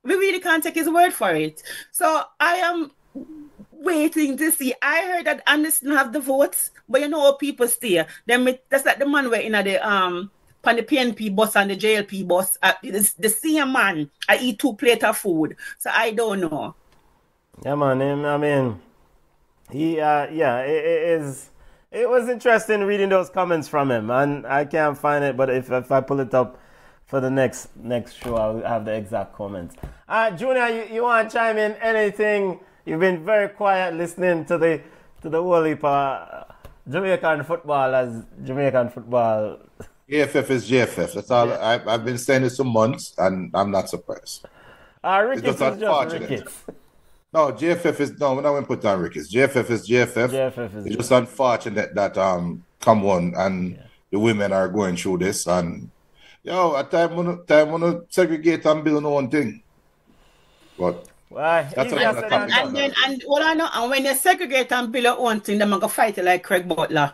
We really can't take his word for it. So I am waiting to see. I heard that Anderson have the votes, but you know how people stay. Them that's like the man where in the um on the PNP bus and the JLP bus. Uh, it's the same man. I eat two plate of food, so I don't know. Yeah, man. I mean, he, uh, yeah, it, it is. It was interesting reading those comments from him, and I can't find it. But if, if I pull it up for the next next show, I'll have the exact comments. Uh, Junior, you, you want to chime in anything? You've been very quiet listening to the to the whole heap of Jamaican football as Jamaican football. JFF is JFF. That's all. I, I've been saying this for months, and I'm not surprised. Uh, Ricketts just is just unfortunate. Ricketts. No, JFF is no. We're not going to put down Ricketts. JFF is JFF. JFF is It's just unfortunate that um come on and the women are going through this and yo at time when time when segregate and build no one thing. But Why? That's easier another said topic. And then and what I know, and when they segregate and build their own thing, they're gonna fight it like Craig Butler.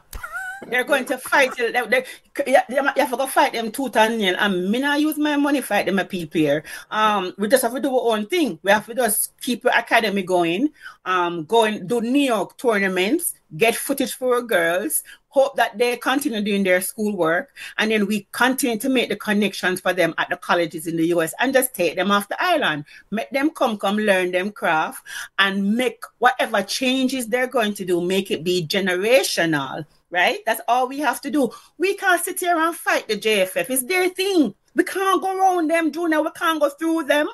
They're going to fight it. They, they, you you have to go fight them tooth and nail. And me not use my money fight them a people here. Um, we just have to do our own thing. We have to just keep the academy going. Um, going do New York tournaments, get footage for our girls. Hope that they continue doing their schoolwork, and then we continue to make the connections for them at the colleges in the US, and just take them off the island. Make them come, come learn them craft, and make whatever changes they're going to do, make it be generational right? That's all we have to do. We can't sit here and fight the JFF. It's their thing. We can't go around them, Junior. We can't go through them.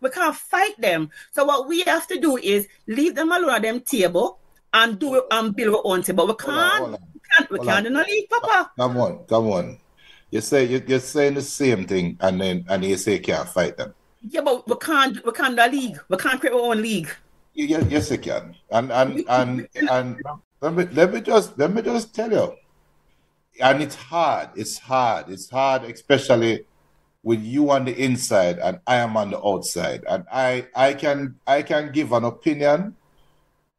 We can't fight them. So what we have to do is leave them alone at them table and do it and build our own table. We Hold on, can't. hold on. [LAUGHS] We can't. We Hold can't on. do no leave, Papa. come on, come on. You say you, you're saying the same thing and then and you say you can't fight them. Yeah, but we can't. We can't do a league. We can't create our own league. You- yes, you can. And and and and let me let me just let me just tell you. And it's hard. It's hard. It's hard, especially with you on the inside and I am on the outside. And I I can I can give an opinion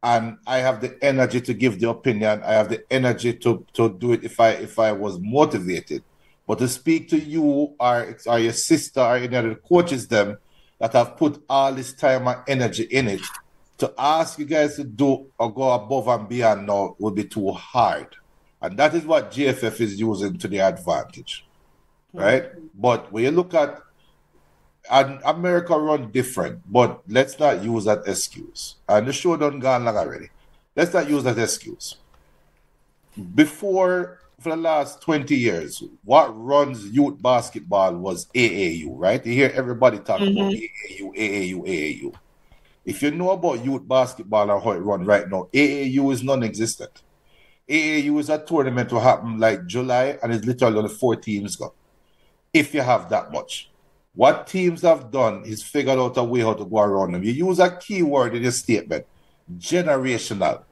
and I have the energy to give the opinion. I have the energy to to do it if I if I was motivated. But to speak to you or, or your sister or any other coaches them that have put all this time and energy in it, to ask you guys to do or go above and beyond now would be too hard. And that is what GFF is using to their advantage. Mm-hmm. Right? But when you look at and America run different, but let's not use that excuse. And the show done gone long already. let's not use that excuse. Before, for the last 20 years, what runs youth basketball was AAU, right? You hear everybody talk mm-hmm. about AAU, AAU, AAU. If you know about youth basketball and how it runs right now, AAU is non existent. AAU is a tournament will happen like July and it's literally only four teams go. If you have that much. What teams have done is figured out a way how to go around them. You use a keyword in your statement, generational.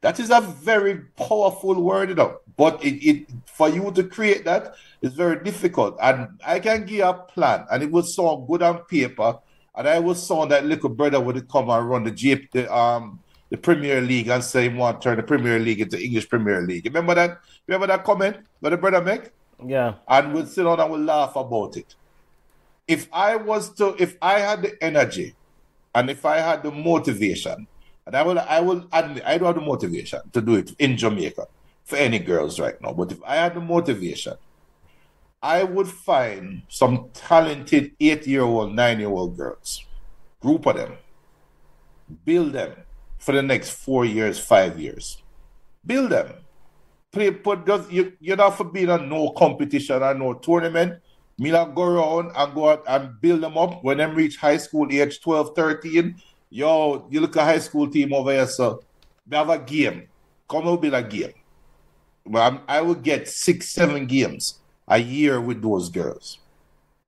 That is a very powerful word, you know. But it, it for you to create that is very difficult. And I can give a plan, and it will sound good on paper. And I will sound that little brother would come and run the G, the um the Premier League and say he want to turn the Premier League into English Premier League. Remember that? Remember that comment that the brother make? Yeah. And we'll sit on and we'll laugh about it. If I was to, if I had the energy, and if I had the motivation, and I will, I will admit, I don't have the motivation to do it in Jamaica for any girls right now. But if I had the motivation, I would find some talented eight-year-old, nine-year-old girls, group of them, build them for the next four years, five years. Build them. Play, put you you're not for being a no competition or no tournament. Not go around and go out and build them up when them reach high school age 12, 13. Yo, you look at high school team over here, so we have a game. Come out build a game. I'm, I will get six, seven games a year with those girls.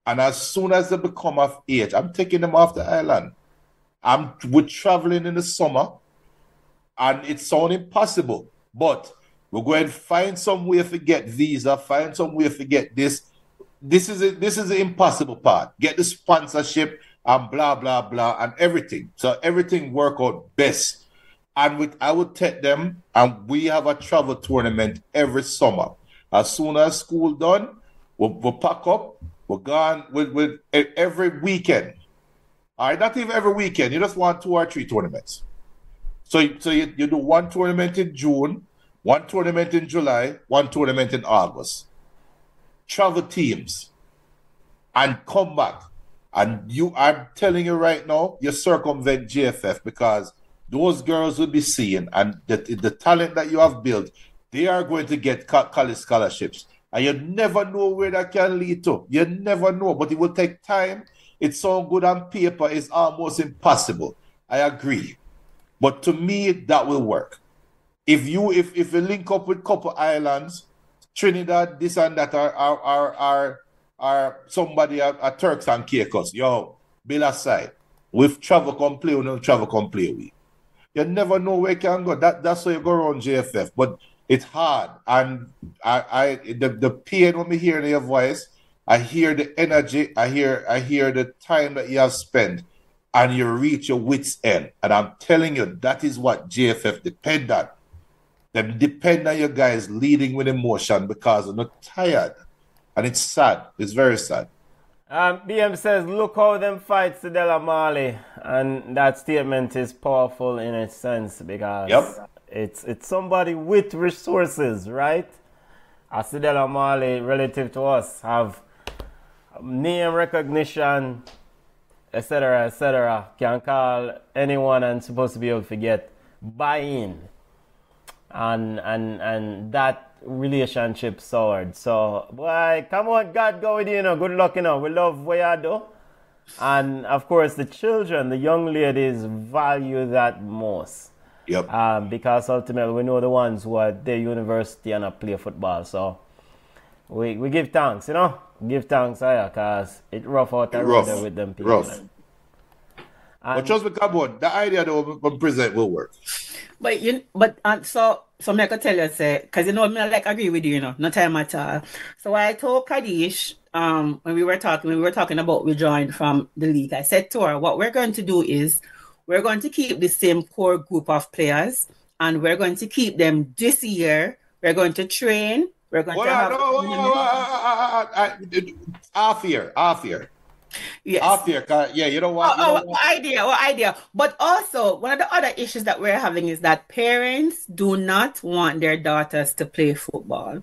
And as soon as they become of age, I'm taking them off the island. I'm we're traveling in the summer, and it's sounds impossible, but we're going to find some way to get visa, find some way to get this. This is a, this is the impossible part. Get the sponsorship and blah blah blah and everything. So everything work out best. And with I would take them, and we have a travel tournament every summer. As soon as school done, we'll, we'll pack up. We're gone with, with every weekend all right, not even every weekend. You just want two or three tournaments. So, so you, you do one tournament in June, one tournament in July, one tournament in August. Travel teams and come back. And you, I'm telling you right now, you circumvent JFF because those girls will be seeing and the, the talent that you have built, they are going to get college scholarships. And you never know where that can lead to. You never know, but it will take time it's so good on paper, it's almost impossible. I agree. But to me, that will work. If you if if you link up with couple islands, Trinidad, this and that are are are are, are somebody at, at Turks and Caicos, yo, bill aside. With travel come play, we don't travel come. You never know where you can go. That that's why you go around JFF. But it's hard. And I, I the, the pain when me hear in your voice, I hear the energy, I hear I hear the time that you have spent, and you reach your wits end. And I'm telling you, that is what JFF depend on. Them depend on you guys leading with emotion because they're not tired. And it's sad. It's very sad. Um, BM says, look how them fight Cedella Marley. And that statement is powerful in a sense because yep. it's it's somebody with resources, right? As Cedella Marley, relative to us, have name recognition, etc., etc., can call anyone and supposed to be able to get buy-in, and and and that relationship soured. So, boy, come on, God, go with you, you know. Good luck, you know. We love what you do. And of course, the children, the young ladies value that most. Yep. Um, because ultimately, we know the ones who are at the university and are play football. So, we, we give thanks, you know give thanks higher because it rough out the rough. with them people. Rough. And, but trust me, come on, the idea that we present will work. But you, but uh, so so me I could tell you say, because you know me I like agree with you, you know, no time at all. So I told Kadish, um, when we were talking, when we were talking about withdrawing from the league, I said to her, what we're going to do is we're going to keep the same core group of players, and we're going to keep them this year. We're going to train we're going well, to have no, no, off here, off here. Yes. Off uh, yeah, you know what? Oh, you know oh what? idea, what idea? But also, one of the other issues that we're having is that parents do not want their daughters to play football.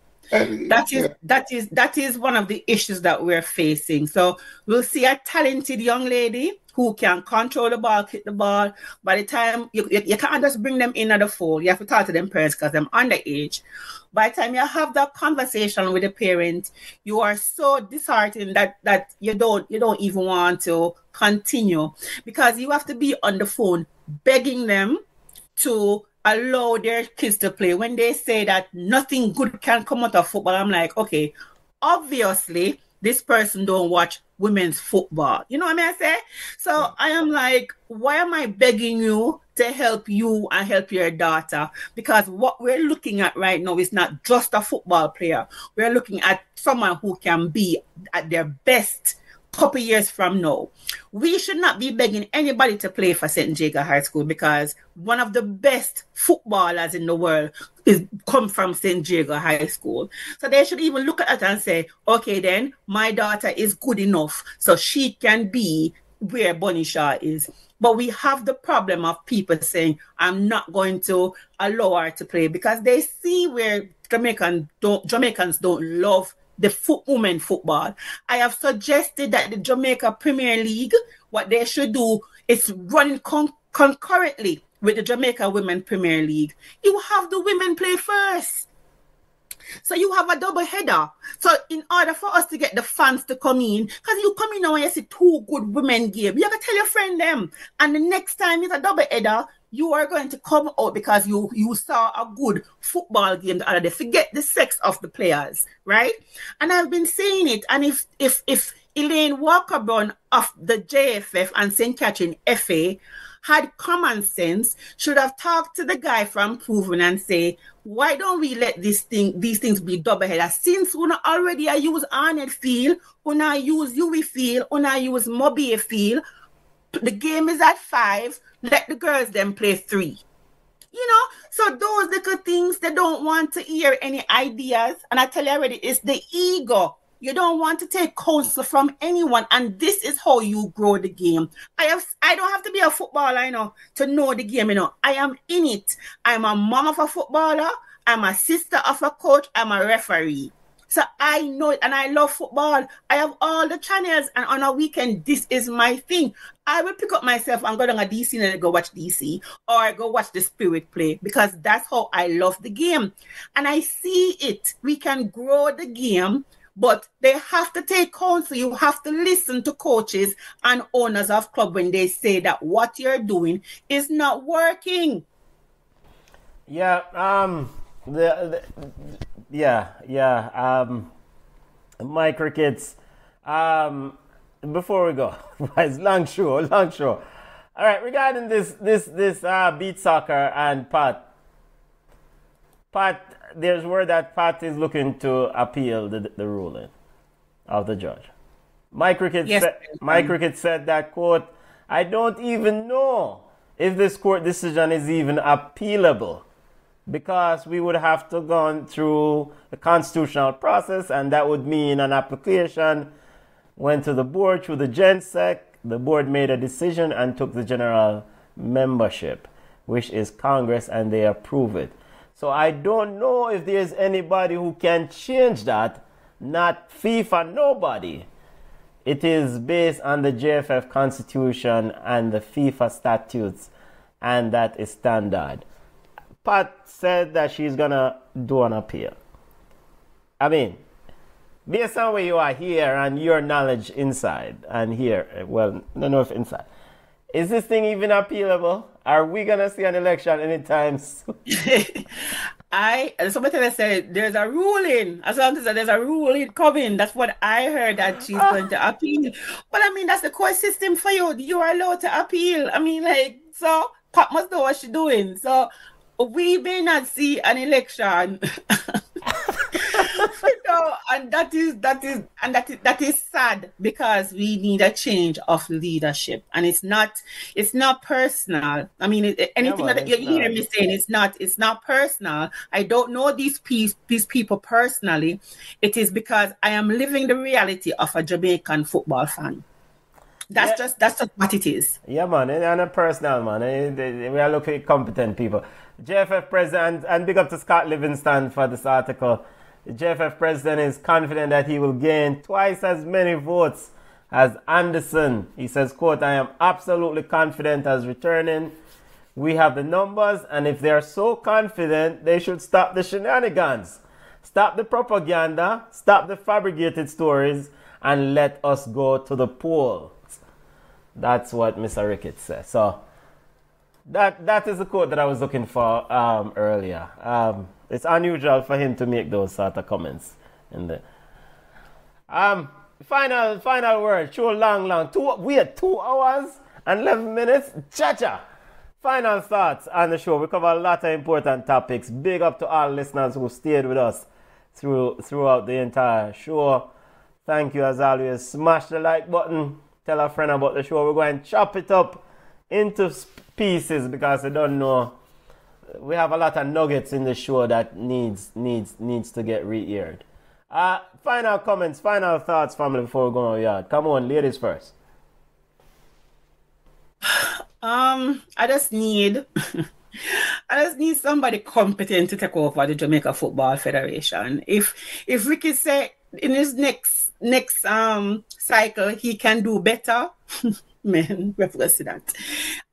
That is that is that is one of the issues that we're facing. So we'll see a talented young lady who can control the ball, kick the ball. By the time you, you, you can't just bring them in at the fold, you have to talk to them parents because they're underage. By the time you have that conversation with the parent, you are so disheartened that that you don't you don't even want to continue because you have to be on the phone begging them to allow their kids to play. When they say that nothing good can come out of football, I'm like, okay, obviously this person don't watch women's football. You know what I mean? I say? So I am like, why am I begging you to help you and help your daughter? Because what we're looking at right now is not just a football player. We're looking at someone who can be at their best couple years from now. We should not be begging anybody to play for St. Jago High School because one of the best footballers in the world is come from St. Jago High School. So they should even look at it and say, okay, then my daughter is good enough so she can be where Bunny Shaw is. But we have the problem of people saying, I'm not going to allow her to play because they see where Jamaican don't, Jamaicans don't love the foot, women football. I have suggested that the Jamaica Premier League, what they should do is run con- concurrently with the Jamaica Women Premier League. You have the women play first. So you have a double header. So in order for us to get the fans to come in, because you come in now and you see two good women game, you have to tell your friend them. And the next time it's a double header, you are going to come out because you you saw a good football game the other day. Forget the sex of the players, right? And I've been saying it. And if if if Elaine Walker Brown of the JFF and St. Catherine FA had common sense, should have talked to the guy from Proven and say, why don't we let this thing these things be double header? Since we already I use Arnett field, when I use Huey field, when I use Mobile field, the game is at five let the girls then play three. You know, so those little things they don't want to hear any ideas. And I tell you already, it's the ego. You don't want to take counsel from anyone, and this is how you grow the game. I have I don't have to be a footballer, you know, to know the game, you know. I am in it. I'm a mom of a footballer, I'm a sister of a coach, I'm a referee. So I know it and I love football. I have all the channels, and on a weekend, this is my thing. I will pick up myself and go down a DC and go watch DC or I go watch the Spirit play because that's how I love the game. And I see it. We can grow the game, but they have to take counsel. You have to listen to coaches and owners of club when they say that what you're doing is not working. Yeah, um, the, the yeah, yeah. Um, my crickets. Um, before we go, [LAUGHS] it's long show, long show. All right, regarding this, this, this uh, beat soccer and Pat. Pat, there's word that Pat is looking to appeal the, the ruling of the judge. My cricket, yes. said, my cricket said that quote. I don't even know if this court decision is even appealable because we would have to go through the constitutional process, and that would mean an application went to the board through the GenSec. The board made a decision and took the general membership, which is Congress, and they approve it. So I don't know if there's anybody who can change that. Not FIFA, nobody. It is based on the JFF constitution and the FIFA statutes, and that is standard. Pat said that she's gonna do an appeal. I mean, based on where you are here and your knowledge inside and here, well, I don't know if inside, is this thing even appealable? Are we gonna see an election anytime [LAUGHS] soon? I somebody said there's a ruling. As long as there's a ruling coming, that's what I heard that she's oh. going to appeal. But I mean, that's the court system for you. You are allowed to appeal. I mean, like so, Pat must know what she's doing. So we may not see an election. [LAUGHS] you know, and that is that is and that is that is sad because we need a change of leadership, and it's not it's not personal. I mean, it, anything yeah, that you hear me saying, it's not it's not personal. I don't know these piece, these people personally. It is because I am living the reality of a Jamaican football fan. That's yeah. just that's just what it is. Yeah, man, and a personal man. Eh, we are looking at competent people. JFF president, and big up to Scott Livingston for this article. The JFF president is confident that he will gain twice as many votes as Anderson. He says, quote, I am absolutely confident as returning. We have the numbers, and if they are so confident, they should stop the shenanigans. Stop the propaganda, stop the fabricated stories, and let us go to the polls. That's what Mr. Ricketts says. So that that is the quote that I was looking for um, earlier. Um, it's unusual for him to make those sort of comments in the um final final word. Show long long two we had two hours and eleven minutes. Cha cha. Final thoughts on the show. We cover a lot of important topics. Big up to all listeners who stayed with us through throughout the entire show. Thank you as always. Smash the like button. Tell a friend about the show. We're going to chop it up into pieces because I don't know. We have a lot of nuggets in the show that needs needs needs to get re-aired. Uh, final comments, final thoughts, family, before we go on yard. Come on, ladies first. [SIGHS] Um, I just need [LAUGHS] I just need somebody competent to take over the Jamaica Football Federation. If if Ricky say in his next next um cycle he can do better, [LAUGHS] man, we have to see that.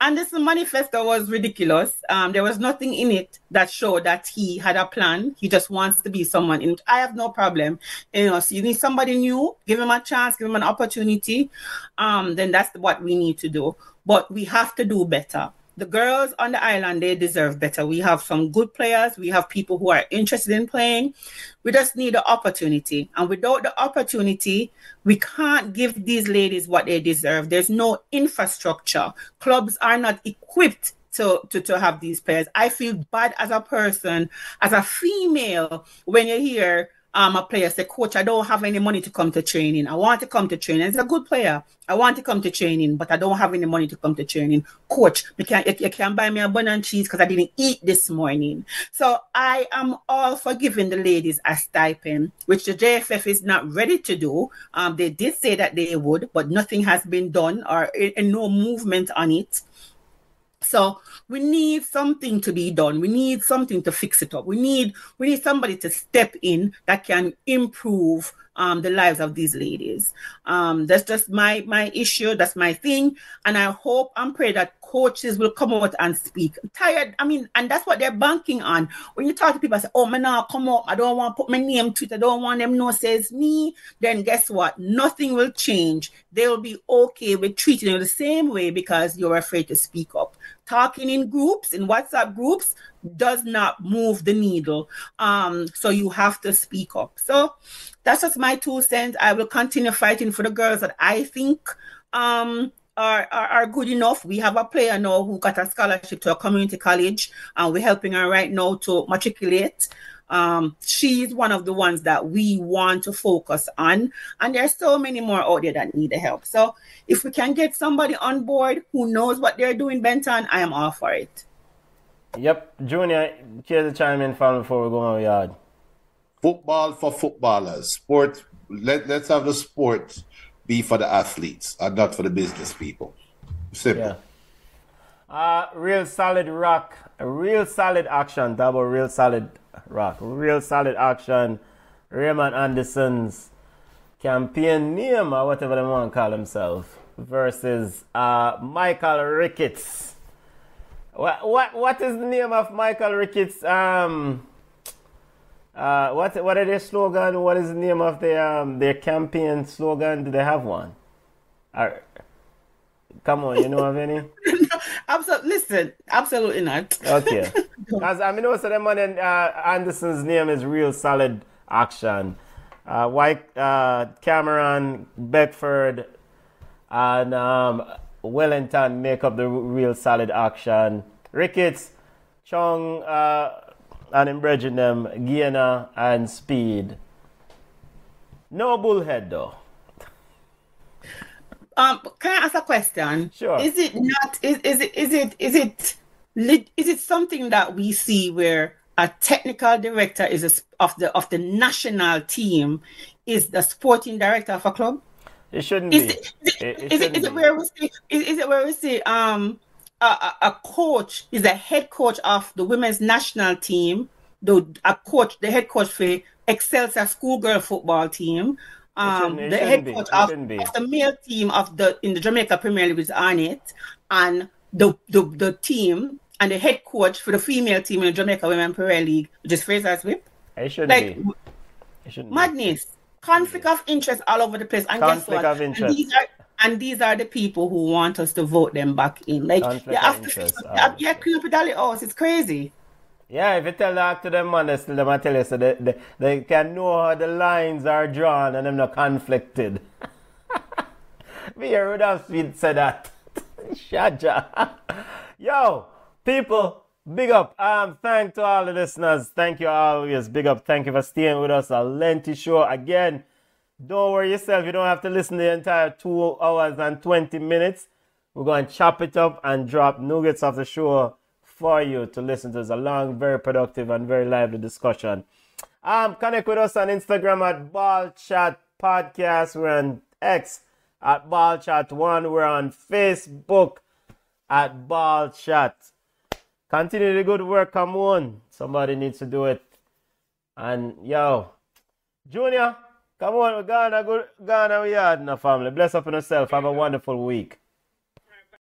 And this manifesto was ridiculous. Um, there was nothing in it that showed that he had a plan. He just wants to be someone. In I have no problem. You know, so you need somebody new. Give him a chance. Give him an opportunity. Um, then that's what we need to do. But we have to do better the girls on the island they deserve better. We have some good players. We have people who are interested in playing. We just need the opportunity. And without the opportunity we can't give these ladies what they deserve. There's no infrastructure. Clubs are not equipped to, to, to have these players. I feel bad as a person as a female when you hear um, a player say, Coach, I don't have any money to come to training. I want to come to training. It's a good player. I want to come to training, but I don't have any money to come to training. Coach, you can't, you, can't buy me a bun and cheese because I didn't eat this morning. So I am all for giving the ladies a stipend, which the JFF is not ready to do. Um, they did say that they would, but nothing has been done or no movement on it. So we need something to be done. We need something to fix it up. We need we need somebody to step in that can improve um, the lives of these ladies. Um, that's just my my issue. That's my thing, and I hope and pray that coaches will come out and speak. I'm tired. I mean, and that's what they're banking on. When you talk to people, I say, "Oh, man, now come up. I don't want to put my name to it. I don't want them no says me." Then guess what? Nothing will change. They'll be okay with treating you the same way because you're afraid to speak up. Talking in groups, in WhatsApp groups, does not move the needle. Um, so you have to speak up. So that's just my two cents. I will continue fighting for the girls that I think um are, are, are good enough. We have a player now who got a scholarship to a community college, and we're helping her right now to matriculate. Um, she's one of the ones that we want to focus on, and there's so many more out there that need the help. So if we can get somebody on board who knows what they're doing, Benton, I am all for it. Yep, Junior, here's the chime in from before we go on yard. Football for footballers. Sport. Let, let's have the sport be for the athletes and not for the business people. Simple. Yeah. Uh, real solid rock, real solid action, double real solid rock, real solid action. Raymond Anderson's campaign name or whatever they want to call himself versus uh, Michael Ricketts. What, what what is the name of Michael Ricketts? Um, uh, what what are their slogan? What is the name of their um, their campaign slogan? Do they have one? come on, you know of any? [LAUGHS] absolutely. Listen, absolutely not. okay, [LAUGHS] because I mean, also the man uh, Anderson's name is real solid action. Uh, White uh, Cameron Beckford and um, Wellington make up the real solid action. Ricketts, Chong. Uh, and in them Gainer and Speed. No bullhead though. Um, can I ask a question? Sure. Is it not? Is, is it? Is it? Is it? Is it something that we see where a technical director is a, of the of the national team is the sporting director of a club? It shouldn't is be. It, is, it, it, is, it, is it where we see? Is, is it where we see? Um, a, a coach is the head coach of the women's national team, the a coach, the head coach for Excelsior schoolgirl football team. Um, the head coach of, of the male team of the in the Jamaica Premier League is on it, and the, the the team and the head coach for the female team in the Jamaica Women Premier League, which is Frazsiers Whip. It shouldn't Like be. It shouldn't be. madness, conflict of interest all over the place. And Conflict guess what? of interest. And these are and these are the people who want us to vote them back in. Like you have to interest, yeah, yeah, with Dolly House. It's crazy. Yeah, if you tell that to them man, they still them tell you so they, they, they can know how the lines are drawn and them not conflicted. [LAUGHS] Me here would have sweet said that. [LAUGHS] Shaja. [LAUGHS] Yo, people, big up. Um, thank to all the listeners. Thank you always. Big up. Thank you for staying with us. A lengthy show again. Don't worry yourself. You don't have to listen the entire two hours and 20 minutes. We're going to chop it up and drop nuggets of the show for you to listen to. It's a long, very productive, and very lively discussion. Um, connect with us on Instagram at Ball Chat Podcast. We're on X at Ball Chat One. We're on Facebook at Ball Chat. Continue the good work. Come on, somebody needs to do it. And yo, Junior, come on, gonna go, gonna we yard in the family. Bless up on yourself. Have a wonderful week.